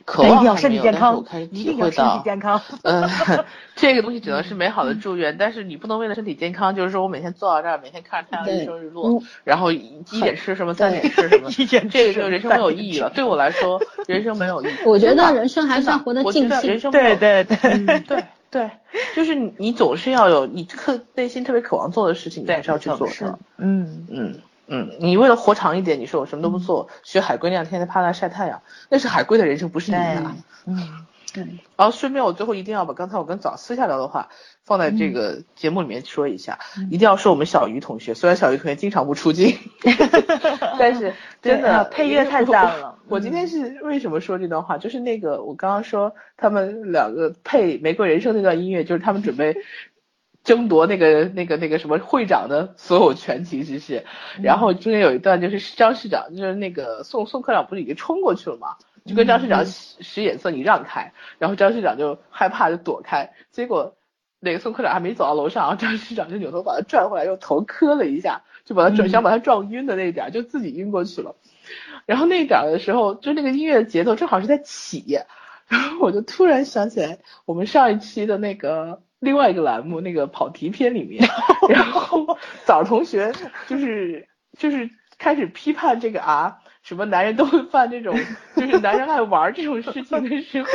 渴望一定要身体健康我开始，体会一定要身体到，健康。嗯，[laughs] 这个东西只能是美好的祝愿，但是你不能为了身体健康，就是说我每天坐到这儿，每天看着太阳对日升日落嗯，然后一点吃什么，三点吃什么，[laughs] 一点这个什么就人生没有意义了。对我来说，人生没有意义。我觉得人生还真的是要活得尽兴对对对，对对，就是你你总是要有你特内心特别渴望做的事情，你还是要去做是的。嗯嗯嗯，你为了活长一点，你说我什么都不做，学海龟那样天天趴那晒太阳，那是海龟的人生，不是你对的。嗯对，然后顺便我最后一定要把刚才我跟早私下聊的话放在这个节目里面说一下，一定要说我们小鱼同学，虽然小鱼同学经常不出镜，[laughs] [laughs] 但是 [laughs] 真的啊配乐太赞了我。我今天是为什么说这段话？就是那个我刚刚说他们两个配《玫瑰人生》那段音乐，就是他们准备。争夺那个那个那个什么会长的所有权，其实是，然后中间有一段就是张市长，就是那个宋宋科长不是已经冲过去了嘛，就跟张市长使使眼色，你让开，然后张市长就害怕就躲开，结果那个宋科长还没走到楼上，然后张市长就扭头把他拽回来，用头磕了一下，就把他撞、想把他撞晕的那一点儿，就自己晕过去了。然后那一点儿的时候，就那个音乐的节奏正好是在起，然后我就突然想起来我们上一期的那个另外一个栏目那个跑题篇里面，[laughs] 然后枣儿同学 [laughs] 就是就是开始批判这个啊。什么男人都会犯这种，[laughs] 就是男人爱玩这种事情的时候，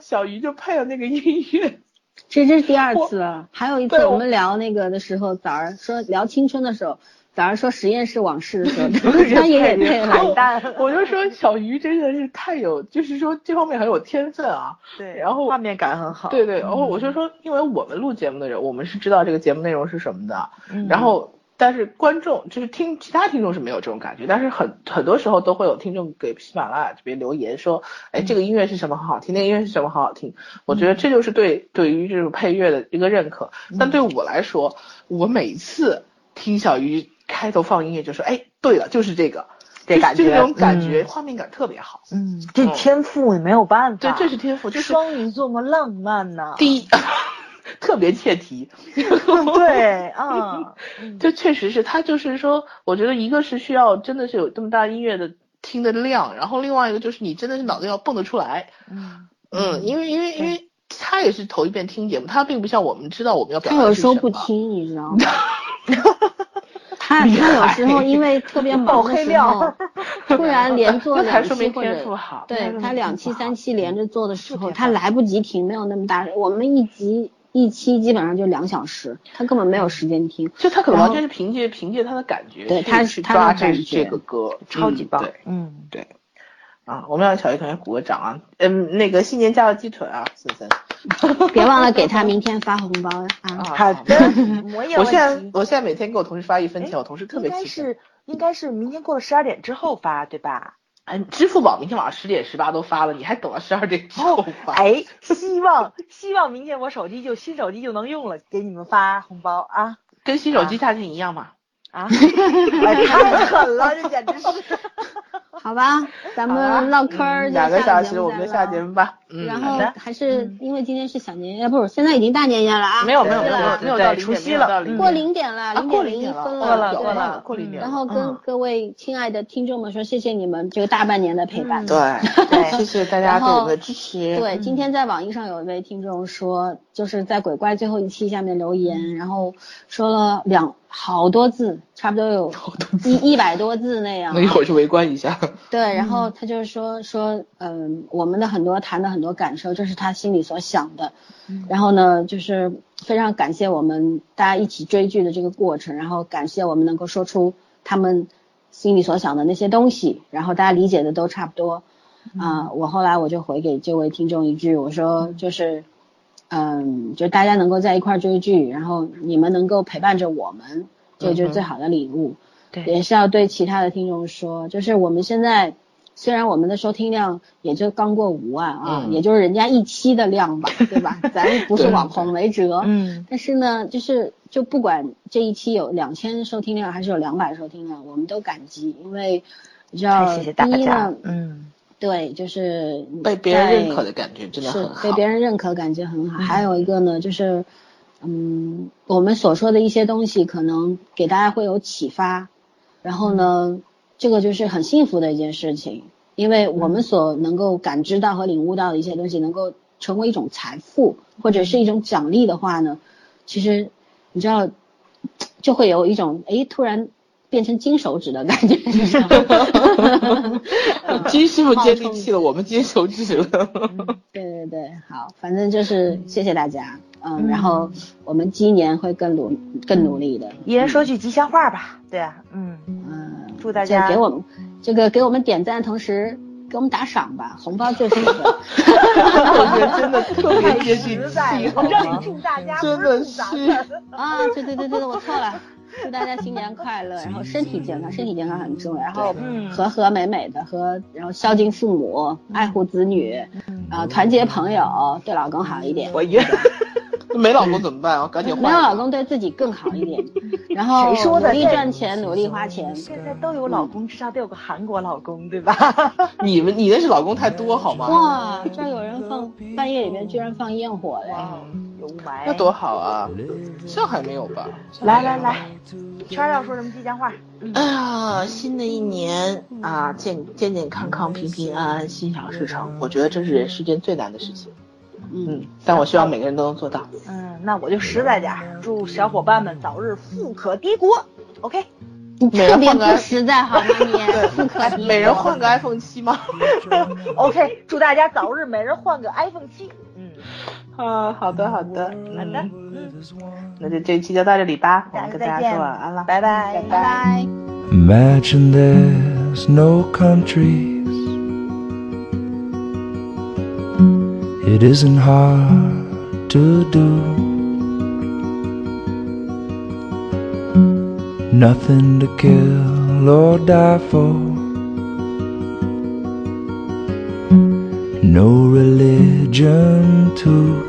小鱼就配了那个音乐，其实这是第二次了，还有一次我我们聊那个的时候，枣儿说聊青春的时候，早儿说实验室往事的时候，[laughs] 他也太了。淡了。我就说小鱼真的是太有，就是说这方面很有天分啊。对，然后画面感很好。对对，然后我就说，因为我们录节目的人，我们是知道这个节目内容是什么的，嗯然后但是观众就是听其他听众是没有这种感觉，但是很很多时候都会有听众给喜马拉雅这边留言说，哎，这个音乐是什么很好听，那个音乐是什么很好听。我觉得这就是对对于这种配乐的一个认可。但对我来说，我每次听小鱼开头放音乐就说，哎，对了，就是这个，这感觉就是这种感觉，嗯画面感特别好。嗯，这天赋也没有办法对法。，这是天赋，就是双鱼座嘛，浪漫呐。[laughs] 第一，[laughs] 特别切题。[laughs] 对啊，这确实是他，就是说，我觉得一个是需要真的是有这么大音乐的听的量，然后另外一个就是你真的是脑子要蹦得出来。嗯嗯，因为因为因为他也是头一遍听节目，他并不像我们知道我们要表达他达有时候不。听，你知道吗？他他有时候因为特别 [laughs] 忙爆的时黑料候，[laughs] 突然连做两说明期或者天赋好。对他两期三期连着做的时候，他来不及停，没有那么大。我们一集一期基本上就两小时，他根本没有时间听。就他可能完全是凭借凭借他的感觉，对他去抓这他的感觉这个歌，超级棒嗯对，嗯，对。啊，我们让小鱼同学鼓个掌啊！嗯，那个新年加了鸡腿啊，森森。[laughs] 别忘了给他明天发红包啊！啊好的，我也我现在我现在每天给我同事发一分钱，哎我同事特别应该气愤。是应该是明天过了十二点之后发，对吧？哎，支付宝明天晚上十点十八都发了，你还等到十二点之后发？哎，希望希望明天我手机就新手机就能用了，给你们发红包啊跟新手机价钱一样嘛？啊！[laughs] 哎，太狠了，这简直是。[laughs] 好吧，咱们唠嗑儿两个小时，下节目再我们就下节目吧。嗯，然后还是因为今天是小年夜，不是现在已经大年夜了啊，没有没有没有没有没有到除夕了过零点了，啊零点零一过零点了分过了了过零点了。然后跟嗯各位亲爱的听众们说，谢谢你们这个大半年的陪伴。对 [laughs] 谢谢大家对我们的支持。对，今天在网易上有一位听众说，就是在鬼怪最后一期下面留言，然后说了两好多字，差不多有一一百多字那样那。一会儿去围观一下。对，然后他就是说说，嗯，我们的很多谈的很多感受，这是他心里所想的。然后呢，就是非常感谢我们大家一起追剧的这个过程，然后感谢我们能够说出他们心里所想的那些东西，然后大家理解的都差不多。啊、我后来我就回给这位听众一句，我说就是，嗯，就大家能够在一块儿追剧，然后你们能够陪伴着我们，这个就是最好的礼物。对也是要对其他的听众说，就是我们现在虽然我们的收听量也就刚过五万啊，嗯也就是人家一期的量吧，对吧？[laughs] 咱不是网红没辙，嗯，但是呢，就是就不管这一期有两千收听量还是有两百收听量，我们都感激，因为你知道，谢谢大第一呢，，嗯，对，就是被别人认可的感觉真的是很好。被别人认可，感觉很好。还有一个呢，就是，嗯，我们所说的一些东西，可能给大家会有启发。然后呢，这个就是很幸福的一件事情，因为我们所能够感知到和领悟到的一些东西，能够成为一种财富或者是一种奖励的话呢，其实你知道，就会有一种哎突然变成金手指的感觉，[laughs] 金师傅接地气了，我们接手指了。对对对，好，反正就是谢谢大家，嗯，然后我们今年会更努更努力的，一人说句吉祥话吧，对啊，嗯，嗯，祝大家给我们这个给我们点赞，同时给我们打赏吧，红包最幸福。我觉得真的特别接地实在气，了，我让你祝大家，真的是。啊，对对对对对，我错了。祝大家新年快乐，[laughs] 然后身体健康，身体健康很重要，然后嗯和和美美的和，然后孝敬父母，爱护子女，啊，团结朋友，对老公好一点。我晕，[laughs] 没老公怎么办啊？赶紧换。没有老公对自己更好一点，[laughs] 然后谁说的努力赚钱，努力花钱。现在都有老公，至少得有个韩国老公，对吧？你们你那是老公太多好吗？哇，这儿有人放半夜里面居然放焰火嘞！有雾霾，那多好啊！上海没有吧？来来来，圈儿要说什么吉祥话？哎呀，新的一年啊，健健健康康、平平安安、心想事成，我觉得这是人世间最难的事情。嗯，但我希望每个人都能做到。嗯，那我就实在点，祝小伙伴们早日富可敌国。OK，你特别不实在好吗你？不可敌每人换个 iPhone 七吗？[laughs] OK，祝大家早日每人换个 iPhone 七。嗯，啊，好的好的，好的，嗯，那就这一期就到这里吧，我大们跟大家说晚安了，拜拜，拜拜。Imagine there's no countries. It isn't hard to do. Nothing to kill or die for. No religion too.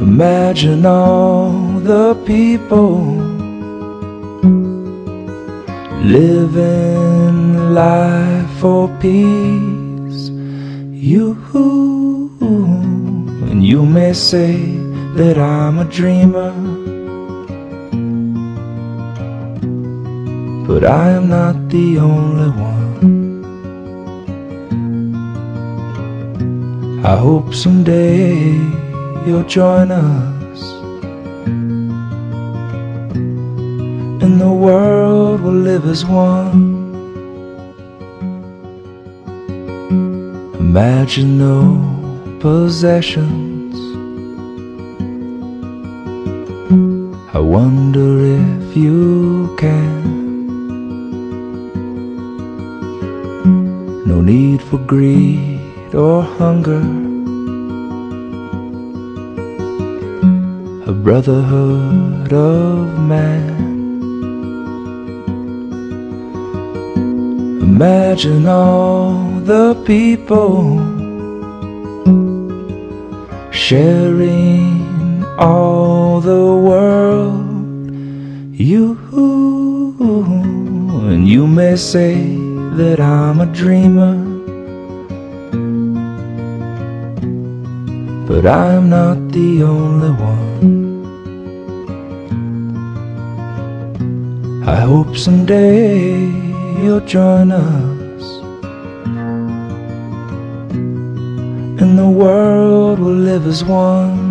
Imagine all the people living life for peace. You and you may say that I'm a dreamer, but I am not the only one. I hope someday you'll join us. And the world will live as one. Imagine no possessions. I wonder if you can. No need for greed or hunger. A brotherhood of man. Imagine all the people sharing all the world. You and you may say that I'm a dreamer, but I'm not the only one. I hope someday you'll join us, and the world will live as one.